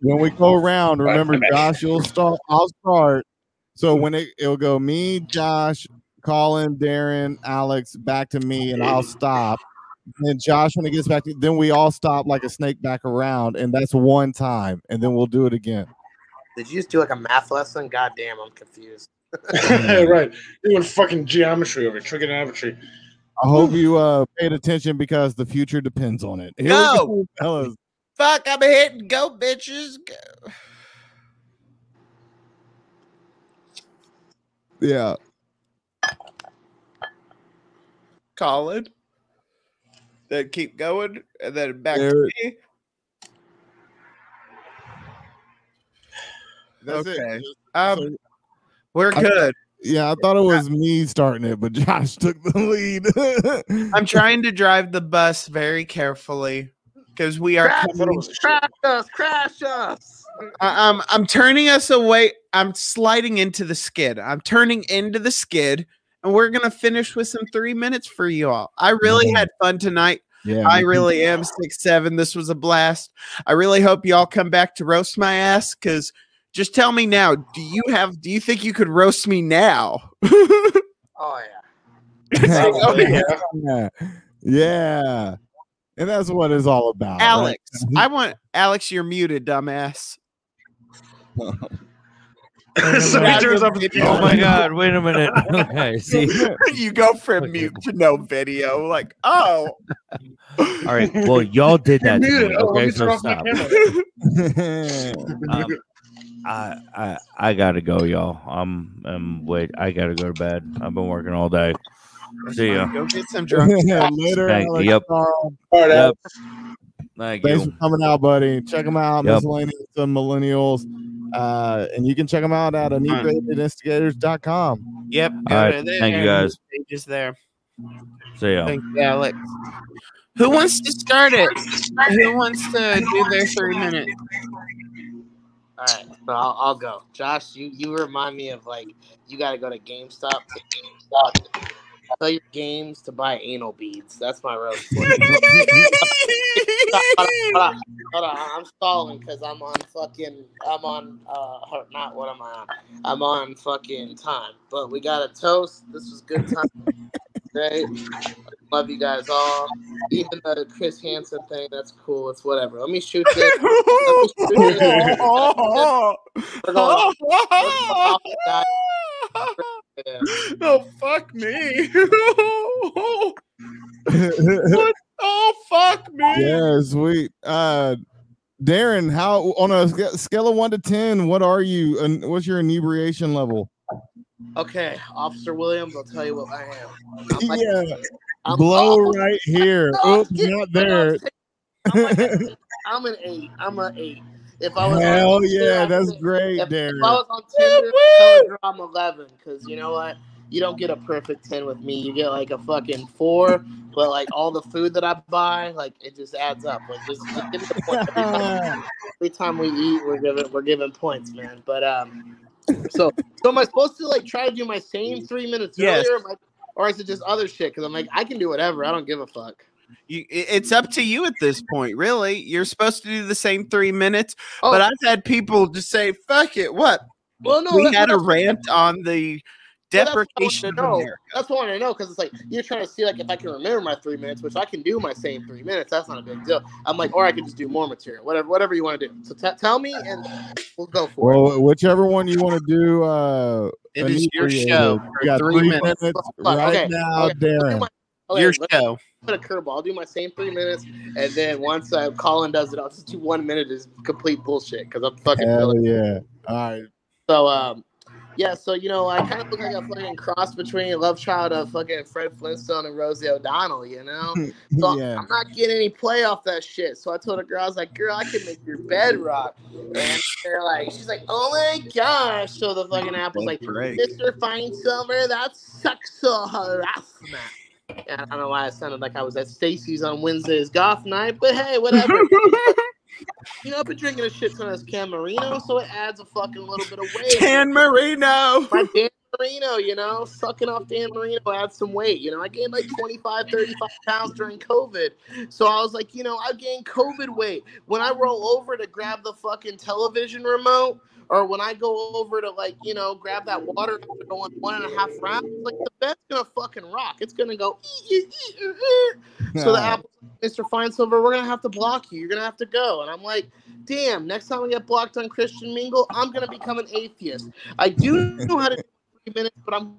Speaker 6: Tonight. Fuck it.
Speaker 3: when we go around, remember [laughs] Josh, you'll start. I'll start. So when it it'll go me, Josh, Colin, Darren, Alex, back to me, and I'll stop. Then Josh, when it gets back to, then we all stop like a snake back around, and that's one time, and then we'll do it again.
Speaker 6: Did you just do like a math lesson? God damn, I'm confused. [laughs] [laughs]
Speaker 2: right. Doing fucking geometry over trigonometry.
Speaker 3: I hope you uh paid attention because the future depends on it. Here
Speaker 1: No.
Speaker 3: go, fellas.
Speaker 1: Fuck, I'm hitting go, bitches. Go.
Speaker 3: Yeah.
Speaker 1: Colin. Then keep going, and then back
Speaker 3: There-
Speaker 1: to me.
Speaker 3: That's
Speaker 1: Okay.
Speaker 3: it.
Speaker 1: Um,
Speaker 3: So-
Speaker 1: we're
Speaker 3: I-
Speaker 1: good.
Speaker 3: Yeah, I thought it was me starting it, but [laughs] Josh took the lead. [laughs]
Speaker 1: I'm trying to drive the bus very carefully because we are
Speaker 6: Crash,
Speaker 1: coming.
Speaker 6: crash us, crash us.
Speaker 1: I- I'm I'm turning us away. I'm sliding into the skid. I'm turning into the skid, and we're gonna finish with some three minutes for you all. I really
Speaker 3: Mhm.
Speaker 1: had fun tonight.
Speaker 3: Yeah,
Speaker 1: I
Speaker 3: me too.
Speaker 1: really am six seven. This was a blast. I really hope y'all come back to roast my ass. Cause just tell me now, do you have? Do you think you could roast me now? [laughs]
Speaker 6: Oh yeah. [laughs]
Speaker 1: Oh, [laughs] yeah.
Speaker 3: yeah. yeah. And that's what it's all about. right?
Speaker 1: Alex, I want Alex. You're muted, dumbass. [laughs]
Speaker 2: so he turns up the
Speaker 5: Oh my god, wait a minute. [laughs] Okay, see. [laughs]
Speaker 1: you go from mute to no video. Like, oh,
Speaker 5: All right. Well, y'all did that. To
Speaker 2: muted.
Speaker 5: me,
Speaker 2: Oh,
Speaker 5: okay,
Speaker 2: me
Speaker 5: so stop. Um, I, I I gotta go, y'all. I'm um wait, I gotta go to bed. I've been working all day. See ya.
Speaker 1: go get some drunk. [laughs]
Speaker 3: Later.
Speaker 5: Thank-
Speaker 3: Alex
Speaker 5: yep.
Speaker 3: Carl.
Speaker 2: All right,
Speaker 5: Yep. Thank
Speaker 3: Thanks
Speaker 5: you.
Speaker 3: for coming out, buddy. Check them out,
Speaker 5: Yep.
Speaker 3: miscellaneous and millennials. Uh, and you can check them out at inebriatedinstigators.com.
Speaker 1: Yep. Go
Speaker 5: All right,
Speaker 1: to there.
Speaker 5: thank you, guys.
Speaker 1: Pages there.
Speaker 5: See ya.
Speaker 1: Thank you, Alex. Who wants to start it? Who wants to do their three minutes?
Speaker 6: All right, so I'll, I'll go. Josh, you you remind me of like you got to go to GameStop to GameStop. Sell your games to buy anal beads. That's my roast. hold, on, hold on. I'm stalling because I'm on fucking. I'm on. Uh, not what am I on? I'm on fucking time. But we got a toast. This was good time. Great. Love you guys all. Even the Chris Hansen thing, that's cool. It's whatever. Let me shoot this. Let me shoot this. We're going- Yeah. [laughs] [laughs] [laughs]
Speaker 1: oh fuck me! what? Oh fuck me!
Speaker 3: yeah, sweet. Uh, Darren, how on a scale of one to ten, what are you? And what's your inebriation level?
Speaker 6: Okay, Officer Williams, I'll tell you what I am. I'm like-
Speaker 3: yeah,
Speaker 6: I'm-
Speaker 3: blow
Speaker 6: oh,
Speaker 3: right here.
Speaker 6: no,
Speaker 3: Oops, not there.
Speaker 6: I'm, like an eight. I'm an eight. I'm an eight. If I was
Speaker 3: Hell
Speaker 6: on,
Speaker 3: yeah,
Speaker 6: I'd
Speaker 3: that's
Speaker 6: say-
Speaker 3: great,
Speaker 6: If, if I was on Tinder, I'd tell a girl I'm 11 because you know what? You don't get a perfect 10 with me. You get like a fucking four, but like all the food that I buy, like it just adds up. Like just, just give me the point every time, [laughs] every time we eat, we're giving we're giving points, man. But um, so so am I supposed to like try to do my same three minutes
Speaker 1: Yes.
Speaker 6: earlier, or, or is it just other shit? Because I'm like I can do whatever. I don't give a fuck.
Speaker 1: You, it's up to you at this point, really. You're supposed to do the same three minutes,
Speaker 6: Oh,
Speaker 1: but I've had people just say, "Fuck it." What?
Speaker 6: well, no,
Speaker 1: we had
Speaker 6: a
Speaker 1: a
Speaker 6: I'm-
Speaker 1: rant on the
Speaker 6: Well, that's what I
Speaker 1: deprecation
Speaker 6: to
Speaker 1: of
Speaker 6: know. That's what I want to know because it's like you're trying to see like if I can remember my three minutes, which I can do my same three minutes. That's not a big deal. I'm like, or I could just do more material, whatever, whatever you want to do. So t- tell me, and we'll go for it.
Speaker 3: Well, whichever one you want to do. Uh,
Speaker 1: It is your
Speaker 3: inebriated.
Speaker 1: show
Speaker 3: You got
Speaker 1: three minutes.
Speaker 6: Fuck,
Speaker 3: right
Speaker 6: okay,
Speaker 3: now,
Speaker 6: okay,
Speaker 3: Darren.
Speaker 6: Okay,
Speaker 1: Your
Speaker 6: let's
Speaker 1: show.
Speaker 6: put a curveball. I'll do my same three minutes, and then once uh, Colin does it, I'll just do one minute is complete bullshit because I'm fucking
Speaker 3: Hell
Speaker 6: feeling.
Speaker 3: yeah! All right.
Speaker 6: So um, yeah. So you know, I kind of look like a fucking cross between a love child of fucking Fred Flintstone and Rosie O'Donnell. You know. [laughs] So
Speaker 3: yeah.
Speaker 6: I'm not getting any play off that shit. So I told a girl, I was like, girl, I can make your bed rock. And they're like, she's like, oh my gosh. So the fucking apple's like. Mr. Feinsilver, that's sexual harassment. I don't know why it sounded like I was at Stacy's on Wednesday's golf night, but hey, whatever. [laughs] you know, I've been drinking a shit ton of this Camarena, so it adds a fucking little bit of weight.
Speaker 1: Dan Marino.
Speaker 6: My Dan Marino, you know, sucking off Dan Marino adds some weight. You know, I gained like 25, 35 pounds during COVID. So I was like, you know, I gained COVID weight. When I roll over to grab the fucking television remote, or when I go over to like, you know, grab that water after going one and a half rounds, like the bed's gonna fucking rock. It's gonna go. "Ee, ee, ee, ee, ee." So the apple, Mr. Feinsilver, we're gonna have to block you. You're gonna have to go. And I'm like, damn. Next time I get blocked on Christian Mingle, I'm gonna become an atheist. I do know how to do three minutes, but I'm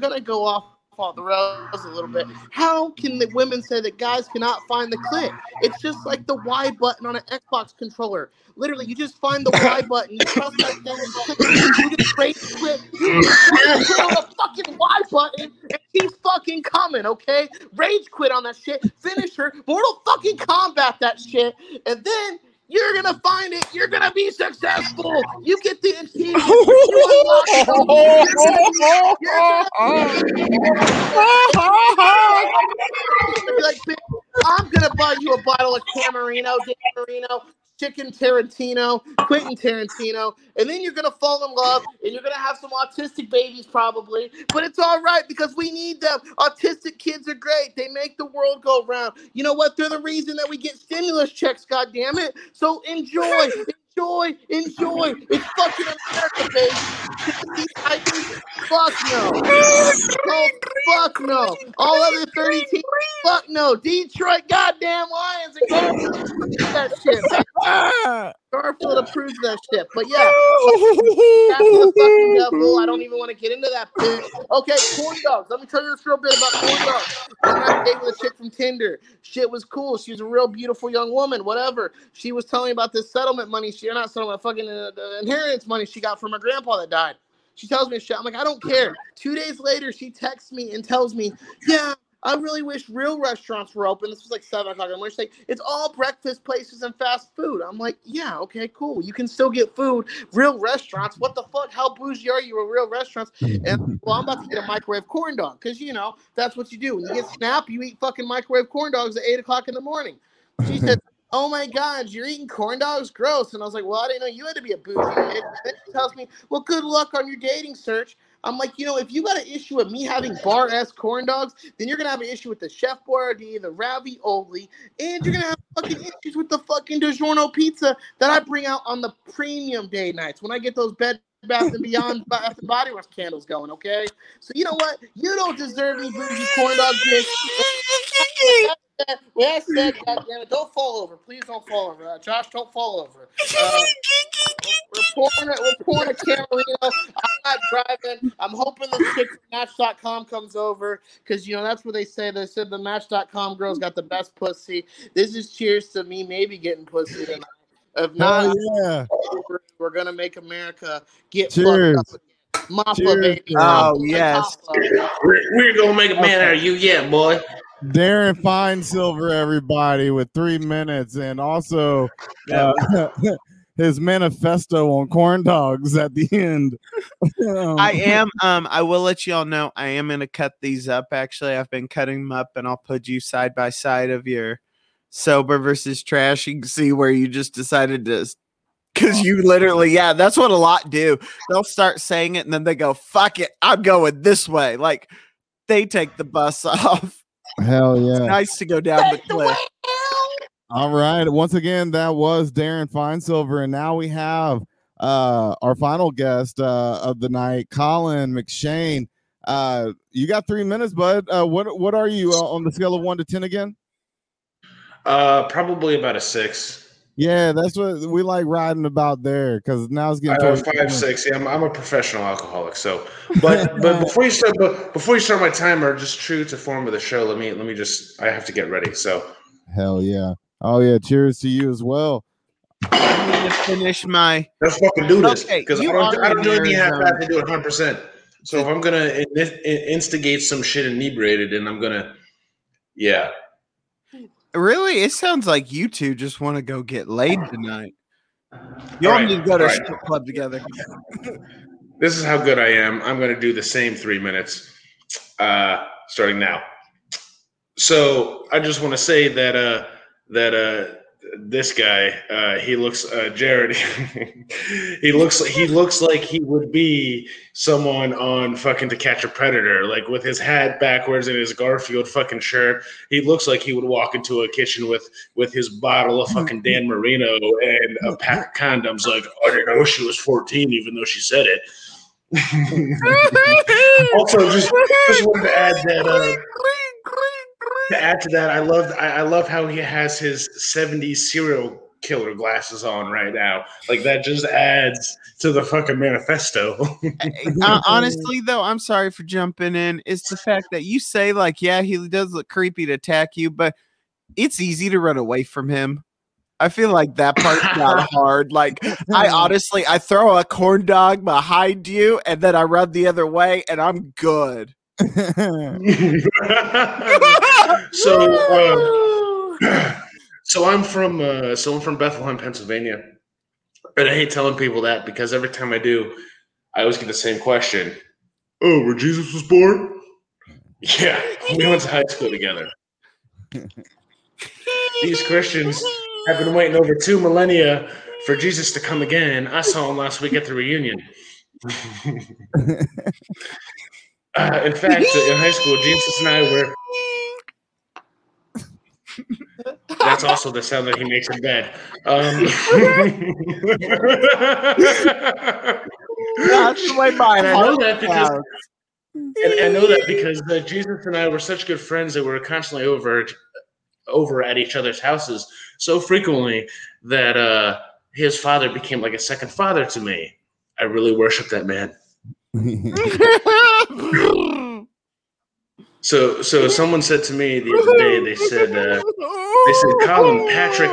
Speaker 6: gonna go off off the rails a little bit. How can the women say that guys cannot find the clit? It's just like the Y button on an Xbox controller. Literally, you just find the Y [laughs] button, you press that thing, and click it, you just rage quit, you just click on the fucking Y button, and keep fucking coming, okay? Rage quit on that shit, finish her, Mortal fucking combat that shit, and then you're gonna find it. You're gonna be successful. You get the achievement. [laughs] You unlock it. You're gonna be like, I'm gonna buy you a bottle of Camarena, Dan Marino, Chicken Tarantino, Quentin Tarantino, and then you're gonna fall in love, and you're gonna have some autistic babies probably. But it's all right because we need them. Autistic kids are great. They make the world go round. You know what? They're the reason that we get stimulus checks. God damn it! So enjoy. [laughs] Enjoy, enjoy. It's fucking America, baby. Fuck no. Oh, fuck no. All other 30 teams, fuck no. Detroit, goddamn Lions and Garfield approves that shit. [laughs] Garfield approves that shit. But yeah, that's the fucking devil. I don't even want to get into that bitch. Okay, corn dogs. Let me tell you this real bit about corn dogs. I went on a date with a chick from Tinder. Shit was cool. She was a real beautiful young woman. Whatever. She was telling me about this settlement money. She not settlement, fucking uh, inheritance money she got from her grandpa that died. She tells me shit. I'm like, I don't care. Two days later, she texts me and tells me, yeah. I really wish real restaurants were open. This was like seven o'clock in the like, it's all breakfast places and fast food. I'm like, yeah, okay, cool. You can still get food. Real restaurants. What the fuck? How bougie are you with real restaurants? And well, I'm about to get a microwave corn dog because you know that's what you do. When you get snap, you eat fucking microwave corn dogs at eight o'clock in the morning. She said, Oh my God, you're eating corn dogs? Gross. And I was like, Well, I didn't know you had to be a bougie. And then she tells me, Well, good luck on your dating search. I'm like, you know, if you got an issue with me having bar ass corn dogs, then you're gonna have an issue with the Chef Boyardee, the ravioli, and you're gonna have fucking issues with the fucking DiGiorno pizza that I bring out on the premium day nights when I get those bed Bath and Beyond Bath and Body Works candles going. Okay, so you know what? You don't deserve any bougie corn dog bitch. Well, that said, goddamn it, don't fall over. Please don't fall over. Uh, Josh, don't fall over. Uh, we're pouring it. We're pouring a Camarena. I'm not driving. I'm hoping the chick from Match.com comes over because you know that's what they say. They said the Match.com girls got the best pussy. This is cheers to me maybe getting pussy tonight. If not,
Speaker 3: Oh yeah.
Speaker 6: we're, [laughs] we're gonna make America get
Speaker 3: Cheers.
Speaker 6: fucked up. Mafia,
Speaker 3: Cheers.
Speaker 6: baby.
Speaker 1: Oh,
Speaker 6: Mafia,
Speaker 1: yes.
Speaker 2: We're, we're gonna make a man out of you, yeah, boy.
Speaker 3: Darren Feinsilver, everybody, with three minutes, and also uh, [laughs] his manifesto on corn dogs at the end. [laughs]
Speaker 1: I am. Um, I will let y'all know. I am gonna cut these up. Actually, I've been cutting them up, and I'll put you side by side of your sober versus trash. You can see where you just decided to, because you literally, yeah, that's what a lot do. They'll start saying it, and then they go, "Fuck it, I'm going this way." Like they take the bus [laughs] off.
Speaker 3: Hell yeah!
Speaker 1: Nice to go down the cliff.
Speaker 3: All right. Once again, that was Darren Feinsilver, and now we have uh our final guest uh of the night, Colin McShane. Uh, you got three minutes, bud. Uh, what what are you uh, on the scale of one to ten again?
Speaker 2: Uh, probably about a six.
Speaker 3: Yeah, that's what we like riding about there because now it's getting
Speaker 2: Uh, five six. Yeah, I'm, I'm a professional alcoholic. So, [laughs] but but before you start, but before you start my timer, just true to form of the show. Let me let me just. I have to get ready. So,
Speaker 3: Hell yeah! Oh yeah! Cheers to you as well.
Speaker 1: I'm gonna finish my.
Speaker 2: let's fucking do this
Speaker 1: Okay,
Speaker 2: because I don't I don't do
Speaker 1: in
Speaker 2: anything half
Speaker 1: Arizona.
Speaker 2: bad to do it 100. percent So if I'm gonna in- in- instigate some shit inebriated, and I'm gonna, yeah,
Speaker 1: Really, it sounds like you two just want to go get laid tonight. You all
Speaker 2: right,
Speaker 1: need to go to a
Speaker 2: right.
Speaker 1: strip club together. [laughs]
Speaker 2: this is how good I am. I'm going to do the same three minutes, uh, starting now. So I just want to say that uh, that uh, this guy, uh, he looks uh, Jared. [laughs] he looks he looks like he would be someone on fucking To Catch a Predator, like with his hat backwards and his Garfield fucking shirt. He looks like he would walk into a kitchen with with his bottle of fucking Dan Marino and a pack of condoms. Like I didn't know she was 14, even though she said it. [laughs] [laughs] also, just just wanted to add that. Uh, to add to that, I love I, I love how he has his '70s serial killer glasses on right now. Like that just adds to the fucking manifesto. [laughs]
Speaker 1: Uh, honestly, though, I'm sorry for jumping in. It's the fact that you say, like, yeah, he does look creepy to attack you, but it's easy to run away from him. I feel like that part's [laughs] not hard. Like, I honestly, I throw a corn dog behind you, and then I run the other way, and I'm good. [laughs]
Speaker 2: so, uh, [clears throat] so I'm from uh, so I'm from Bethlehem, Pennsylvania, and I hate telling people that because every time I do, I always get the same question. Oh, where Jesus was born? Yeah, we went to high school together. These Christians have been waiting over two millennia for Jesus to come again. I saw him last week at the reunion. [laughs] Uh, in fact, in high school, Jesus and I were. That's also the sound that he makes in bed. Um, [laughs]
Speaker 1: That's the way mine.
Speaker 2: and I know that because and I know that because uh, Jesus and I were such good friends that we were constantly over over at each other's houses so frequently that uh, his father became like a second father to me. I really worship that man. [laughs] [laughs] So, so someone said to me the other day. They said, uh, they said, Colin Patrick,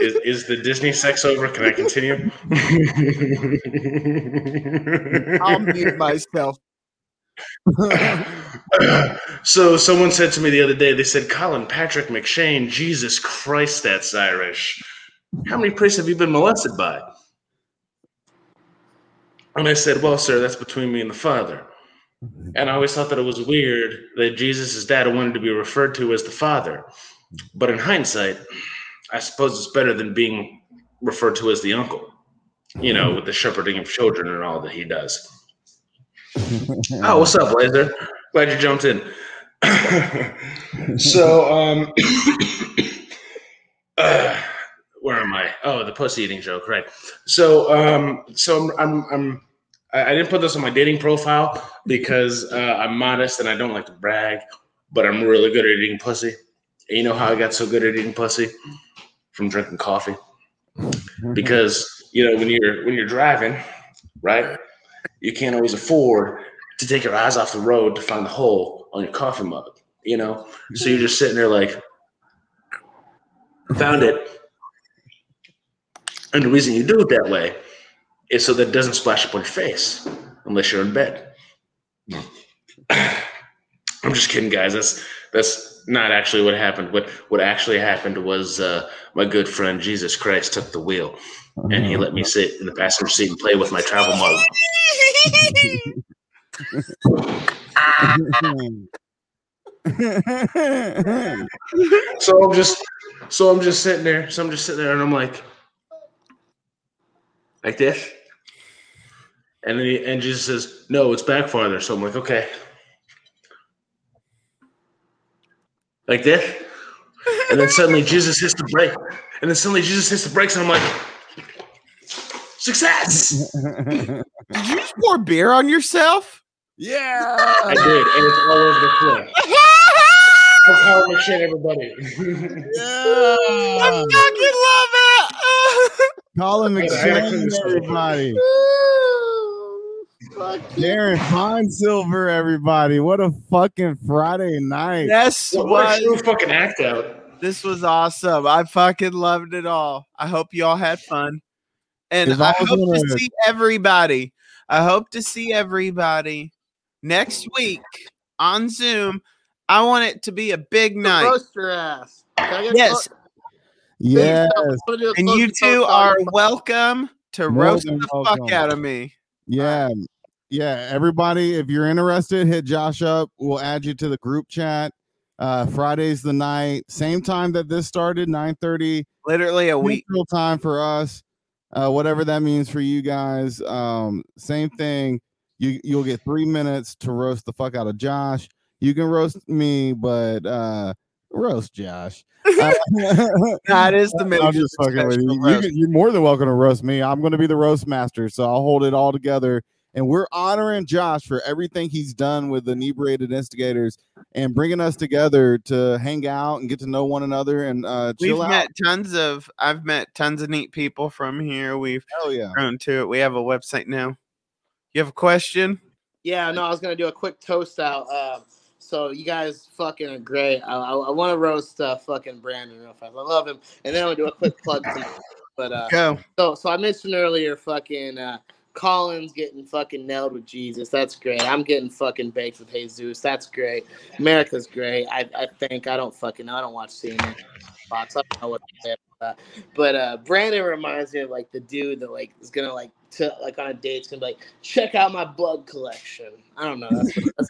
Speaker 2: is, is the Disney sex over? Can I continue? [laughs]
Speaker 1: I'll mute myself. [laughs]
Speaker 2: so someone said to me the other day, they said, Colin Patrick McShane, Jesus Christ, that's Irish. How many priests have you been molested by? And I said, Well, sir, that's between me and the Father. And I always thought that it was weird that Jesus' dad wanted to be referred to as the Father. But in hindsight, I suppose it's better than being referred to as the uncle, you know, with the shepherding of children and all that he does. oh, what's up, Laser? Glad you jumped in. so, um, uh, where am I? Oh, the pussy eating joke, right? So, um, so I'm, I'm, I'm I didn't put this on my dating profile because uh, I'm modest and I don't like to brag, but I'm really good at eating pussy. And you know how I got so good at eating pussy? From drinking coffee. Because you know when you're when you're driving, right? You can't always afford to take your eyes off the road to find the hole on your coffee mug. You know, so you're just sitting there like, found it. And the reason you do it that way is so that it doesn't splash up on your face unless you're in bed. [sighs] I'm just kidding, guys. That's that's not actually what happened. What what actually happened was uh, my good friend Jesus Christ took the wheel and he let me sit in the passenger seat and play with my travel mug. [laughs] So I'm just so I'm just sitting there. So I'm just sitting there and I'm like like this. And then he, and Jesus says, No, it's back farther. So I'm like, okay. Like this. And then suddenly Jesus hits the brake. And then suddenly Jesus hits the brakes, and I'm like, Success!
Speaker 1: Did you just pour beer on yourself?
Speaker 3: yeah.
Speaker 2: I did, and it's all over the floor. [laughs] I'm calling shit, everybody. [laughs]
Speaker 1: I
Speaker 3: yeah.
Speaker 1: fucking love it. [laughs]
Speaker 3: Colin
Speaker 2: I had to clean
Speaker 3: McShane, everybody. [laughs]
Speaker 6: Fuck
Speaker 3: Darren Feinsilver, everybody. What a fucking Friday night.
Speaker 1: This
Speaker 2: What a
Speaker 1: was
Speaker 2: true fucking act out.
Speaker 1: this was awesome. I fucking loved it all. I hope you all had fun. And I
Speaker 3: I
Speaker 1: hope to
Speaker 3: gonna-
Speaker 1: see everybody. I hope to see everybody next week on Zoom. I want it to be a big night.
Speaker 6: Roast your ass. Can I get
Speaker 1: Yes,
Speaker 6: clo-
Speaker 3: Yes.
Speaker 6: I'm gonna do a
Speaker 1: and you two are welcome to roast the
Speaker 3: welcome.
Speaker 1: fuck out of me.
Speaker 3: Yeah. Yeah. Everybody, if you're interested, hit Josh up. We'll add you to the group chat. Uh Friday's the night. Same time that this started, 9 30
Speaker 1: Literally a week.
Speaker 3: Central time for us. Uh, whatever that means for you guys. Um, same thing. You you'll get three minutes to roast the fuck out of Josh. You can roast me, but uh roast Josh. Uh, [laughs]
Speaker 1: That is the
Speaker 3: I'm just fucking with you. you. You're more than welcome to roast me. I'm going to be the roast master, so I'll hold it all together. And we're honoring Josh for everything he's done with the inebriated instigators and bringing us together to hang out and get to know one another and uh,
Speaker 1: We've
Speaker 3: out.
Speaker 1: met tons of I've met tons of neat people from here. We've
Speaker 3: Hell yeah.
Speaker 1: grown to it. We have a website now. You have a question?
Speaker 6: Yeah, no, I was gonna do a quick toast out. Um, so you guys fucking are great. I, I, I want to roast uh, fucking Brandon real fast. I love him, and then I'm gonna do a quick plug. To, but uh,
Speaker 1: Go.
Speaker 6: so so I mentioned earlier, fucking uh, Collins getting fucking nailed with Jesus. That's great. I'm getting fucking baked with Jesus. That's great. America's great. I, I think I don't fucking know. I don't watch CNN. Fox. I don't know what to say about that. But uh, Brandon reminds me of like the dude that like is gonna like to like on a date, it's gonna be like, check out my blood collection. I don't know. That's, that's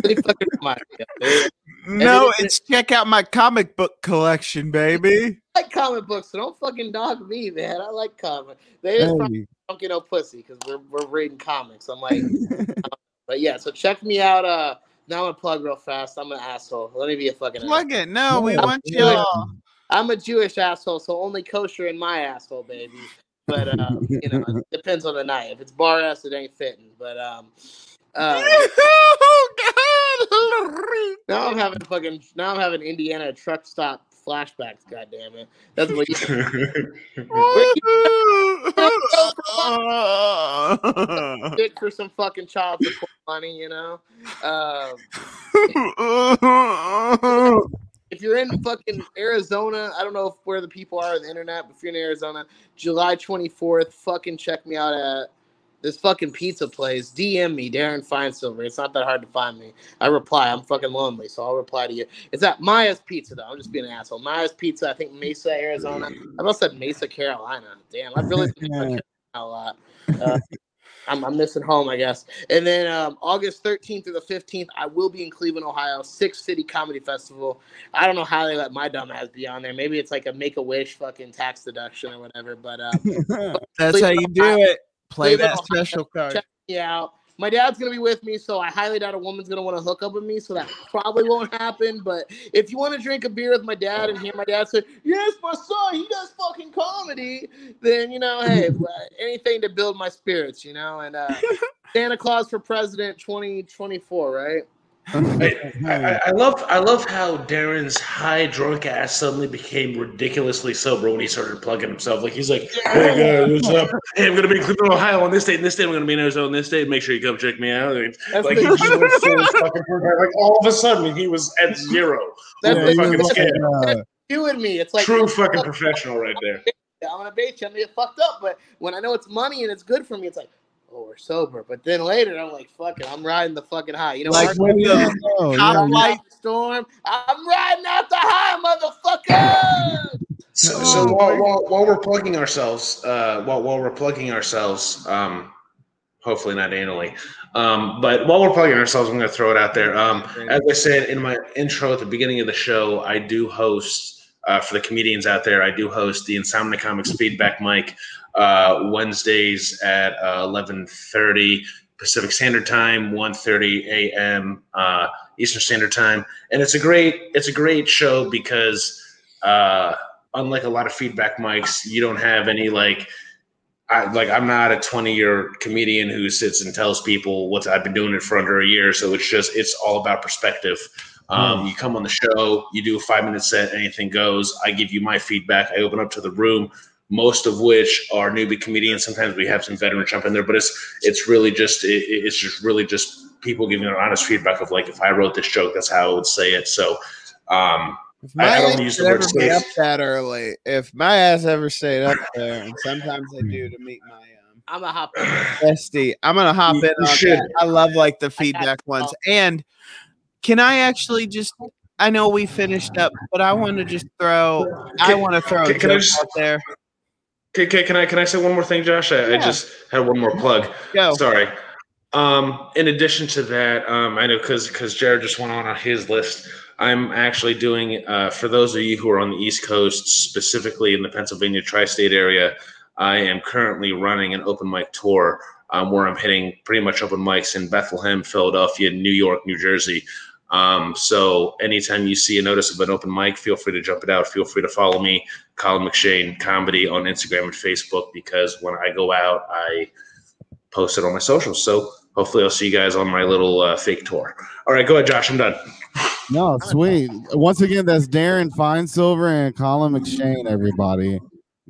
Speaker 6: pretty fucking reminds me of it.
Speaker 1: No,
Speaker 6: then-
Speaker 1: it's check out my comic book collection, baby. [laughs]
Speaker 6: I like comic books, so don't fucking dog me, man. I like comic. They just probably
Speaker 3: Hey,
Speaker 6: don't get no pussy because we're we're reading comics. I'm like, but yeah. So check me out. Uh, now I'm gonna plug real fast. I'm an asshole. Let me be a fucking.
Speaker 1: Plug it. No, we
Speaker 3: No,
Speaker 1: want y'all.
Speaker 6: I'm a Jewish asshole, so only kosher in my asshole, baby. But uh, [laughs] you know, it depends on the night. If it's bar ass, it ain't fitting. But um, [laughs] uh,
Speaker 1: oh God!
Speaker 6: now I'm having fucking now I'm having Indiana truck stop flashbacks. God damn it, that's what you [laughs] dick for some fucking child support money. You know, um, if you're in fucking Arizona, I don't know if, where the people are on the internet, but if you're in Arizona, July 24th, fucking check me out at this fucking pizza place. DM me, Darren Feinsilver. It's not that hard to find me. I reply. I'm fucking lonely, so I'll reply to you. It's at Maya's Pizza, though. I'm just being an asshole. Maya's Pizza, I think Mesa, Arizona. I almost said Mesa, Carolina. Damn, I've really [laughs] been a lot. Uh, I'm, I'm missing home, I guess. And then um, August 13th through the 15th, I will be in Cleveland, Ohio, Six City Comedy Festival. I don't know how they let my dumb ass be on there. Maybe it's like a make a wish fucking tax deduction or whatever. But uh, [laughs]
Speaker 1: That's how you do it. Play
Speaker 6: Cleveland,
Speaker 1: that
Speaker 6: Ohio.
Speaker 1: special card.
Speaker 6: check me out. My dad's gonna be with me, so I highly doubt a woman's gonna want to hook up with me. So that probably won't happen. But if you want to drink a beer with my dad and hear my dad say, "Yes, my son, he does fucking comedy," then you know, hey, [laughs] anything to build my spirits, you know. And uh, Santa Claus for President 2024, right?
Speaker 2: I, [laughs] I, I love I love how Darren's high drunk ass suddenly became ridiculously sober when he started plugging himself. Like he's like, "Hey guys, what's up? Hey, I'm gonna be in Cleveland, Ohio on this date, and this date I'm gonna be in Arizona on this date. Make sure you come check me out." And, like
Speaker 6: the-
Speaker 2: he just went full fucking like all of a sudden he was at zero.
Speaker 6: That's
Speaker 3: Yeah,
Speaker 6: the-
Speaker 2: fucking
Speaker 3: like,
Speaker 2: scared.
Speaker 3: uh,
Speaker 6: you and me. It's like
Speaker 2: True fucking professional right there.
Speaker 6: I'm gonna bait you. I'm gonna get fucked up. But when I know it's money and it's good for me, it's like, oh, we're sober. But then later, I'm like, fuck it, I'm riding the fucking high. You know,
Speaker 1: Like
Speaker 6: Mark-
Speaker 1: when
Speaker 3: yeah,
Speaker 1: the
Speaker 3: no, yeah,
Speaker 1: light
Speaker 6: out storm. I'm riding out the high, motherfucker.
Speaker 2: So,
Speaker 1: Oh,
Speaker 2: so while, while while we're plugging ourselves, uh, while while we're plugging ourselves, um, hopefully not anally, um, but while we're plugging ourselves, I'm going to throw it out there. Um, as I said in my intro at the beginning of the show, I do host uh, for the comedians out there. I do host the Insomnia Comics Feedback Mic uh, Wednesdays at uh, 11:30 Pacific Standard Time, 1:30 a.m. Uh, Eastern Standard Time, and it's a great it's a great show because. Uh, unlike a lot of feedback mics, you don't have any like I like I'm not a 20 year comedian who sits and tells people what I've been doing it for under a year. So it's just it's all about perspective. Um, You come on the show, you do a five minute set, anything goes. I give you my feedback. I open up to the room, most of which are newbie comedians. Sometimes we have some veterans jump in there, but it's it's really just it, it's just really just people giving their honest feedback of like if I wrote this joke, that's how I would say it. So um,
Speaker 1: If
Speaker 2: I- I don't
Speaker 1: ass
Speaker 2: use the word
Speaker 1: ever be up that early, if my ass ever stayed up there, and sometimes I do to meet my um,
Speaker 6: I'm a hop.
Speaker 1: bestie, I'm gonna hop
Speaker 2: You-
Speaker 1: in
Speaker 2: you
Speaker 1: on
Speaker 2: should.
Speaker 1: that. I love like the feedback ones. And can I actually just? I know we finished up, but I want to just throw. I want to throw a
Speaker 2: can- can I
Speaker 1: joke
Speaker 2: just-
Speaker 1: out there.
Speaker 2: Can, can, can I can I say one more thing, Josh? I, I just had one more plug.
Speaker 1: Go.
Speaker 2: Sorry. Um, in addition to that, um, I know because because Jared just went on on his list. I'm actually doing uh, for those of you who are on the East Coast, specifically in the Pennsylvania tri-state area. I am currently running an open mic tour um, where I'm hitting pretty much open mics in Bethlehem, Philadelphia, New York, New Jersey. Um, so anytime you see a notice of an open mic, feel free to jump it out. Feel free to follow me, Colin McShane Comedy on Instagram and Facebook because when I go out, I post it on my socials. So hopefully I'll see you guys on my little uh, fake tour. All right, go ahead, Josh. I'm done.
Speaker 3: No, sweet. Once again, that's Darren Feinsilver and Colin McShane, everybody.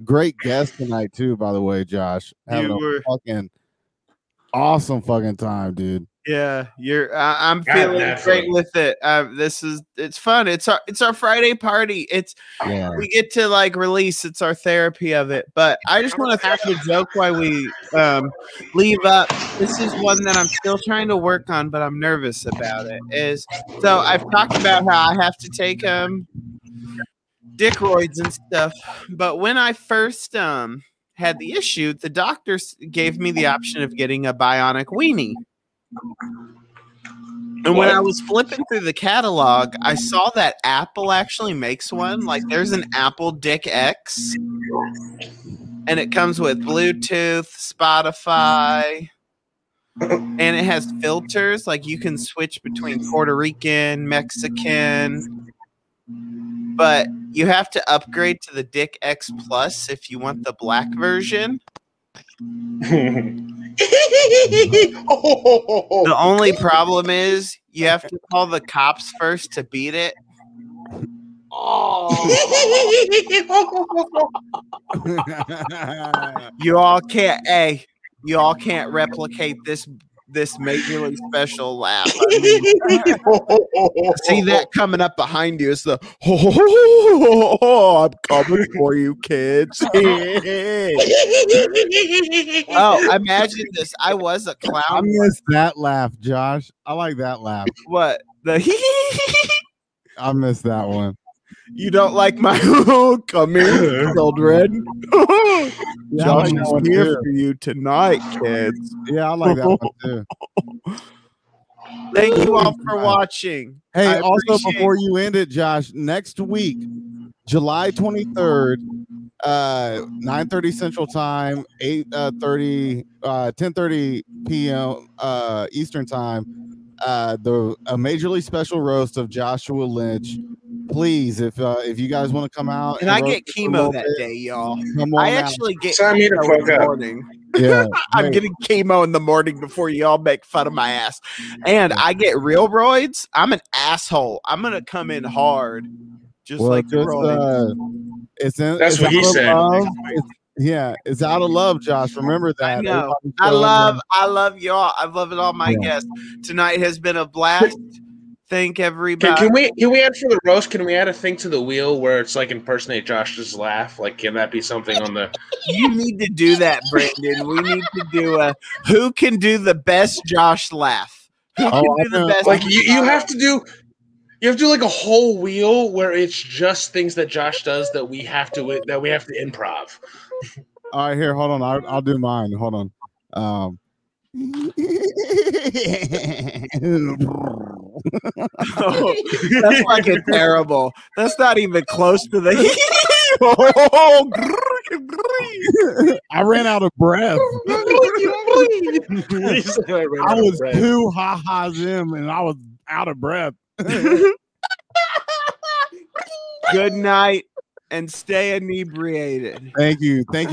Speaker 3: Great guest tonight, too, by the way, Josh. Having
Speaker 1: You
Speaker 3: a
Speaker 1: were-
Speaker 3: fucking awesome fucking time, dude.
Speaker 1: Yeah, you're. I I'm
Speaker 2: God,
Speaker 1: feeling
Speaker 2: naturally.
Speaker 1: great with it. Uh, this is. It's fun. It's our. It's our Friday party. It's.
Speaker 3: Yeah.
Speaker 1: We get to like release. It's our therapy of it. But I just want to throw the joke while we um leave up. This is one that I'm still trying to work on, but I'm nervous about it. Is so I've talked about how I have to take um dickroids and stuff. But when I first um had the issue, the doctor gave me the option of getting a bionic weenie. And when I was flipping through the catalog, I saw that Apple actually makes one. Like there's an Apple Dick X, and it comes with Bluetooth, Spotify, and it has filters. Like you can switch between Puerto Rican, Mexican, but you have to upgrade to the Dick X Plus if you want the black version. [laughs] The only problem is you have to call the cops first to beat it. Oh. [laughs] You all can't. a, you all can't replicate this this majorly special laugh. I mean, [laughs] see that coming up behind you? It's the oh I'm coming for you, kids. [laughs] oh, imagine this! I was a clown.
Speaker 3: I miss that laugh, Josh. I like that laugh.
Speaker 1: What the? [laughs]
Speaker 3: I miss that one.
Speaker 1: You don't like my [laughs] come here, children. [laughs]
Speaker 3: Yeah,
Speaker 1: Josh
Speaker 3: like
Speaker 1: is here
Speaker 3: too.
Speaker 1: for you tonight, kids.
Speaker 3: Yeah, I like that one too.
Speaker 1: Thank you all for watching.
Speaker 3: Hey,
Speaker 1: I
Speaker 3: also before you end it, Josh, next week, July 23rd, uh 9:30 Central Time, 8 uh 30 uh 10:30 p.m. uh Eastern Time, uh the a majorly special roast of Joshua Lynch. Please, if uh if you guys want to come out
Speaker 1: And I get
Speaker 3: us a little
Speaker 1: chemo that
Speaker 3: bit,
Speaker 1: day, y'all.
Speaker 3: Come on
Speaker 1: I
Speaker 3: out.
Speaker 1: actually get
Speaker 2: Sign me the
Speaker 1: chemo in
Speaker 2: fuck
Speaker 1: the
Speaker 2: up.
Speaker 1: morning. [laughs]
Speaker 3: yeah. [laughs]
Speaker 1: I'm getting chemo in the morning before y'all make fun of my ass. And I get real roids. I'm an asshole. I'm gonna come in hard. Just
Speaker 3: well,
Speaker 1: like the
Speaker 3: just,
Speaker 1: roids.
Speaker 3: uh, it's in,
Speaker 2: That's
Speaker 3: it's
Speaker 2: what he
Speaker 3: out of
Speaker 2: said.
Speaker 3: love. Yeah, it's out of love, Josh. Remember that.
Speaker 1: I know. I love
Speaker 3: love.
Speaker 1: I love y'all. I love it all my
Speaker 3: Yeah.
Speaker 1: guests. Tonight has been a [laughs] blast. Thank everybody.
Speaker 2: can we can we add for the roast? Can we add a thing to the wheel where it's like impersonate Josh's laugh? Like, can that be something on the? [laughs]
Speaker 1: You need to do that, Brandon. We need to do a who can do the best Josh laugh. Who can
Speaker 3: Oh, I
Speaker 1: do the
Speaker 3: know.
Speaker 1: best?
Speaker 2: Like, you, you have to do. You have to do like a whole wheel where it's just things that Josh does that we have to that we have to improv.
Speaker 3: All right, here, hold on. I'll, I'll do mine. Hold on. Um,
Speaker 1: Oh, [laughs] that's fucking terrible. That's not even close to the.
Speaker 3: I ran out of breath. [laughs] I was too ha ha's in, and I was out of breath. [laughs]
Speaker 1: Good night and stay inebriated.
Speaker 3: Thank you. Thank you.